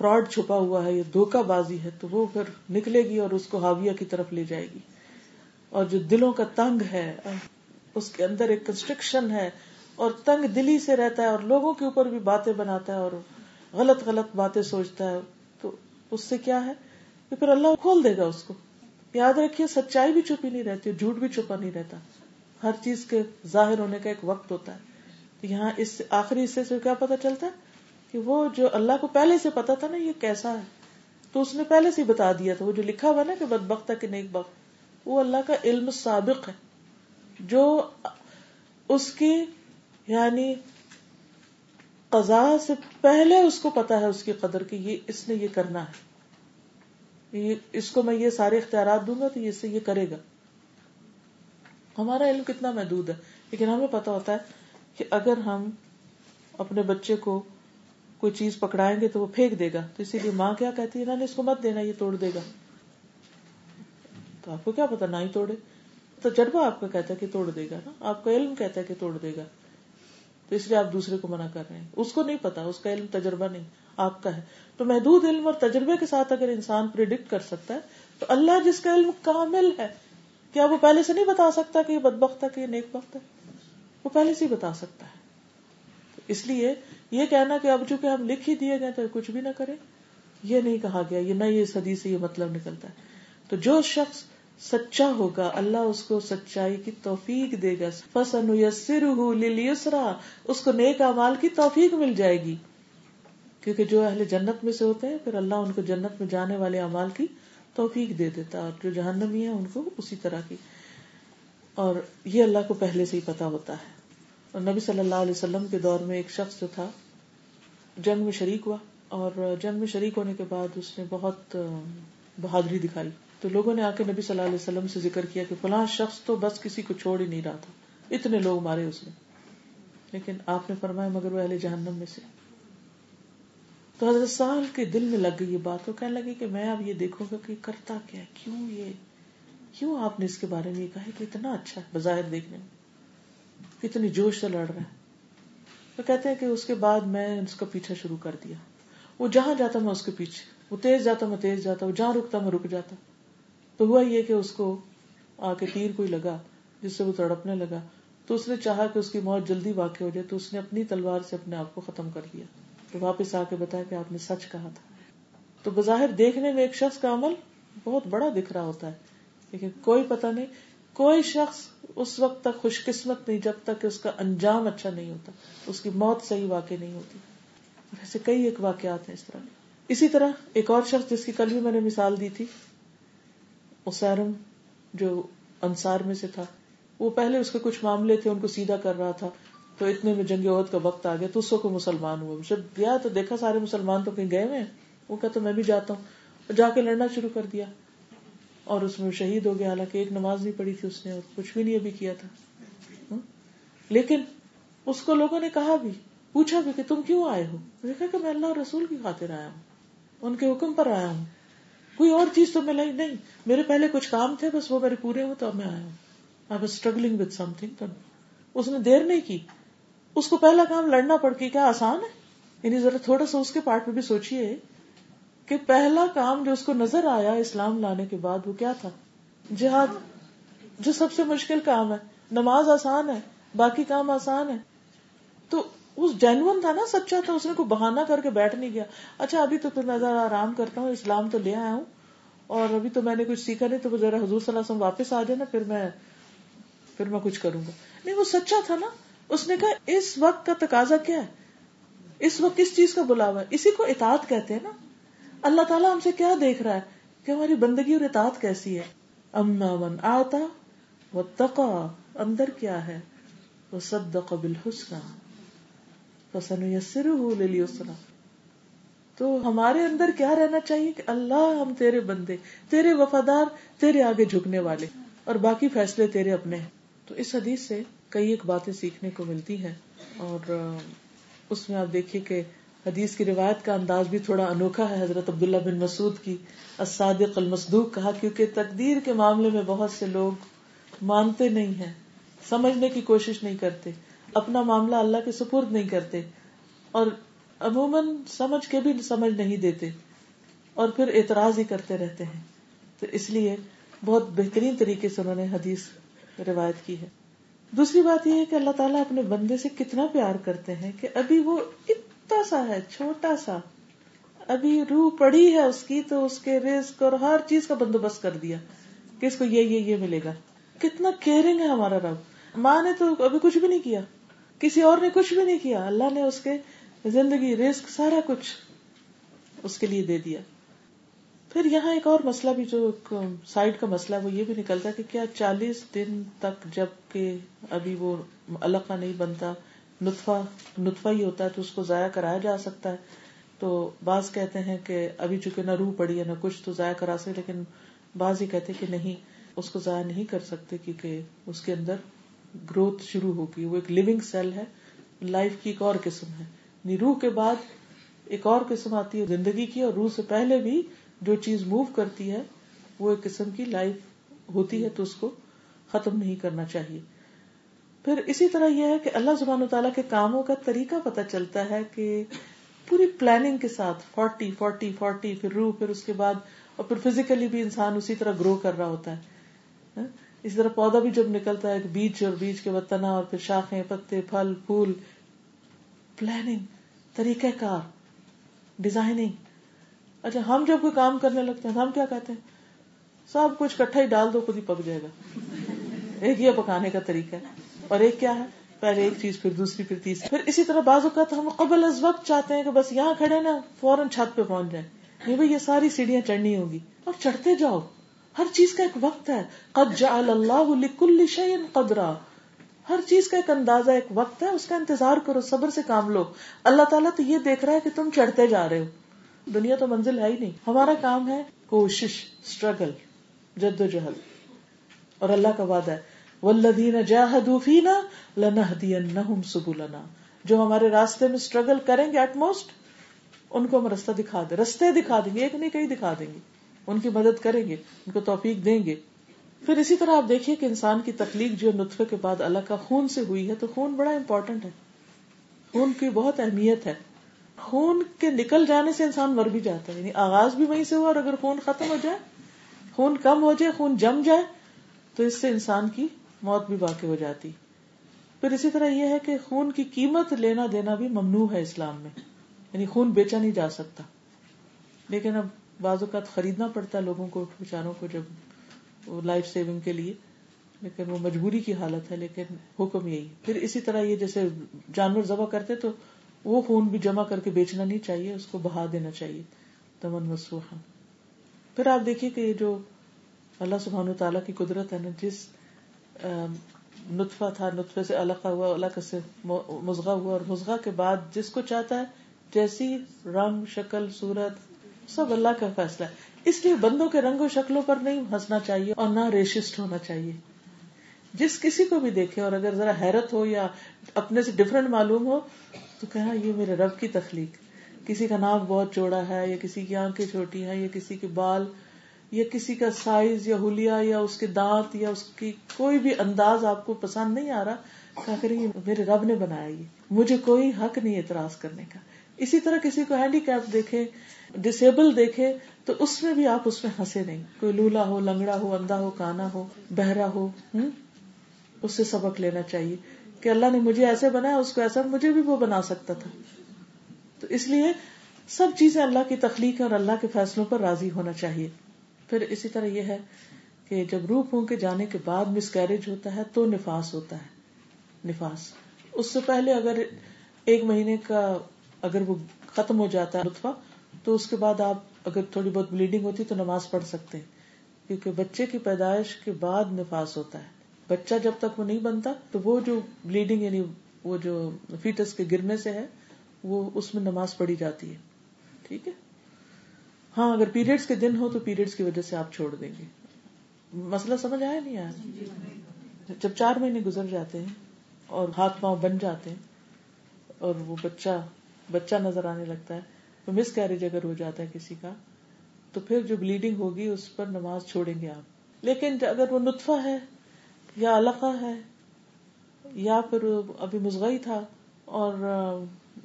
فراڈ چھپا ہوا ہے یا دھوکہ بازی ہے، تو وہ پھر نکلے گی اور اس کو حاویہ کی طرف لے جائے گی۔ اور جو دلوں کا تنگ ہے، اس کے اندر ایک کنسٹرکشن ہے اور تنگ دلی سے رہتا ہے اور لوگوں کے اوپر بھی باتیں بناتا ہے اور غلط غلط باتیں سوچتا ہے۔ تو اس سے کیا ہے؟ کہ پھر اللہ کھول دے گا اس کو۔ یاد رکھیے، سچائی بھی چھپی نہیں رہتی، جھوٹ بھی چھپا نہیں رہتا۔ ہر چیز کے ظاہر ہونے کا ایک وقت ہوتا ہے۔ یہاں اس آخری حصے سے کیا پتا چلتا ہے؟ کہ وہ جو اللہ کو پہلے سے پتا تھا نا یہ کیسا ہے، تو اس نے پہلے سے بتا دیا تھا۔ وہ جو لکھا ہوا نا کہ بد بخت کہ نیک بخت، وہ اللہ کا علم سابق ہے۔ جو اس کی یعنی قضاء سے پہلے اس کو پتا ہے اس کی قدر کی یہ اس نے یہ کرنا ہے۔ اس کو میں یہ سارے اختیارات دوں گا تو یہ سے یہ کرے گا۔ ہمارا علم کتنا محدود ہے، لیکن ہمیں پتا ہوتا ہے کہ اگر ہم اپنے بچے کو کوئی چیز پکڑائیں گے تو وہ پھینک دے گا تو اسی لیے ماں کیا کہتی ہے؟ اس کو مت دینا، یہ توڑ دے گا۔ تو آپ کو کیا پتا، نہ ہی توڑے۔ تجربہ آپ کا کہتا ہے کہ توڑ دے گا نا۔ آپ کا علم کہتا ہے کہ توڑ دے گا۔ تو اس لیے آپ دوسرے کو منع کر رہے ہیں۔ اس کو نہیں پتا، اس کا علم تجربہ نہیں، آپ کا ہے۔ تو محدود علم اور تجربے کے ساتھ اگر انسان پرڈکٹ کر سکتا ہے، تو اللہ جس کا علم کامل ہے، کیا وہ پہلے سے نہیں بتا سکتا کہ یہ بدبخت ہے، کہ یہ نیک بخت ہے؟ وہ پہلے سے ہی بتا سکتا ہے۔ اس لیے یہ کہنا کہ اب چونکہ ہم لکھ ہی دیے گئے تو کچھ بھی نہ کرے یہ نہیں کہا گیا، یہ نہ یہ صدی سے یہ مطلب نکلتا ہے۔ تو جو شخص سچا ہوگا، اللہ اس کو سچائی کی توفیق دے گا۔ فسن اس کو نیک امال کی توفیق مل جائے گی۔ کیونکہ جو اہل جنت میں سے ہوتے ہیں، پھر اللہ ان کو جنت میں جانے والے امال کی توفیق دے دیتا اور جو جہنمی ہے ان کو اسی طرح کی۔ اور یہ اللہ کو پہلے سے ہی پتا ہوتا ہے۔ اور نبی صلی اللہ علیہ وسلم کے دور میں ایک شخص جو تھا، جنگ میں شریک ہوا اور جنگ میں شریک ہونے کے بعد اس نے بہت بہادری دکھائی۔ تو لوگوں نے آ کے نبی صلی اللہ علیہ وسلم سے ذکر کیا کہ فلاں شخص تو بس کسی کو چھوڑ ہی نہیں رہا تھا۔ اتنے لوگ مارے اس نے۔ لیکن آپ نے فرمایا، مگر وہ اہل جہنم میں سے۔ تو حضرت سال کے دل میں لگ گئی یہ بات۔ وہ کہنے لگی کہ میں اب یہ دیکھوں گا کہ کرتا کیا کیوں یہ، کیوں آپ نے اس کے بارے میں یہ کہا کہ اتنا اچھا ہے بظاہر دیکھنے میں؟ کتنی جوش سے لڑ رہا ہے تو کہتے ہیں کہ اس کے بعد میں اس کا پیچھا شروع کر دیا۔ وہ جہاں جاتا میں اس کے پیچھے، وہ تیز جاتا میں تیز جاتا، وہ جہاں رکتا میں رک جاتا۔ تو ہوا یہ کہ اس کو آ کے تیر کوئی لگا، جس سے وہ تڑپنے لگا۔ تو اس نے چاہا کہ اس کی موت جلدی واقع ہو جائے۔ تو اس نے اپنی تلوار سے اپنے آپ کو ختم کر دیا۔ تو واپس آ کے بتایا کہ آپ نے سچ کہا تھا۔ تو بظاہر دیکھنے میں ایک شخص کا عمل بہت بڑا دکھ رہا ہوتا ہے، لیکن کوئی پتا نہیں کوئی شخص اس وقت تک خوش قسمت نہیں، جب تک کہ اس کا انجام اچھا نہیں ہوتا، اس کی موت صحیح واقع نہیں ہوتی۔ ایسے کئی ایک واقعات ہیں اس طرح۔ اسی طرح ایک اور شخص جس کی کل بھی میں نے مثال دی تھی، اسیرم جو انصار میں سے تھا، وہ پہلے اس کے کچھ معاملے تھے، ان کو سیدھا کر رہا تھا، تو اتنے میں جنگ عہد کا وقت آ گیا، تو اس کو مسلمان ہوا۔ جب گیا تو دیکھا سارے مسلمان تو کہیں گئے ہوئے وہ کہتا میں بھی جاتا ہوں جا کے لڑنا شروع کر دیا۔ اور اس میں شہید ہو گیا، حالانکہ ایک نماز نہیں پڑھی تھی اس نے اور کچھ بھی نہیں ابھی کیا تھا۔ لیکن اس کو لوگوں نے کہا بھی، پوچھا بھی کہ تم کیوں آئے ہو؟ دیکھا کہ میں اللہ رسول کی خاطر آیا ہوں، ان کے حکم پر آیا ہوں۔ کوئی اور چیز تو ملا نہیں میرے پہلے کچھ کام تھے، بس وہ میرے پورے ہو تو اب میں آیا ہوں۔ I was struggling with something اس نے دیر نہیں کی۔ اس کو پہلا کام لڑنا پڑ کے کیا آسان ہے؟ یعنی ذرا تھوڑا سا اس کے پارٹ میں بھی سوچیے۔ کہ پہلا کام جو اس کو نظر آیا اسلام لانے کے بعد وہ کیا تھا؟ جہاد، جو سب سے مشکل کام ہے۔ نماز آسان ہے، باقی کام آسان ہے۔ تو اس جینون تھا نا، سچا تھا، اس نے کوئی بہانا کر کے بیٹھ نہیں گیا۔ اچھا ابھی تو نظر آرام کرتا ہوں، اسلام تو لے آیا ہوں۔ اور ابھی تو میں نے کچھ سیکھا نہیں، تو ذرا حضور صلی اللہ علیہ وسلم واپس آ جائے نا، پھر میں پھر میں کچھ کروں گا۔ نہیں، وہ سچا تھا نا۔ اس نے کہا، اس وقت کا تقاضا کیا ہے؟ اس وقت کس چیز کا بلاوا ہے؟ اسی کو اطاعت کہتے ہیں نا۔ اللہ تعالیٰ ہم سے کیا دیکھ رہا ہے کہ ہماری بندگی اور اطاعت کیسی ہے؟ اما من آتا وہ تقا اندر کیا ہے؟ وہ سد قبل حسن یسر تو ہمارے اندر کیا رہنا چاہیے کہ اللہ ہم تیرے بندے، تیرے وفادار، تیرے آگے جھکنے والے اور باقی فیصلے تیرے اپنے ہیں۔ تو اس حدیث سے کئی ایک باتیں سیکھنے کو ملتی ہیں اور اس میں آپ دیکھیے کہ حدیث کی روایت کا انداز بھی تھوڑا انوکھا ہے۔ حضرت عبداللہ بن مسعود کی الصادق المصدوق کہا، کیونکہ تقدیر کے معاملے میں بہت سے لوگ مانتے نہیں ہیں، سمجھنے کی کوشش نہیں کرتے، اپنا معاملہ اللہ کے سپرد نہیں کرتے، اور عموماً سمجھ کے بھی سمجھ نہیں دیتے، اور پھر اعتراض ہی کرتے رہتے ہیں۔ تو اس لیے بہت بہترین طریقے سے انہوں نے حدیث روایت کی ہے۔ دوسری بات یہ ہے کہ اللہ تعالیٰ اپنے بندے سے کتنا پیار کرتے ہیں کہ ابھی وہ اتنا سا ہے، چھوٹا سا۔ ابھی روح پڑی ہے اس کی تو اس کے رزق اور ہر چیز کا بندوبست کر دیا کہ اس کو یہ یہ یہ ملے گا۔ کتنا کیئرنگ ہے ہمارا رب۔ ماں نے تو ابھی کچھ بھی نہیں کیا۔ کسی اور نے کچھ بھی نہیں کیا۔ اللہ نے اس کے زندگی، رزق، سارا کچھ اس کے لیے دے دیا۔ پھر یہاں ایک اور مسئلہ بھی جو سائڈ کا مسئلہ وہ یہ بھی نکلتا ہے کہ کیا چالیس دن تک جبکہ ابھی وہ الگ نہیں بنتا نطفہ نطفہ ہی ہوتا ہے تو اس کو ضائع کرایا جا سکتا ہے۔ تو بعض کہتے ہیں کہ ابھی چونکہ نہ روح پڑی ہے نہ کچھ تو ضائع کرا سکتے لیکن بعض ہی کہتے کہ نہیں، اس کو ضائع نہیں کر سکتے کیونکہ اس کے اندر گروتھ شروع ہوگی۔ وہ ایک لونگ سیل ہے لائف کی ایک اور قسم ہے۔ یعنی روح کے بعد ایک اور قسم آتی ہے، زندگی کی، اور روح سے پہلے بھی جو چیز موو کرتی ہے، وہ ایک قسم کی لائف ہوتی ہے تو اس کو ختم نہیں کرنا چاہیے۔ پھر اسی طرح یہ ہے کہ اللہ زبان و تعالیٰ کے کاموں کا طریقہ پتہ چلتا ہے کہ پوری پلاننگ کے ساتھ فورٹی فورٹی فورٹی، پھر روح، پھر اس کے بعد اور پھر فزیکلی بھی انسان اسی طرح گرو کر رہا ہوتا ہے ہاں؟ اسی طرح پودا بھی جب نکلتا ہے بیج اور بیج کے وطنا اور پھر شاخیں، پتے، پھل، پھول پلاننگ طریقہ کار ڈیزائننگ اچھا ہم جب کوئی کام کرنے لگتے ہیں ہم کیا کہتے ہیں؟ سب کچھ کٹھا ہی ڈال دو، خود ہی پک جائے گا۔ ایک یہ پکانے کا طریقہ۔ ہے اور ایک کیا ہے؟ پہلے ایک چیز، پھر دوسری، پھر تیسری۔ پھر اسی طرح بازو کا ہم قبل از وقت چاہتے ہیں کہ بس یہاں کھڑے نا، فوراً چھت پہ پہنچ جائیں۔ نہیں بھائی، یہ ساری سیڑھیاں چڑھنی ہوگی۔ اور چڑھتے جاؤ۔ ہر چیز کا ایک وقت ہے۔ قد جعل اللہ لکل شیء قدرا۔ ہر چیز کا ایک اندازہ، ایک وقت ہے۔ اس کا انتظار کرو، صبر سے کام لو۔ اللہ تعالیٰ تو یہ دیکھ رہا ہے کہ تم چڑھتے جا رہے ہو۔ دنیا تو منزل ہے ہی نہیں۔ ہمارا کام ہے کوشش اسٹرگل جد و جہد۔ اور اللہ کا وعدہ ہے۔ ولدین جاہدوا فینا لنهدینہم سبلنا۔ جو ہمارے راستے میں اسٹرگل کریں گے ایٹ موسٹ ان کو ہم رستہ دکھا دیں۔ رستے دکھا دیں گے، ایک نہیں کہیں دکھا دیں گے۔ ان کی مدد کریں گے، ان کو توفیق دیں گے۔ پھر اسی طرح آپ دیکھیے کہ انسان کی تکلیف جو نطفے کے بعد اللہ کا خون سے ہوئی ہے، تو خون بڑا امپورٹنٹ ہے۔ خون کی بہت اہمیت ہے۔ خون کے نکل جانے سے انسان مر بھی جاتا ہے۔ یعنی آغاز بھی وہیں سے ہوا اور اگر خون ختم ہو جائے، خون کم ہو جائے، خون جم جائے، تو اس سے انسان کی موت بھی واقع ہو جاتی۔ پھر اسی طرح یہ ہے کہ خون کی قیمت لینا دینا بھی ممنوع ہے اسلام میں۔ یعنی خون بیچا نہیں جا سکتا۔ لیکن اب بعض اوقات خریدنا پڑتا ہے لوگوں کو بچاروں کو جب لائف سیونگ کے لیے۔ لیکن وہ مجبوری کی حالت ہے، لیکن حکم یہی۔ پھر اسی طرح یہ جیسے جانور ذبح کرتے تو وہ خون بھی جمع کر کے بیچنا نہیں چاہیے، اس کو بہا دینا چاہیے۔ تمن مسوخ پھر آپ دیکھیے کہ یہ جو اللہ سبحان تعالیٰ کی قدرت ہے نا، جس نطفہ تھا، نطفے سے الگ ہوا الگ سے مزغا ہوا اور مزغا کے بعد جس کو چاہتا ہے، جیسی رنگ، شکل، صورت، سب اللہ کا فیصلہ ہے۔ اس لیے بندوں کے رنگ و شکلوں پر نہیں ہنسنا چاہیے اور نہ ریشسٹ ہونا چاہیے۔ جس کسی کو بھی دیکھے اور اگر ذرا حیرت ہو یا اپنے سے ڈفرینٹ معلوم ہو، تو کہا، یہ میرے رب کی تخلیق۔ کسی کا ناک بہت چوڑا ہے یا کسی کی آنکھیں چھوٹی ہیں یا کسی کے بال یا کسی کا سائز یا ہولیا یا اس کے دانت یا اس کی کوئی بھی انداز آپ کو پسند نہیں آ رہا کیا کریں میرے رب نے بنایا یہ، مجھے کوئی حق نہیں اعتراض کرنے کا۔ اسی طرح کسی کو ہینڈی کیپ دیکھے ڈسیبل دیکھے تو اس میں بھی آپ اس میں ہنسے نہیں۔ کوئی لولا ہو، لنگڑا ہو اندھا ہو، کانا ہو، بہرا ہو اس سے سبق لینا چاہیے کہ اللہ نے مجھے ایسے بنایا، اس کو ایسا مجھے بھی وہ بنا سکتا تھا۔ تو اس لیے سب چیزیں اللہ کی تخلیق اور اللہ کے فیصلوں پر راضی ہونا چاہیے۔ پھر اسی طرح یہ ہے کہ جب روح پھونک کے جانے کے بعد مس کیریج ہوتا ہے تو نفاس ہوتا ہے۔ نفاس۔ اس سے پہلے اگر ایک مہینے کا اگر وہ ختم ہو جاتا ہے لطفہ، تو اس کے بعد آپ اگر تھوڑی بہت بلیڈنگ ہوتی تو نماز پڑھ سکتے ہیں۔ کیونکہ بچے کی پیدائش کے بعد نفاس ہوتا ہے۔ بچہ جب تک وہ نہیں بنتا تو وہ جو بلیڈنگ یعنی وہ جو فیٹس کے گرنے سے ہے، وہ اس میں نماز پڑھی جاتی ہے۔ ٹھیک ہے؟ ہاں اگر پیریڈس کے دن ہو تو پیریڈس کی وجہ سے آپ چھوڑ دیں گے۔ مسئلہ سمجھ آیا نہیں آیا؟ جب چار مہینے گزر جاتے ہیں اور ہاتھ پاؤں بن جاتے ہیں اور وہ بچہ بچہ نظر آنے لگتا ہے تو مس کیریج اگر ہو جاتا ہے کسی کا، تو پھر جو بلیڈنگ ہوگی، اس پر نماز چھوڑیں گے آپ۔ لیکن اگر وہ نطفہ ہے یا علقہ ہے یا پھر ابھی مزغی تھا اور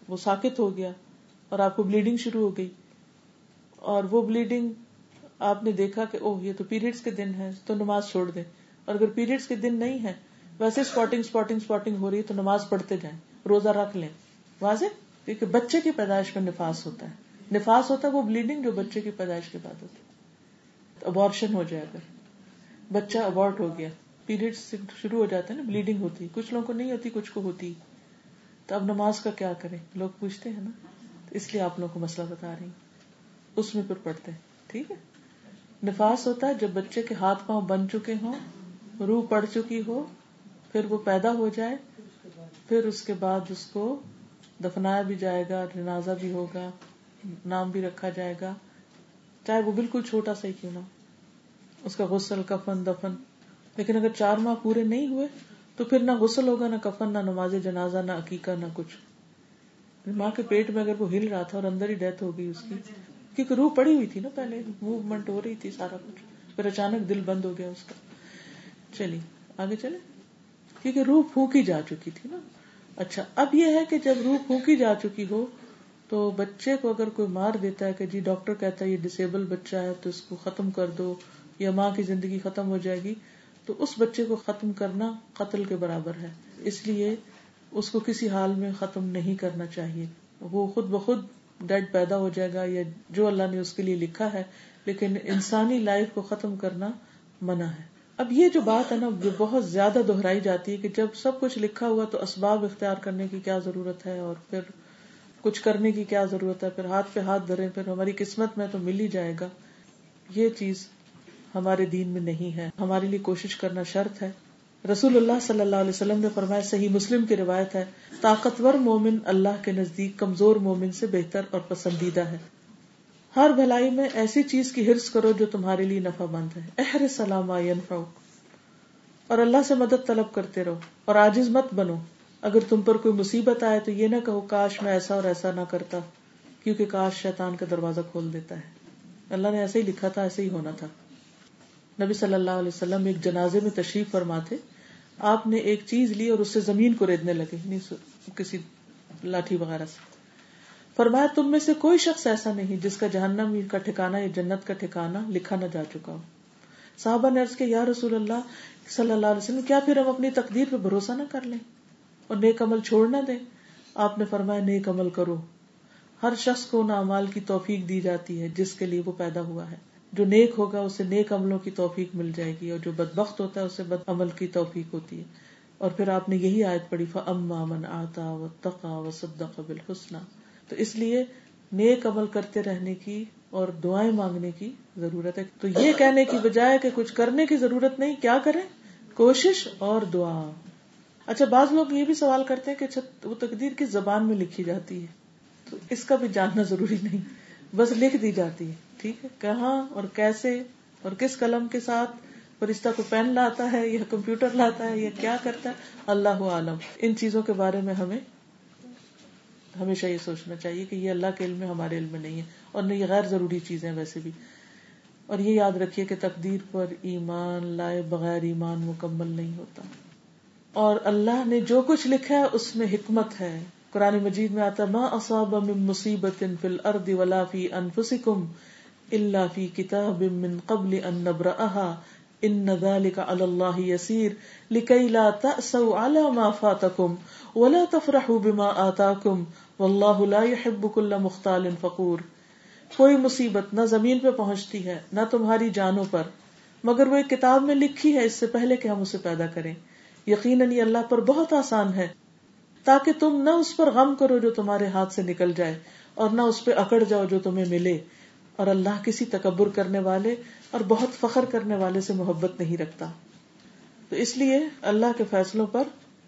وہ ساکت ہو گیا اور آپ کو بلیڈنگ شروع ہو گئی اور وہ بلیڈنگ آپ نے دیکھا کہ اوہ، یہ تو پیریڈس کے دن ہے تو نماز چھوڑ دیں۔ اور اگر پیریڈس کے دن نہیں ہے ویسے اسپاٹنگ اسپاٹنگ اسپاٹنگ ہو رہی ہے تو نماز پڑھتے جائیں، روزہ رکھ لیں۔ واضح؟ کیونکہ بچے کی پیدائش میں نفاس ہوتا ہے۔ نفاس ہوتا ہے، وہ بلیڈنگ جو بچے کی پیدائش کے بعد ہوتی ہے۔ ابارشن ہو جائے اگر۔ بچہ ابارٹ ہو گیا پیریڈ شروع ہو جاتا ہے نا بلیڈنگ ہوتی۔ کچھ لوگوں کو نہیں ہوتی، کچھ کو ہوتی۔ تو اب نماز کا کیا کریں؟ لوگ پوچھتے ہیں نا اس لیے آپ لوگوں کو مسئلہ بتا رہی اس میں پھر پڑھتے ہیں۔ ٹھیک ہے؟ نفاس ہوتا ہے جب بچے کے ہاتھ پاؤں بن چکے ہوں، روح پڑ چکی ہو، پھر وہ پیدا ہو جائے، پھر اس کے بعد اس کو دفنایا بھی جائے گا، جنازہ بھی ہوگا، نام بھی رکھا جائے گا۔ چاہے وہ بالکل چھوٹا سا ہی کیوں نہ اس کا غسل، کفن، دفن۔ لیکن اگر چار ماہ پورے نہیں ہوئے، تو پھر نہ غسل ہوگا، نہ کفن، نہ نماز جنازہ، نہ عقیقہ، نہ کچھ۔ ماں کے پیٹ میں اگر وہ ہل رہا تھا اور اندر ہی ڈیتھ ہو گئی اس کی کیونکہ روح پڑی ہوئی تھی نا پہلے موومنٹ ہو رہی تھی سارا کچھ۔ پھر اچانک دل بند ہو گیا اس کا۔ چلیے، آگے چلے کیونکہ روح پھونکی جا چکی تھی نا۔ اچھا اب یہ ہے کہ جب روح پھونکی جا چکی ہو، تو بچے کو اگر کوئی مار دیتا ہے کہ جی ڈاکٹر کہتا ہے یہ ڈسیبل بچہ ہے، تو اس کو ختم کر دو، یا ماں کی زندگی ختم ہو جائے گی، تو اس بچے کو ختم کرنا قتل کے برابر ہے۔ اس لیے اس کو کسی حال میں ختم نہیں کرنا چاہیے۔ وہ خود بخود ڈیڈ پیدا ہو جائے گا یا جو اللہ نے اس کے لیے لکھا ہے، لیکن انسانی لائف کو ختم کرنا منع ہے۔ اب یہ جو بات ہے نا، یہ بہت زیادہ دہرائی جاتی ہے کہ جب سب کچھ لکھا ہوا تو اسباب اختیار کرنے کی کیا ضرورت ہے اور پھر کچھ کرنے کی کیا ضرورت ہے۔ پھر ہاتھ پہ ہاتھ دھرے پھر ہماری قسمت میں تو مل ہی جائے گا۔ یہ چیز ہمارے دین میں نہیں ہے۔ ہمارے لیے کوشش کرنا شرط ہے۔ رسول اللہ صلی اللہ علیہ وسلم نے فرمایا، صحیح مسلم کی روایت ہے، طاقتور مومن اللہ کے نزدیک کمزور مومن سے بہتر اور پسندیدہ ہے۔ ہر بھلائی میں ایسی چیز کی ہرس کرو جو تمہارے لیے نفع مند ہے۔ احر سلام اور اللہ سے مدد طلب کرتے رہو اور آجز مت بنو۔ اگر تم پر کوئی مصیبت آئے تو یہ نہ کہو، کاش میں ایسا اور ایسا نہ کرتا، کیونکہ کاش شیطان کا دروازہ کھول دیتا ہے۔ اللہ نے ایسے ہی لکھا تھا ایسے ہی ہونا تھا۔ نبی صلی اللہ علیہ وسلم ایک جنازے میں تشریف فرما تھے۔ آپ نے ایک چیز لی اور اس سے زمین کو ریدنے لگے یعنی کسی لاٹھی وغیرہ سے۔ فرمایا، تم میں سے کوئی شخص ایسا نہیں جس کا جہنم کا ٹھکانا یا جنت کا ٹھکانا لکھا نہ جا چکا ہو۔ صحابہ نے عرض کے یا رسول اللہ صلی اللہ علیہ وسلم، کیا پھر ہم اپنی تقدیر پہ بھروسہ نہ کر لیں اور نیک عمل چھوڑ نہ دیں؟ آپ نے فرمایا، نیک عمل کرو۔ ہر شخص کو نامال کی توفیق دی جاتی ہے جس کے لیے وہ پیدا ہوا ہے۔ جو نیک ہوگا اسے نیک عملوں کی توفیق مل جائے گی اور جو بد بخت ہوتا ہے اسے بد عمل کی توفیق ہوتی ہے۔ اور پھر آپ نے یہی آیت پڑھی من آتا و تقا و قبل حسنا تو اس لیے نیک عمل کرتے رہنے کی اور دعائیں مانگنے کی ضرورت ہے۔ تو یہ کہنے کی بجائے کہ کچھ کرنے کی ضرورت نہیں، کیا کریں؟ کوشش اور دعا۔ اچھا بعض لوگ یہ بھی سوال کرتے ہیں کہ اچھا، وہ تقدیر کس زبان میں لکھی جاتی ہے۔ تو اس کا بھی جاننا ضروری نہیں۔ بس لکھ دی جاتی ہے، ٹھیک ہے؟ کہاں اور کیسے اور کس قلم کے ساتھ فرشتہ کو پین لاتا ہے یا کمپیوٹر لاتا ہے یا کیا کرتا ہے؟ اللہ عالم۔ ان چیزوں کے بارے میں ہمیں ہمیشہ یہ سوچنا چاہیے کہ یہ اللہ کے علم میں ہمارے علم میں نہیں ہے اور نہیں، یہ غیر ضروری چیزیں ویسے بھی۔ اور یہ یاد رکھیے کہ تقدیر پر ایمان لائے بغیر ایمان مکمل نہیں ہوتا۔ اور اللہ نے جو کچھ لکھا ہے، اس میں حکمت ہے۔ قرآن مجید میں آتا ما اصاب من مصیبت فی الارض ولا فی انفسکم اللہ فی کتاب من قبل ان نبرأها ان ذلك على الله يسير لكي لا تأسوا على ما فاتكم ولا تفرحوا بما آتاكم والله لا يحب كل مختال فخور کوئی مصیبت نہ زمین پہ پہنچتی ہے، نہ تمہاری جانوں پر، مگر وہ ایک کتاب میں لکھی ہے، اس سے پہلے کہ ہم اسے پیدا کریں۔ یقیناً یہ اللہ پر بہت آسان ہے۔ تاکہ تم نہ اس پر غم کرو جو تمہارے ہاتھ سے نکل جائے اور نہ اس پہ اکڑ جاؤ جو تمہیں ملے۔ اور اللہ کسی تکبر کرنے والے اور بہت فخر کرنے والے سے محبت نہیں رکھتا۔ تو اس لیے اللہ کے فیصلوں پر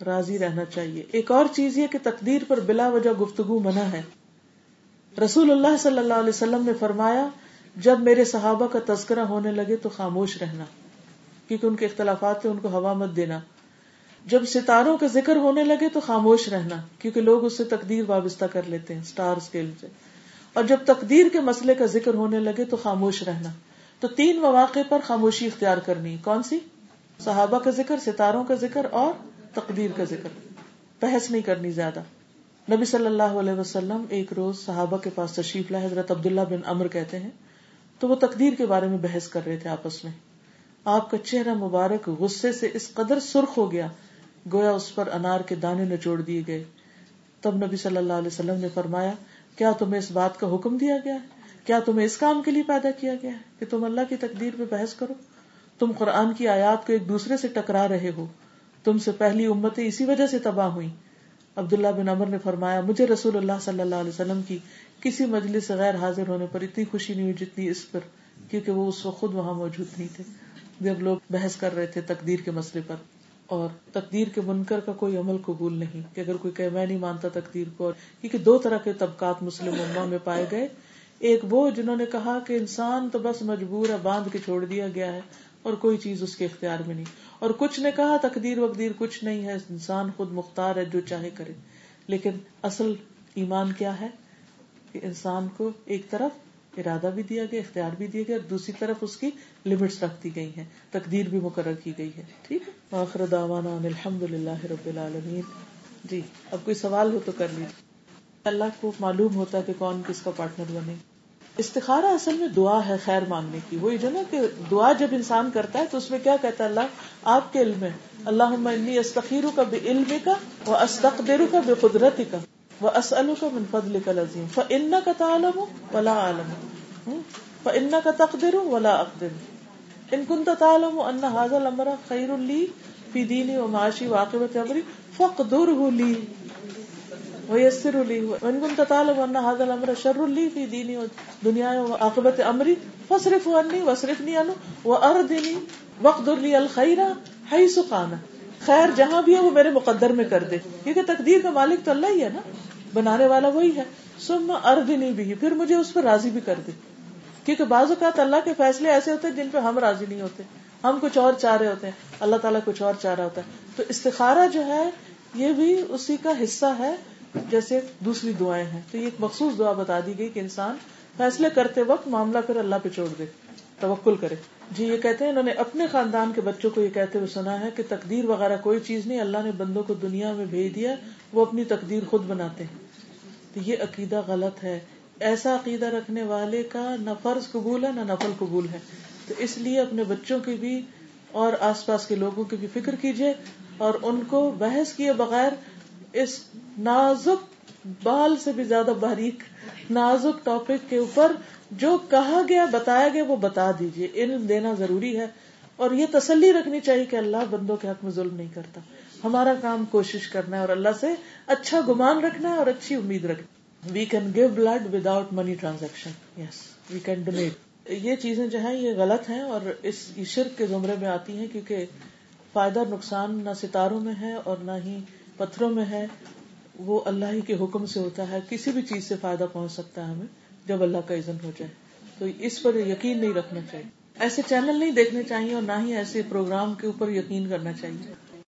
راضی رہنا چاہیے۔ ایک اور چیز یہ کہ تقدیر پر بلا وجہ گفتگو منع ہے۔ رسول اللہ صلی اللہ علیہ وسلم نے فرمایا، جب میرے صحابہ کا تذکرہ ہونے لگے تو خاموش رہنا، کیونکہ ان کے اختلافات تھے ان کو ہوا مت دینا۔ جب ستاروں کا ذکر ہونے لگے تو خاموش رہنا، کیونکہ لوگ اس سے تقدیر وابستہ کر لیتے ہیں اسٹار اسکیل سے۔ اور جب تقدیر کے مسئلے کا ذکر ہونے لگے تو خاموش رہنا۔ تو تین مواقع پر خاموشی اختیار کرنی۔ کون سی؟ صحابہ کا ذکر، ستاروں کا ذکر اور تقدیر کا ذکر۔ بحث نہیں کرنی زیادہ۔ نبی صلی اللہ علیہ وسلم ایک روز صحابہ کے پاس تشریف لائے، حضرت عبداللہ بن امر کہتے ہیں۔ تو وہ تقدیر کے بارے میں بحث کر رہے تھے آپس میں۔ آپ کا چہرہ مبارک غصے سے اس قدر سرخ ہو گیا گویا اس پر انار کے دانے نچوڑ دیے گئے۔ تب نبی صلی اللہ علیہ وسلم نے فرمایا، کیا تمہیں اس بات کا حکم دیا گیا؟ ہے کیا تمہیں اس کام کے لیے پیدا کیا گیا ہے کہ تم اللہ کی تقدیر پہ بحث کرو؟ تم قرآن کی آیات کو ایک دوسرے سے ٹکرا رہے ہو۔ تم سے پہلی امتیں اسی وجہ سے تباہ ہوئی عبداللہ بن عمر نے فرمایا، مجھے رسول اللہ صلی اللہ علیہ وسلم کی کسی مجلس سے غیر حاضر ہونے پر اتنی خوشی نہیں ہوئی جتنی اس پر، کیونکہ وہ اس وقت خود وہاں موجود نہیں تھے۔ جب لوگ بحث کر رہے تھے تقدیر کے مسئلے پر۔ اور تقدیر کے منکر کا کوئی عمل قبول نہیں کہ اگر کوئی کہ میں نہیں مانتا تقدیر کو کیونکہ دو طرح کے طبقات مسلم اما میں پائے گئے۔ ایک وہ جنہوں نے کہا کہ انسان تو بس مجبور ہے، باندھ کے چھوڑ دیا گیا ہے اور کوئی چیز اس کے اختیار میں نہیں۔ اور کچھ نے کہا تقدیر وقدیر کچھ نہیں ہے، انسان خود مختار ہے جو چاہے کرے۔ لیکن اصل ایمان کیا ہے؟ کہ انسان کو ایک طرف ارادہ بھی دیا گیا، اختیار بھی دیا گیا، اور دوسری طرف اس کی لمٹس رکھ دی گئی ہیں، تقدیر بھی مقرر کی گئی ہے ٹھیک ہے؟ آخر دعوانا الحمد للہ رب العالمین۔ جی اب کوئی سوال ہو تو کر لیجیے اللہ کو معلوم ہوتا ہے کہ کون کس کا پارٹنر بنے۔ استخارہ اصل میں دعا ہے خیر مانگنے کی۔ وہی جو نا کہ دعا جب انسان کرتا ہے تو اس میں کیا کہتا ہے اللہ؟ آپ کے علم ہے اللہ انی کا بے علم کا وہ استقبر کا بے قدرتی کا وہ اسلو کا من فضل کا لذیم فن کا تعلم ولا عالم فن کا تقدر ولا اقدر ان کن تعلم ان حاضل امرا خیر اللی فی دینی و معاشی واقعت امری فقدر لی ویسر لی وان کن تعلم ان هذا الامر شر لی فی دینی و دنیا و عاقبت امری فصرف عنی وصرفنی عنه واردنی وقدر لی الخیر حیث قانا خیر جہاں بھی ہے وہ میرے مقدر میں کر دے. کیونکہ تقدیر کا مالک تو اللہ ہی ہے نا. بنانے والا وہی ہے۔ سم ارد نہیں بھی، پھر مجھے اس پر راضی بھی کر دے۔ کیونکہ بعض اوقات اللہ کے فیصلے ایسے ہوتے ہیں جن پہ ہم راضی نہیں ہوتے۔ ہم کچھ اور چاہ رہے ہوتے ہیں۔ اللہ تعالیٰ کچھ اور چاہ رہا ہوتا ہے۔ تو استخارہ جو ہے، یہ بھی اسی کا حصہ ہے۔ جیسے دوسری دعائیں ہیں۔ تو یہ ایک مخصوص دعا بتا دی گئی کہ انسان فیصلے کرتے وقت معاملہ پھر اللہ پہ چھوڑ دے، توکل کرے۔ جی یہ کہتے ہیں، انہوں نے اپنے خاندان کے بچوں کو یہ کہتے ہوئے سنا ہے کہ تقدیر وغیرہ کوئی چیز نہیں، اللہ نے بندوں کو دنیا میں بھیج دیا۔ وہ اپنی تقدیر خود بناتے ہیں۔ تو یہ عقیدہ غلط ہے۔ ایسا عقیدہ رکھنے والے کا نہ فرض قبول ہے، نہ نفل قبول ہے۔ تو اس لیے اپنے بچوں کی بھی اور آس پاس کے لوگوں کی بھی فکر کیجیے اور ان کو بحث کیے بغیر اس نازک بال سے بھی زیادہ باریک، نازک ٹاپک کے اوپر جو کہا گیا، بتایا گیا، وہ بتا دیجیے علم دینا ضروری ہے اور یہ تسلی رکھنی چاہیے کہ اللہ بندوں کے حق میں ظلم نہیں کرتا۔ ہمارا کام کوشش کرنا ہے اور اللہ سے اچھا گمان رکھنا ہے اور اچھی امید رکھنا we can give blood without money transaction yes we can donate یہ چیزیں جو ہیں، یہ غلط ہیں اور اس شرک کے زمرے میں آتی ہیں کیونکہ فائدہ نقصان نہ ستاروں میں ہے اور نہ ہی پتھروں میں ہے۔ وہ اللہ ہی کے حکم سے ہوتا ہے۔ کسی بھی چیز سے فائدہ پہنچ سکتا ہے ہمیں جب اللہ کا عزن ہو جائے۔ تو اس پر یقین نہیں رکھنا چاہیے۔ ایسے چینل نہیں دیکھنے چاہیے اور نہ ہی ایسے پروگرام کے اوپر یقین کرنا چاہیے۔